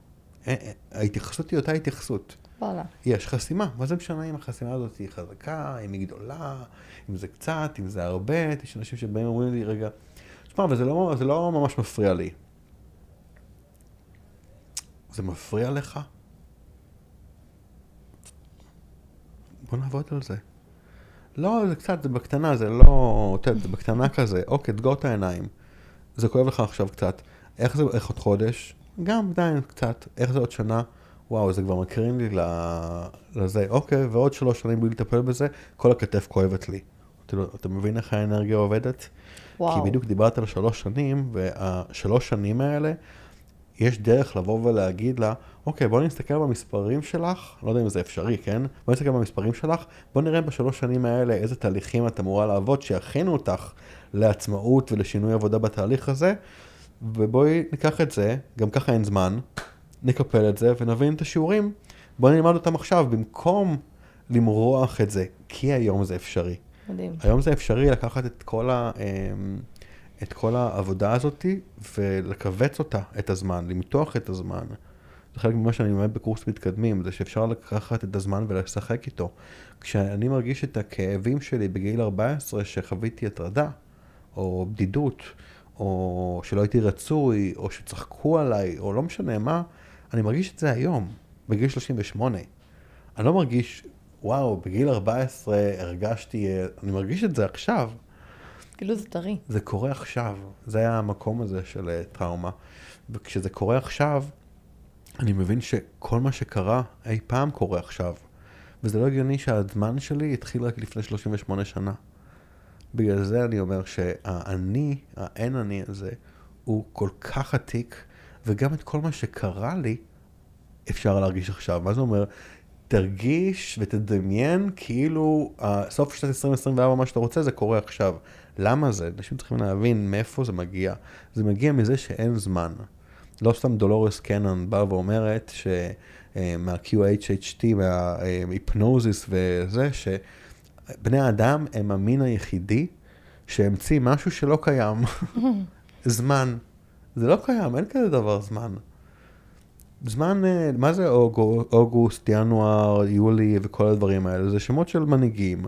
אה, אה, ההתייחסות היא אותה התייחסות. וואלה. יש חסימה, מה זה משנה אם החסימה הזאת היא חזקה, אם היא גדולה, אם זה קצת, אם זה הרבה, יש אנשים שבאים ואומרים לי, רגע, תשמע, אבל זה לא, זה לא ממש מפריע לי. זה מפריע לך? בוא נעבוד על זה. לא, זה קצת, זה בקטנה, זה לא, אתה יודע, זה בקטנה כזה. אוקיי, תגור את העיניים. זה כואב לך עכשיו קצת. איך זה, איך עוד חודש? גם עדיין קצת. איך זה עוד שנה? וואו, זה כבר מקרין לי לזה. אוקיי, ועוד שלוש שנים בלי לטפל בזה, כל הכתף כואבת לי. אתה, אתה מבין איך האנרגיה עובדת? וואו. כי בדיוק דיברת על שלוש שנים, והשלוש שנים האלה, יש דרך לבוא ולהגיד לה, אוקיי, בוא נסתכל במספרים שלך, לא יודע אם זה אפשרי, כן? בוא נסתכל במספרים שלך, בוא נראה בשלוש שנים האלה איזה תהליכים את אמורה לעבוד, שיכינו אותך לעצמאות ולשינוי עבודה בתהליך הזה, ובואי ניקח את זה, גם ככה אין זמן, נקפל את זה ונבין את השיעורים. בוא נלמד אותם עכשיו, במקום למרוח את זה, כי היום זה אפשרי. מדהים. היום זה אפשרי לקחת את כל, ה, אמ, את כל העבודה הזאת ולכווץ אותה, את הזמן, למתוח את הזמן. זה חלק ממה שאני לומד בקורס מתקדמים, זה שאפשר לקחת את הזמן ולשחק איתו. כשאני מרגיש את הכאבים שלי בגיל 14 שחוויתי הטרדה, או בדידות, או שלא הייתי רצוי, או שצחקו עליי, או לא משנה מה, אני מרגיש את זה היום, בגיל 38. אני לא מרגיש, וואו, בגיל 14 הרגשתי, אני מרגיש את זה עכשיו. כאילו זה טרי. זה קורה עכשיו, זה המקום הזה של אה, טראומה. וכשזה קורה עכשיו, אני מבין שכל מה שקרה אי פעם קורה עכשיו. וזה לא הגיוני שהזמן שלי התחיל רק לפני 38 שנה. בגלל זה אני אומר שהאני, האין אני הזה, הוא כל כך עתיק, וגם את כל מה שקרה לי, אפשר להרגיש עכשיו. מה זה אומר? תרגיש ותדמיין כאילו uh, סוף שנת 2024, מה שאתה רוצה, זה קורה עכשיו. למה זה? אנשים צריכים להבין מאיפה זה מגיע. זה מגיע מזה שאין זמן. לא סתם דולורס קנון באה ואומרת שמה-QHHT, מההיפנוזיס וזה, שבני האדם הם המין היחידי שהמציא משהו שלא קיים. *laughs* זמן. זה לא קיים, אין כזה דבר זמן. זמן, אה, מה זה אוגו, אוגוסט, ינואר, יולי וכל הדברים האלה? זה שמות של מנהיגים,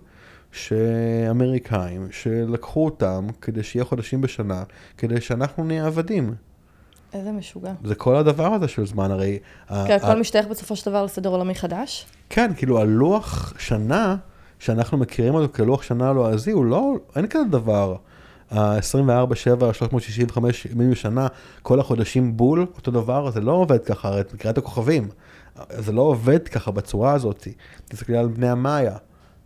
שאמריקאים, שלקחו אותם כדי שיהיה חודשים בשנה, כדי שאנחנו נהיה עבדים. איזה משוגע. זה כל הדבר הזה של זמן, הרי... כי הכל משתייך בסופו של דבר לסדר עולמי חדש? כן, כאילו הלוח שנה, שאנחנו מכירים אותו כלוח שנה לועזי, הוא לא, אין כזה דבר. ה-24, 7, 365 ימים בשנה, כל החודשים בול, אותו דבר, זה לא עובד ככה, הרי את מכירה את הכוכבים. זה לא עובד ככה בצורה הזאת. תסתכלי על בני המאיה,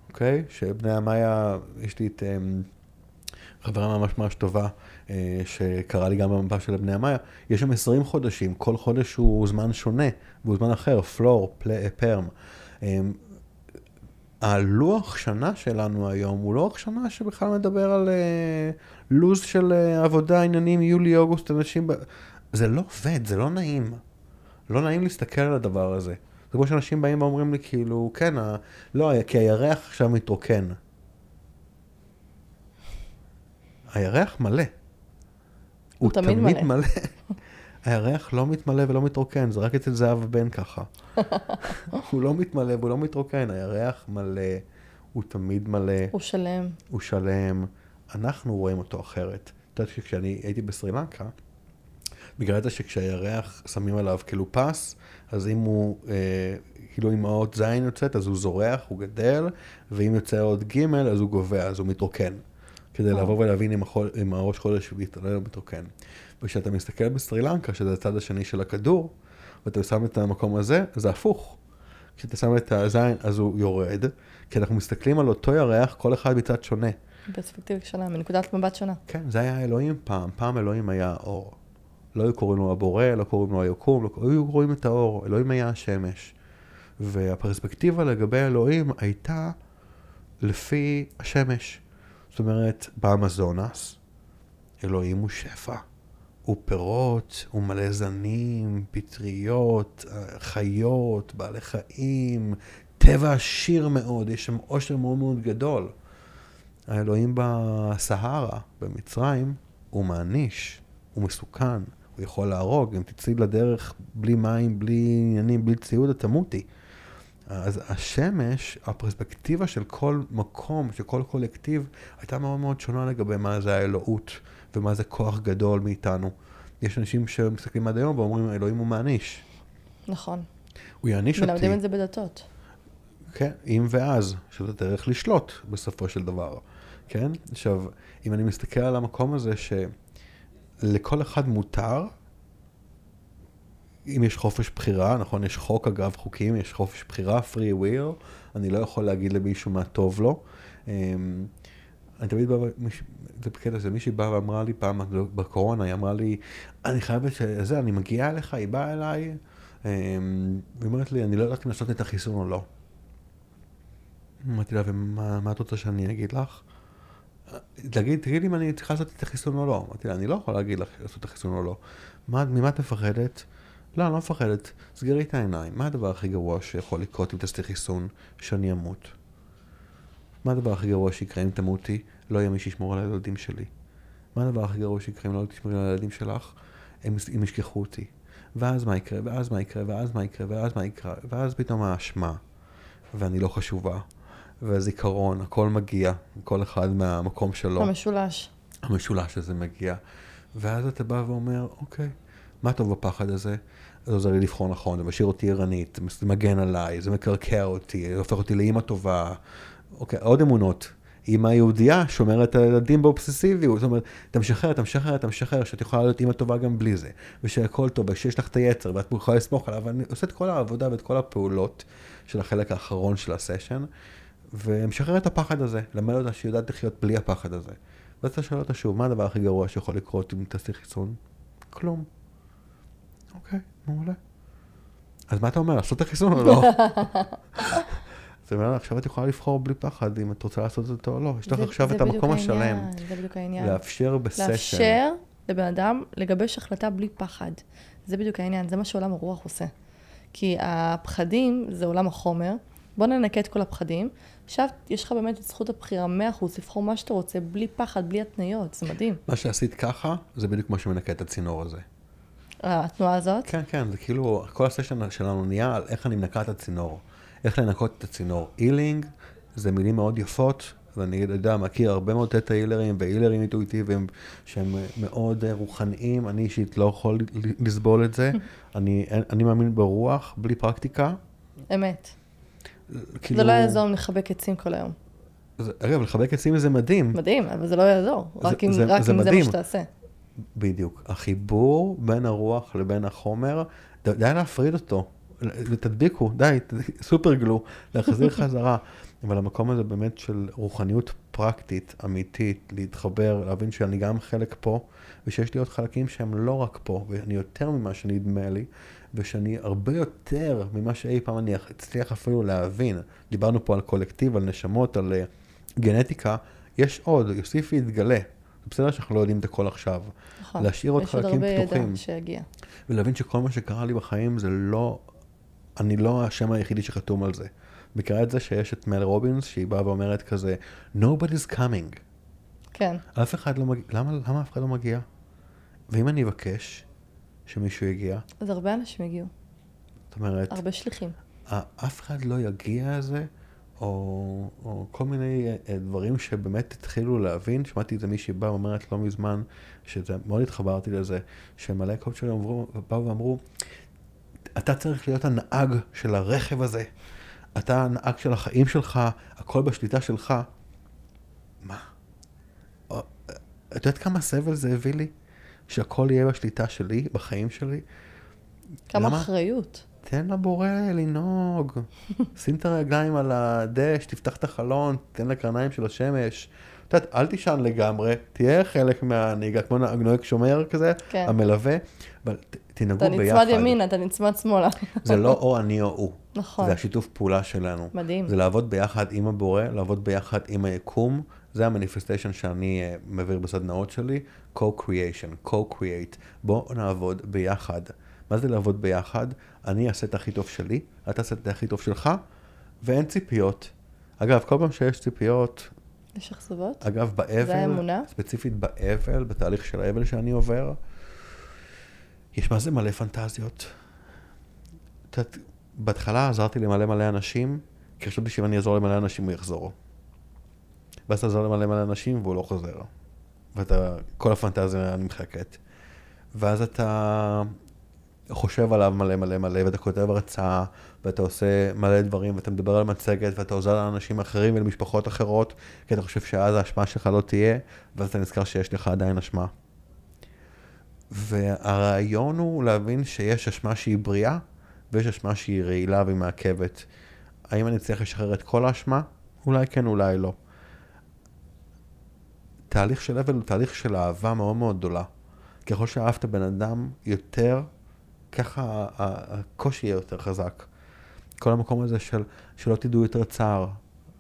אוקיי? שבני המאיה, יש לי את um, חברה ממש ממש טובה, uh, שקרה לי גם במפה של בני המאיה, יש שם 20 חודשים, כל חודש הוא זמן שונה, והוא זמן אחר, פלור, פל, פרם. הלוח שנה שלנו היום הוא לוח שנה שבכלל מדבר על uh, לו"ז של uh, עבודה, עניינים, יולי, אוגוסט, אנשים... ב... זה לא עובד, זה לא נעים. לא נעים להסתכל על הדבר הזה. זה כמו שאנשים באים ואומרים לי, כאילו, כן, ה... לא, כי הירח עכשיו מתרוקן. הירח מלא. הוא תמיד מלא. מלא. *laughs* הירח לא מתמלא ולא מתרוקן, זה רק אצל זהב בן ככה. *laughs* הוא לא מתמלא והוא לא מתרוקן, הירח מלא, הוא תמיד מלא. הוא שלם. הוא שלם. אנחנו רואים אותו אחרת. את יודעת שכשאני הייתי בסרי לנקה, בגלל זה שכשהירח שמים עליו כאילו פס, אז אם הוא, אה, כאילו אם האות ז' יוצאת, אז הוא זורח, הוא גדל, ואם יוצא האות ג', אז הוא גובע, אז הוא מתרוקן. כדי לבוא ולהבין אם, החול, אם הראש חודש מתעלל או מתרוקן. וכשאתה מסתכל בסרי לנקה, שזה הצד השני של הכדור, ואתה שם את המקום הזה, זה הפוך. כשאתה שם את הזין, אז הוא יורד, כי אנחנו מסתכלים על אותו ירח, כל אחד מצד שונה. פרספקטיבה שונה, מנקודת מבט שונה. כן, זה היה אלוהים פעם, פעם אלוהים היה אור. לא היו קוראים לו הבורא, לא קוראים לו היקום, לא היו רואים את האור, אלוהים היה השמש. והפרספקטיבה לגבי אלוהים הייתה לפי השמש. זאת אומרת, באמזונס, אלוהים הוא שפע. הוא פירות, הוא מלא זנים, פטריות, חיות, בעלי חיים, טבע עשיר מאוד, יש שם עושר מאוד מאוד גדול. האלוהים בסהרה, במצרים, הוא מעניש, הוא מסוכן, הוא יכול להרוג, אם תצאי לדרך בלי מים, בלי עניינים, בלי ציוד, את תמותי. אז השמש, הפרספקטיבה של כל מקום, של כל קולקטיב, הייתה מאוד מאוד שונה לגבי מה זה האלוהות ומה זה כוח גדול מאיתנו. יש אנשים שמסתכלים עד היום ואומרים, אלוהים הוא מעניש. נכון. הוא יעניש אותי. מלמדים את זה בדתות. כן, אם ואז, שזה דרך לשלוט בסופו של דבר. כן? עכשיו, אם אני מסתכל על המקום הזה שלכל אחד מותר, אם יש חופש בחירה, נכון, יש חוק אגב חוקים, יש חופש בחירה, free will, אני לא יכול להגיד למישהו מה טוב לו. אמ, אני תמיד בא, זה בקטע הזה, מישהי באה ואמרה לי פעם בקורונה, היא אמרה לי, אני חייבת שזה, אני מגיעה אליך, היא באה אליי, אמ, והיא אומרת לי, אני לא יודעת אם לעשות את החיסון או לא. אמרתי לה, ומה את רוצה שאני אגיד לך? תגיד, תגיד אם אני צריכה לעשות את החיסון או לא. אמרתי לה, אני לא יכול להגיד לך לעשות את החיסון או לא. מה, ממה את מפחדת? לא, אני לא מפחדת. סגרי את העיניים. מה הדבר הכי גרוע שיכול לקרות אם תעשי חיסון? שאני אמות. מה הדבר הכי גרוע שיקרה אם תמותי? לא יהיה מי שישמור על הילדים שלי. מה הדבר הכי גרוע שיקרה אם לא תשמרי על הילדים שלך? הם, הם ישכחו אותי. ואז מה יקרה, ואז מה יקרה, ואז מה יקרה, ואז מה יקרה, ואז פתאום האשמה, ואני לא חשובה, והזיכרון, הכל מגיע, כל אחד מהמקום שלו. המשולש. המשולש הזה מגיע. ואז אתה בא ואומר, אוקיי, מה טוב בפחד הזה? זה עוזר לי לבחור נכון, זה משאיר אותי ערנית, זה מגן עליי, זה מקרקע אותי, זה הופך אותי לאימא טובה. אוקיי, עוד אמונות. אימא יהודייה שומרת על הילדים באובססיביות, זאת אומרת, אתה משחרר, אתה משחרר, אתה משחרר, שאת יכולה להיות אימא טובה גם בלי זה, ושהכל טוב, ושיש לך את היצר, ואת יכולה לסמוך עליו, ואני עושה את כל העבודה ואת כל הפעולות של החלק האחרון של הסשן, ומשחרר את הפחד הזה, למד אותה שהיא יודעת לחיות בלי הפחד הזה. ואז אתה שואל אותה שוב, מה הדבר הכי גרוע שיכול לקרות אם תעשי חיסון? כלום. אוקיי, מעולה. אז מה אתה אומר, לעשות את החיסון או לא? *laughs* זאת אומרת, עכשיו את יכולה לבחור בלי פחד אם את רוצה לעשות את זה או לא. יש לך עכשיו את המקום השלם. זה בדיוק העניין. לאפשר בסשן. לאפשר לבן אדם לגבש החלטה בלי פחד. זה בדיוק העניין, זה מה שעולם הרוח עושה. כי הפחדים זה עולם החומר, בוא ננקה את כל הפחדים. עכשיו יש לך באמת את זכות הבחירה 100% לבחור מה שאתה רוצה, בלי פחד, בלי התניות, זה מדהים. מה שעשית ככה, זה בדיוק מה שמנקה את הצינור הזה. התנועה הזאת? כן, כן, זה כאילו, כל הסשן שלנו נהיה על איך אני מנקה את הצינור. איך לנקות את הצינור. אילינג זה מילים מאוד יפות, ואני יודע, מכיר הרבה מאוד תטא הילרים והילרים אינטואיטיביים שהם מאוד רוחניים, אני אישית לא יכול לסבול את זה. *laughs* אני, אני מאמין ברוח, בלי פרקטיקה. אמת. כאילו... זה לא יעזור אם נחבק עצים כל היום. זה, אגב, לחבק עצים זה מדהים. מדהים, אבל זה לא יעזור, זה, רק אם זה, רק זה, אם זה מה שתעשה. בדיוק. החיבור בין הרוח לבין החומר, די להפריד אותו. תדביקו, די, סופר גלו, להחזיר חזרה. *laughs* אבל המקום הזה באמת של רוחניות פרקטית, אמיתית, להתחבר, להבין שאני גם חלק פה, ושיש לי עוד חלקים שהם לא רק פה, ואני יותר ממה שנדמה לי, ושאני הרבה יותר ממה שאי פעם אני אצליח אפילו להבין. דיברנו פה על קולקטיב, על נשמות, על uh, גנטיקה, יש עוד, יוסיף ויתגלה. זה בסדר שאנחנו לא יודעים את הכל עכשיו. נכון, להשאיר עוד חלקים פתוחים. יש עוד הרבה ידע שיגיע. ולהבין שכל מה שקרה לי בחיים זה לא, אני לא השם היחידי שחתום על זה. מכירה את זה שיש את מל רובינס, שהיא באה ואומרת כזה, nobody's coming. כן. אף אחד לא מגיע, למה, למה אף אחד לא מגיע? ואם אני אבקש שמישהו יגיע? אז הרבה אנשים יגיעו. זאת אומרת... הרבה שליחים. אף אחד לא יגיע לזה, או, או כל מיני אה, דברים שבאמת התחילו להבין. שמעתי את זה מישהי באה ואומרת לא מזמן, שזה, מאוד התחברתי לזה, שמלא קואוצ'רים באו ואמרו, אתה צריך להיות הנהג של הרכב הזה. אתה הנהג של החיים שלך, הכל בשליטה שלך. מה? את יודעת כמה סבל זה הביא לי? שהכל יהיה בשליטה שלי, בחיים שלי? כמה למה? אחריות. תן לבורא לנהוג. *laughs* שים את הרגליים על הדש, תפתח את החלון, תן לקרניים של השמש. את יודעת, אל תישן לגמרי, תהיה חלק מהנהיגה, כמו נוהג שומר כזה, כן. המלווה, אבל תנהגו ביחד. אתה נצמד ימינה, אתה נצמד שמאלה. זה לא או אני או הוא. נכון. זה השיתוף פעולה שלנו. מדהים. זה לעבוד ביחד עם הבורא, לעבוד ביחד עם היקום. זה המניפסטיישן שאני uh, מעביר בסדנאות שלי, co-creation, co-create. בואו נעבוד ביחד. מה זה לעבוד ביחד? אני אעשה את הכי טוב שלי, אתה תעשה את הכי טוב שלך, ואין ציפיות. אגב, כל פעם שיש ציפיות... יש אכזבות? אגב, באבל, זה האמונה? ספציפית באבל, בתהליך של האבל שאני עובר, יש מה זה מלא פנטזיות. את יודעת, בהתחלה עזרתי למלא מלא אנשים, כי חשבתי שאם אני אעזור למלא אנשים הוא יחזור. ואז אתה עזור למלא מלא אנשים והוא לא חוזר. ואתה, כל הפנטזיה נמחקת. ואז אתה חושב עליו מלא מלא מלא, ואתה כותב הרצאה, ואתה עושה מלא דברים, ואתה מדבר על מצגת, ואתה עוזר לאנשים אחרים ולמשפחות אחרות, כי אתה חושב שאז האשמה שלך לא תהיה, ואז אתה נזכר שיש לך עדיין אשמה. והרעיון הוא להבין שיש אשמה שהיא בריאה, ויש אשמה שהיא רעילה והיא מעכבת. האם אני צריך לשחרר את כל האשמה? אולי כן, אולי לא. תהליך של אבל הוא תהליך של אהבה מאוד מאוד גדולה. ככל שאהבת בן אדם יותר, ככה הקושי יהיה יותר חזק. כל המקום הזה של שלא תדעו יותר צער.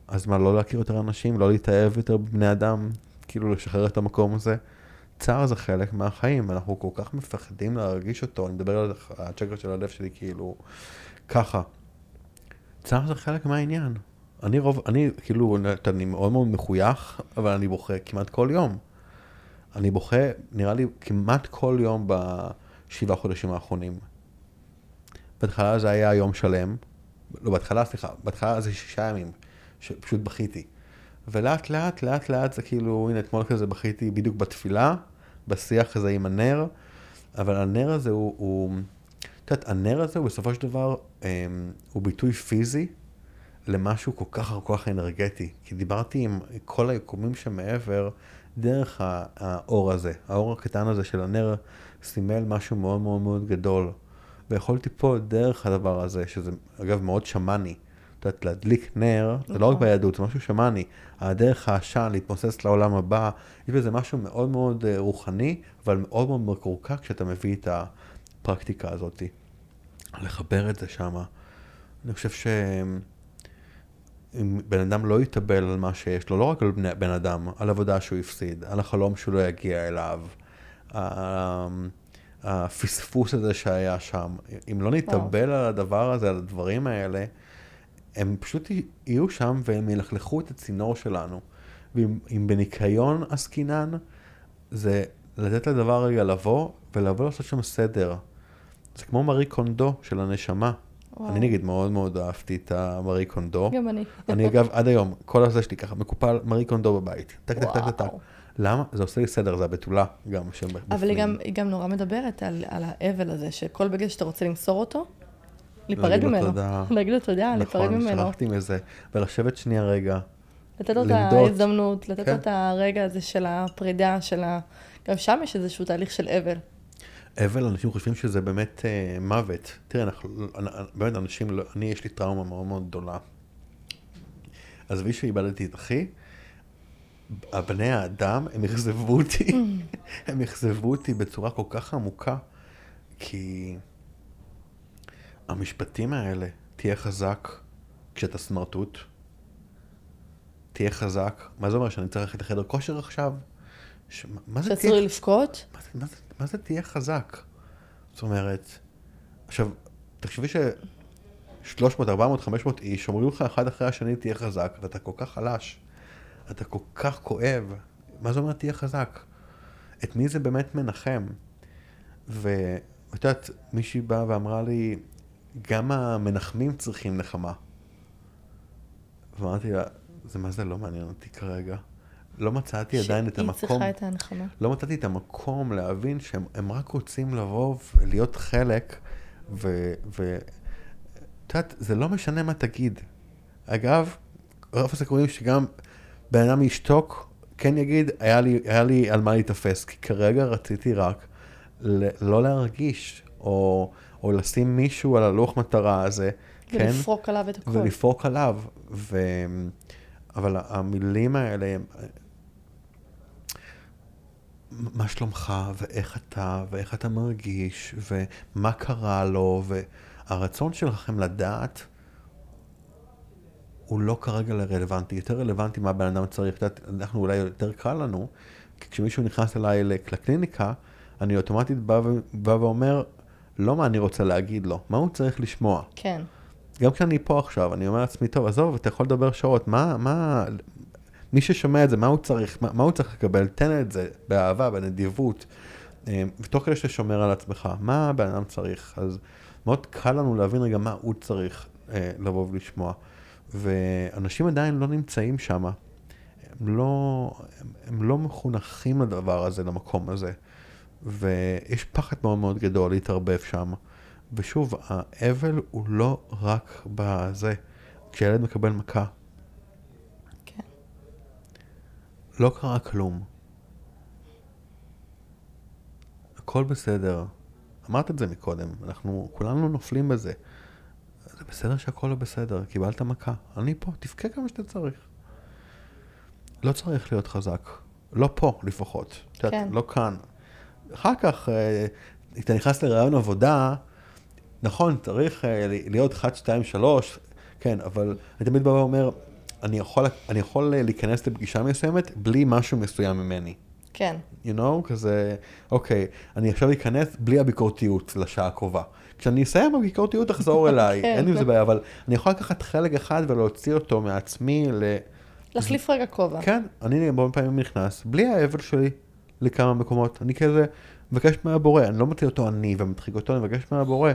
אז מה, לא להכיר יותר אנשים, לא להתאהב יותר בבני אדם, כאילו לשחרר את המקום הזה. צער זה חלק מהחיים, אנחנו כל כך מפחדים להרגיש אותו, אני מדבר על הצ'קר של הלב שלי כאילו ככה. צער זה חלק מהעניין. אני רוב, אני כאילו, אני מאוד מאוד מחוייך, אבל אני בוכה כמעט כל יום. אני בוכה, נראה לי, כמעט כל יום בשבעה חודשים האחרונים. בהתחלה זה היה יום שלם, לא, בהתחלה, סליחה, בהתחלה זה שישה ימים, שפשוט בכיתי. ולאט לאט, לאט לאט זה כאילו, הנה אתמול כזה בכיתי בדיוק בתפילה, בשיח הזה עם הנר, אבל הנר הזה הוא, הוא את יודעת, הנר הזה הוא בסופו של דבר, אה, הוא ביטוי פיזי למשהו כל כך כל כך אנרגטי. כי דיברתי עם כל היקומים שמעבר, דרך האור הזה, האור הקטן הזה של הנר סימל משהו מאוד מאוד מאוד גדול. ויכולתי פה דרך הדבר הזה, שזה אגב מאוד שמאני. את יודעת, להדליק נר, זה לא רק נכון. ביהדות, זה משהו שמאני. הדרך העשן, להתמוסס לעולם הבא, יש בזה משהו מאוד מאוד אה, רוחני, אבל מאוד מאוד מקורקע כשאתה מביא את הפרקטיקה הזאת. לחבר את זה שמה. אני חושב שאם בן אדם לא יתאבל על מה שיש לו, לא רק על בני, בן אדם, על עבודה שהוא הפסיד, על החלום שהוא לא יגיע אליו, הפספוס הזה שהיה שם, אם לא נתאבל על הדבר הזה, על הדברים האלה, הם פשוט יהיו שם והם ילכלכו את הצינור שלנו. ואם בניקיון עסקינן, זה לתת לדבר רגע לבוא ולבוא לעשות שם סדר. זה כמו מארי קונדו של הנשמה. וואו. אני נגיד מאוד מאוד אהבתי את המארי קונדו. גם אני. אני אגב, עד היום, כל הזה שלי ככה, מקופל מארי קונדו בבית. טק טק טק טק. למה? זה עושה לי סדר, זה הבתולה גם. אבל היא גם, היא גם נורא מדברת על, על האבל הזה, שכל בגד שאתה רוצה למסור אותו, להיפרד ממנו. להגיד לו תודה, להיפרד נכון, ממנו. שכחתי מזה. ולשבת שנייה רגע. לתת לו את. ההזדמנות, לתת כן. לו את הרגע הזה של הפרידה, של ה... גם שם יש איזשהו תהליך של אבל. אבל, אנשים חושבים שזה באמת אה, מוות. תראה, אנחנו, אנ- אנ- באמת אנשים, לא, אני, יש לי טראומה מאוד מאוד גדולה. עזבי שאיבדתי את אחי, הבני האדם, הם אכזבו אותי, *laughs* הם אכזבו אותי בצורה כל כך עמוקה, כי המשפטים האלה, תהיה חזק כשאתה סמרטוט, תהיה חזק, מה זה אומר, שאני צריך ללכת לחדר כושר עכשיו? ש... מה זה שאסור לי לבכות, מה מה, זה, מה זה תהיה חזק? זאת אומרת, עכשיו, תחשבי ש... 300, 400, 500 איש אומרים לך אחד אחרי השני תהיה חזק, ואתה כל כך חלש, אתה כל כך כואב, מה זה אומר תהיה חזק? את מי זה באמת מנחם? ואת יודעת, מישהי באה ואמרה לי, גם המנחמים צריכים נחמה. ואמרתי לה, זה מה זה לא מעניין אותי כרגע. לא מצאתי עדיין את שהיא המקום. צריכה את ההנחמה. לא מצאתי את המקום להבין שהם הם רק רוצים לבוא ולהיות חלק, ו... ו... את יודעת, זה לא משנה מה תגיד. אגב, רוב הסיכויים שגם בן אדם ישתוק, כן יגיד, היה לי, היה לי על מה להיתפס, כי כרגע רציתי רק ל- לא להרגיש, או, או לשים מישהו על הלוח מטרה הזה, כן? ולפרוק עליו את הכל. ולפרוק עליו. ו... אבל המילים האלה. מה שלומך, ואיך אתה, ואיך אתה מרגיש, ומה קרה לו, והרצון שלכם לדעת הוא לא כרגע רלוונטי, יותר רלוונטי מה בן אדם צריך. אנחנו אולי יותר קל לנו, כי כשמישהו נכנס אליי לקליניקה, אני אוטומטית בא, ו... בא ואומר, לא מה אני רוצה להגיד לו, מה הוא צריך לשמוע. כן. גם כשאני פה עכשיו, אני אומר לעצמי, טוב, עזוב, אתה יכול לדבר שעות, מה, מה, מי ששומע את זה, מה הוא צריך, מה, מה הוא צריך לקבל? תן את זה באהבה, בנדיבות, אה, ותוך כדי ששומר על עצמך, מה הבן אדם צריך? אז מאוד קל לנו להבין רגע מה הוא צריך אה, לבוא ולשמוע. ואנשים עדיין לא נמצאים שם, הם לא, הם, הם לא מחונכים לדבר הזה, למקום הזה. ויש פחד מאוד מאוד גדול להתערבב שם. ושוב, האבל הוא לא רק בזה, כשילד מקבל מכה. כן. לא קרה כלום. הכל בסדר. אמרת את זה מקודם, אנחנו כולנו נופלים בזה. זה בסדר שהכל לא בסדר, קיבלת מכה. אני פה, תבכה כמה שאתה צריך. לא צריך להיות חזק. לא פה לפחות. כן. לא כאן. אחר כך, אה, אתה נכנס לרעיון עבודה, נכון, צריך אה, להיות 1, 2, 3, כן, אבל אני תמיד בא ואומר, אני יכול, אני יכול אה, להיכנס לפגישה מסוימת בלי משהו מסוים ממני. כן. you know, כזה, אוקיי, אני עכשיו אכנס בלי הביקורתיות לשעה הקרובה. כשאני אסיים הביקורתיות תחזור *laughs* אליי, כן. אין עם זה בעיה, אבל אני יכול לקחת חלק אחד ולהוציא אותו מעצמי ל... להחליף רגע כובע. כן, אני הרבה פעמים נכנס, בלי האבל שלי לכמה מקומות, אני כזה מבקש מהבורא, אני לא מוציא אותו אני ומדחיק אותו, אני מבקש מהבורא.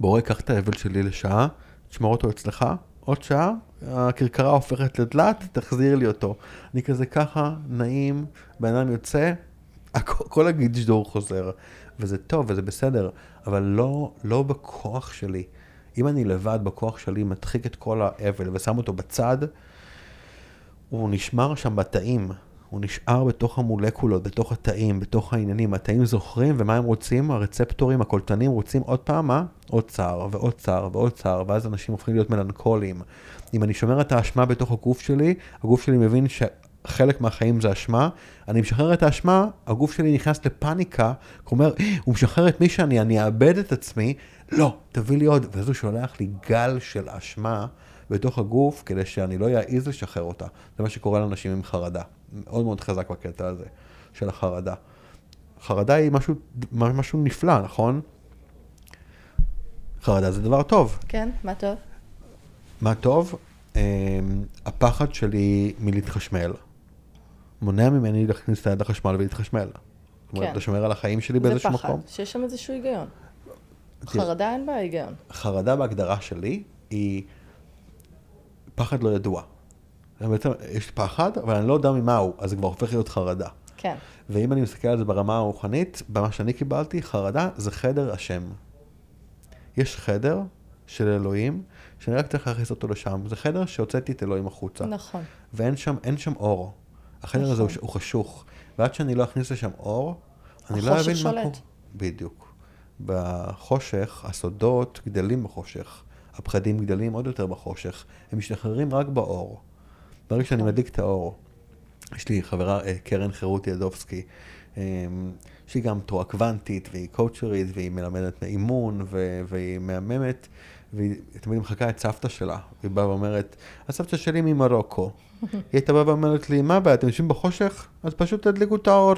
בורא, קח את האבל שלי לשעה, תשמור אותו אצלך, עוד שעה, הכרכרה הופכת לדלת, תחזיר לי אותו. אני כזה ככה, נעים, בן אדם יוצא, הכ- כל הגדשדור חוזר. וזה טוב וזה בסדר, אבל לא, לא בכוח שלי. אם אני לבד בכוח שלי, מדחיק את כל האבל ושם אותו בצד, הוא נשמר שם בתאים, הוא נשאר בתוך המולקולות, בתוך התאים, בתוך העניינים. התאים זוכרים, ומה הם רוצים? הרצפטורים, הקולטנים רוצים עוד פעם, מה? עוד צער, ועוד צער, ועוד צער, ואז אנשים הופכים להיות מלנכוליים. אם אני שומר את האשמה בתוך הגוף שלי, הגוף שלי מבין שחלק מהחיים זה אשמה, אני משחרר את האשמה, הגוף שלי נכנס לפאניקה, הוא אומר, הוא משחרר את מי שאני, אני אאבד את עצמי, לא, תביא לי עוד, ואז הוא שולח לי גל של אשמה. בתוך הגוף, כדי שאני לא אעז לשחרר אותה. זה מה שקורה לאנשים עם חרדה. מאוד מאוד חזק בקטע הזה של החרדה. חרדה היא משהו, משהו נפלא, נכון? חרדה זה דבר טוב. כן, מה טוב? מה טוב? אמ, הפחד שלי מלהתחשמל. מונע ממני להכניס את היד לחשמל ולהתחשמל. זאת אומרת, כן. אתה שומר על החיים שלי זה באיזשהו פחד, מקום. שיש שם איזשהו היגיון. חרדה אין בה היגיון. חרדה בהגדרה שלי היא פחד לא ידוע. בעצם יש פחד, אבל אני לא יודע ממה הוא, אז זה כבר הופך להיות חרדה. כן. ואם אני מסתכל על זה ברמה הרוחנית, במה שאני קיבלתי, חרדה זה חדר השם. יש חדר של אלוהים, שאני רק צריך להכניס אותו לשם. זה חדר שהוצאתי את אלוהים החוצה. נכון. ואין שם, אין שם אור. החדר נכון. הזה הוא, הוא חשוך. ועד שאני לא אכניס לשם אור, אני לא אבין מה שולט. בדיוק. בחושך, הסודות גדלים בחושך. הפחדים גדלים עוד יותר בחושך. הם משתחררים רק באור. ברגע שאני. מדליק את האור. יש לי חברה, אה, קרן חירות ידובסקי, אה, שהיא גם תורה קוונטית, והיא קואוצ'רית, והיא מלמדת אימון, והיא מהממת, והיא תמיד מחקה את סבתא שלה. היא באה ואומרת, הסבתא שלי ממרוקו. היא הייתה באה ואומרת לי, מה הבעיה, אתם יושבים בחושך? אז פשוט תדליקו את האור.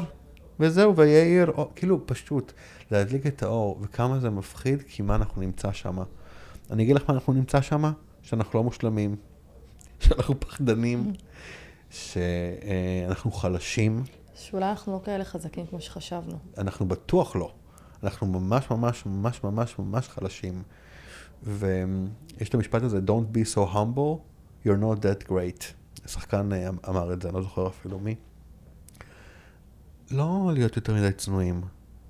וזהו, ויהיה עיר, אור." כאילו, פשוט, להדליק את האור, וכמה זה מפחיד, כי מה אנחנו נמצא שם. אני אגיד לך מה אנחנו נמצא שם? שאנחנו לא מושלמים, שאנחנו פחדנים, שאנחנו חלשים, שאולי אנחנו לא כאלה חזקים כמו שחשבנו. אנחנו בטוח לא. אנחנו ממש ממש ממש ממש ממש חלשים. ויש את המשפט הזה, Don't be so humble, you're not that great. שחקן אה, אמר את זה, אני לא זוכר אפילו מי. לא להיות יותר מדי צנועים.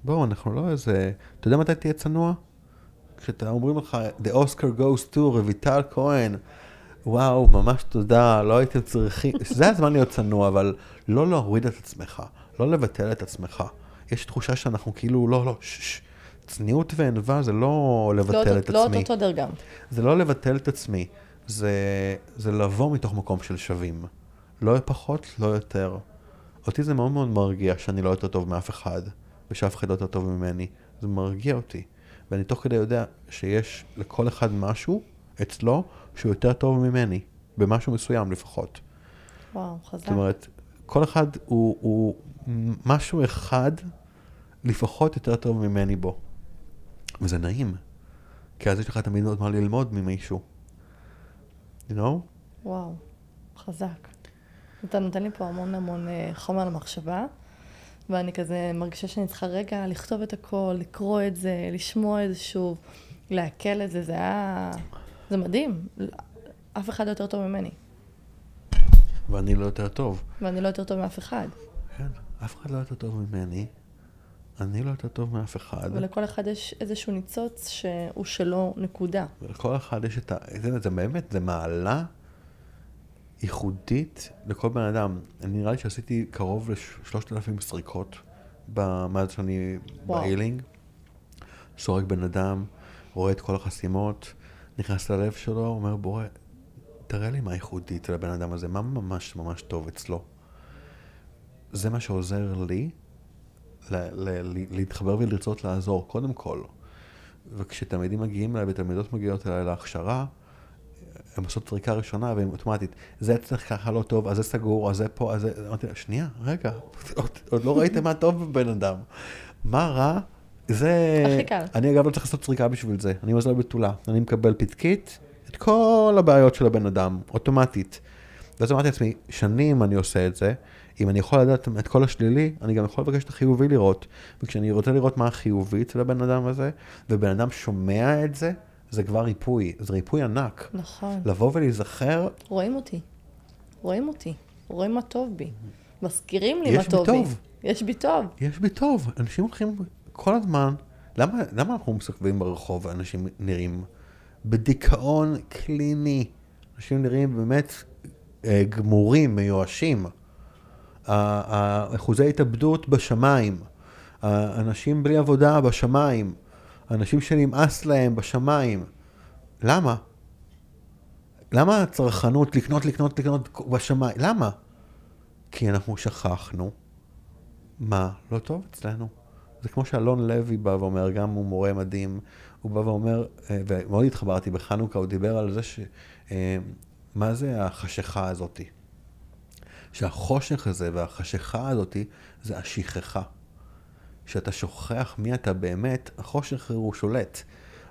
בואו, אנחנו לא איזה... אתה יודע מתי תהיה צנוע? כשאתה אומרים לך, The Oscar goes to רויטל כהן, וואו, ממש תודה, לא הייתם צריכים, זה הזמן להיות צנוע, אבל לא להוריד את עצמך, לא לבטל את עצמך. יש תחושה שאנחנו כאילו, לא, לא, שש, צניעות וענווה זה לא לבטל לא, את לא עצמי. אותו דרגם. זה לא לבטל את עצמי, זה, זה לבוא מתוך מקום של שווים. לא פחות, לא יותר. אותי זה מאוד מאוד מרגיע שאני לא יותר טוב מאף אחד, ושאף אחד לא יותר טוב ממני. זה מרגיע אותי. ואני תוך כדי יודע שיש לכל אחד משהו אצלו שהוא יותר טוב ממני, במשהו מסוים לפחות. וואו, חזק. זאת אומרת, כל אחד הוא, הוא משהו אחד לפחות יותר טוב ממני בו. וזה נעים, כי אז יש לך תמיד עוד מה ללמוד ממישהו. You know? וואו, חזק. אתה נותן לי פה המון המון אה, חומר למחשבה, ואני כזה מרגישה שאני צריכה רגע לכתוב את הכל, לקרוא את זה, לשמוע את זה שוב, לעכל את זה, זה היה... זה מדהים. אף אחד לא יותר טוב ממני, ואני לא יותר טוב. ואני לא יותר טוב מאף אחד. כן, אף אחד לא יותר טוב ממני, אני לא יותר טוב מאף אחד. ולכל אחד יש איזשהו ניצוץ שהוא שלו, נקודה. ולכל אחד יש את ה... זה, זה באמת, זה מעלה ייחודית לכל בן אדם. אני נראה לי שעשיתי קרוב לשלושת אלפים סריקות ב- מאז שאני. באיילינג. סורק בן אדם, רואה את כל החסימות, נכנס ללב שלו, אומר בורא, תראה לי מה ייחודי אצל הבן אדם הזה, מה ממש ממש טוב אצלו. זה מה שעוזר לי ל- ל- ל- להתחבר ולרצות לעזור, קודם כל. וכשתלמידים מגיעים אליי ותלמידות מגיעות אליי להכשרה, הם עושות סריקה ראשונה והם אוטומטית, זה אצלך ככה לא טוב, אז זה סגור, אז זה פה, אז זה... אמרתי לה, שנייה, רגע, *laughs* עוד, עוד לא ראיתם מה טוב בבן אדם. מה רע? זה... הכי קל. אני אגב לא צריך לעשות סריקה בשביל זה, אני מזל בתולה. אני מקבל פתקית, את כל הבעיות של הבן אדם, אוטומטית. ואז אמרתי לעצמי, שנים אני עושה את זה, אם אני יכול לדעת את כל השלילי, אני גם יכול לבקש את החיובי לראות. וכשאני רוצה לראות מה החיובי אצל הבן אדם הזה, ובן אדם שומע את זה, זה כבר ריפוי, זה ריפוי ענק. נכון. לבוא ולהיזכר, רואים אותי. רואים אותי. רואים מה טוב בי. מזכירים לי מה טוב בי. יש בי טוב. יש בי טוב, אנשים הולכים כל הזמן, למה, למה אנחנו מסתובבים ברחוב ואנשים נראים בדיכאון קליני? אנשים נראים באמת אה, גמורים, מיואשים. אחוזי התאבדות בשמיים. האנשים בלי עבודה בשמיים. אנשים שנמאס להם בשמיים. למה? למה הצרכנות לקנות, לקנות, לקנות בשמיים? למה? כי אנחנו שכחנו מה לא טוב אצלנו. זה כמו שאלון לוי בא ואומר, גם הוא מורה מדהים, הוא בא ואומר, אה, ומאוד התחברתי בחנוכה, הוא דיבר על זה ש... אה, מה זה החשיכה הזאתי? שהחושך הזה והחשיכה הזאתי זה השכחה. כשאתה שוכח מי אתה באמת, החושך הוא שולט.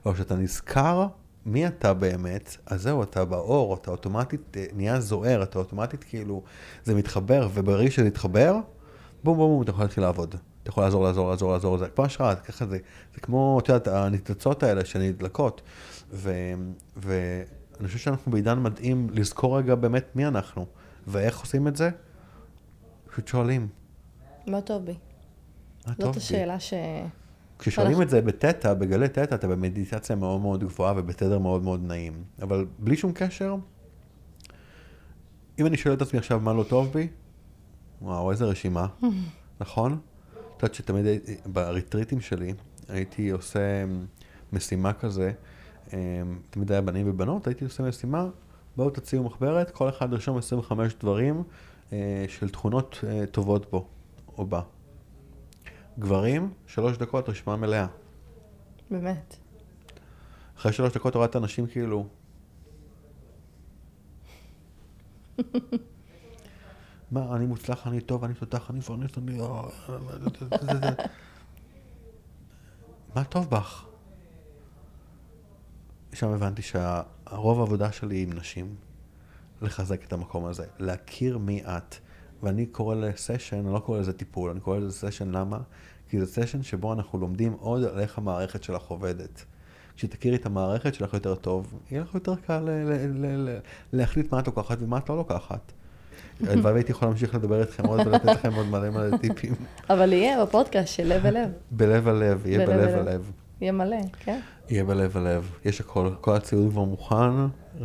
אבל כשאתה נזכר מי אתה באמת, אז זהו, אתה באור, אתה אוטומטית אה, נהיה זוהר, אתה אוטומטית כאילו, זה מתחבר, וברגע שזה יתחבר, בום בום בום, אתה יכול להתחיל לעבוד. אתה יכול לעזור, לעזור, לעזור, לעזור, זה כמו השראה, ככה זה, זה כמו, את יודעת, הניצוצות האלה שנדלקות. ו, ואני חושב שאנחנו בעידן מדהים לזכור רגע באמת מי אנחנו, ואיך עושים את זה? פשוט שואלים. מה טוב בי? מה טוב זאת בי? השאלה ש... כששואלים את זה בתטא, בגלי תטא, אתה במדיטציה מאוד מאוד גבוהה ובתדר מאוד מאוד נעים. אבל בלי שום קשר, אם אני שואל את עצמי עכשיו מה לא טוב בי, וואו, איזה רשימה, *laughs* נכון? את יודעת שתמיד הייתי, בריטריטים שלי, הייתי עושה משימה כזה, אמ, תמיד היה בנים ובנות, הייתי עושה משימה, בואו תציעו מחברת, כל אחד ירשום 25 דברים אה, של תכונות אה, טובות בו או בה. גברים, שלוש דקות רשימה מלאה. באמת. אחרי שלוש דקות הורדת אנשים כאילו... מה, אני מוצלח, אני טוב, אני תותח, אני פרנס, אני... מה טוב בך? שם הבנתי שהרוב העבודה שלי היא עם נשים, לחזק את המקום הזה, להכיר מי את. ואני קורא לסשן, אני לא קורא לזה טיפול, אני קורא לזה סשן, למה? כי זה סשן שבו אנחנו לומדים עוד על איך המערכת שלך עובדת. כשתכירי את המערכת שלך יותר טוב, יהיה לך יותר קל להחליט מה את לוקחת ומה את לא לוקחת. הלוואי והייתי יכול להמשיך לדבר איתכם עוד ולתת לכם עוד מלא מלא טיפים. אבל יהיה בפודקאסט של לב ולב. בלב הלב, יהיה בלב. הלב. יהיה מלא, כן? יהיה בלב הלב. יש הכל, כל הציוד כבר מוכן.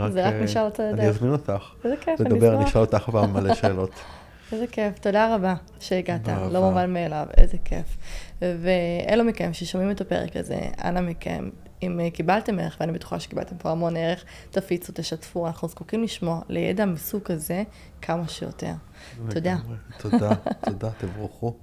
זה רק אה, נשאר לצד אני הדרך. אזמין אותך. איזה כיף, אני לדבר, אני אשמח. אשאל אותך פעם מלא שאלות. *laughs* איזה כיף, תודה רבה שהגעת. לא מובן מאליו, איזה כיף. ואלו מכם ששומעים את הפרק הזה, אנא מכם, אם אה, קיבלתם ערך, ואני בטוחה שקיבלתם פה המון ערך, תפיצו, תשתפו, אנחנו זקוקים לשמוע לידע מסוג כזה כמה שיותר. תודה. תודה, תודה, תבורכו.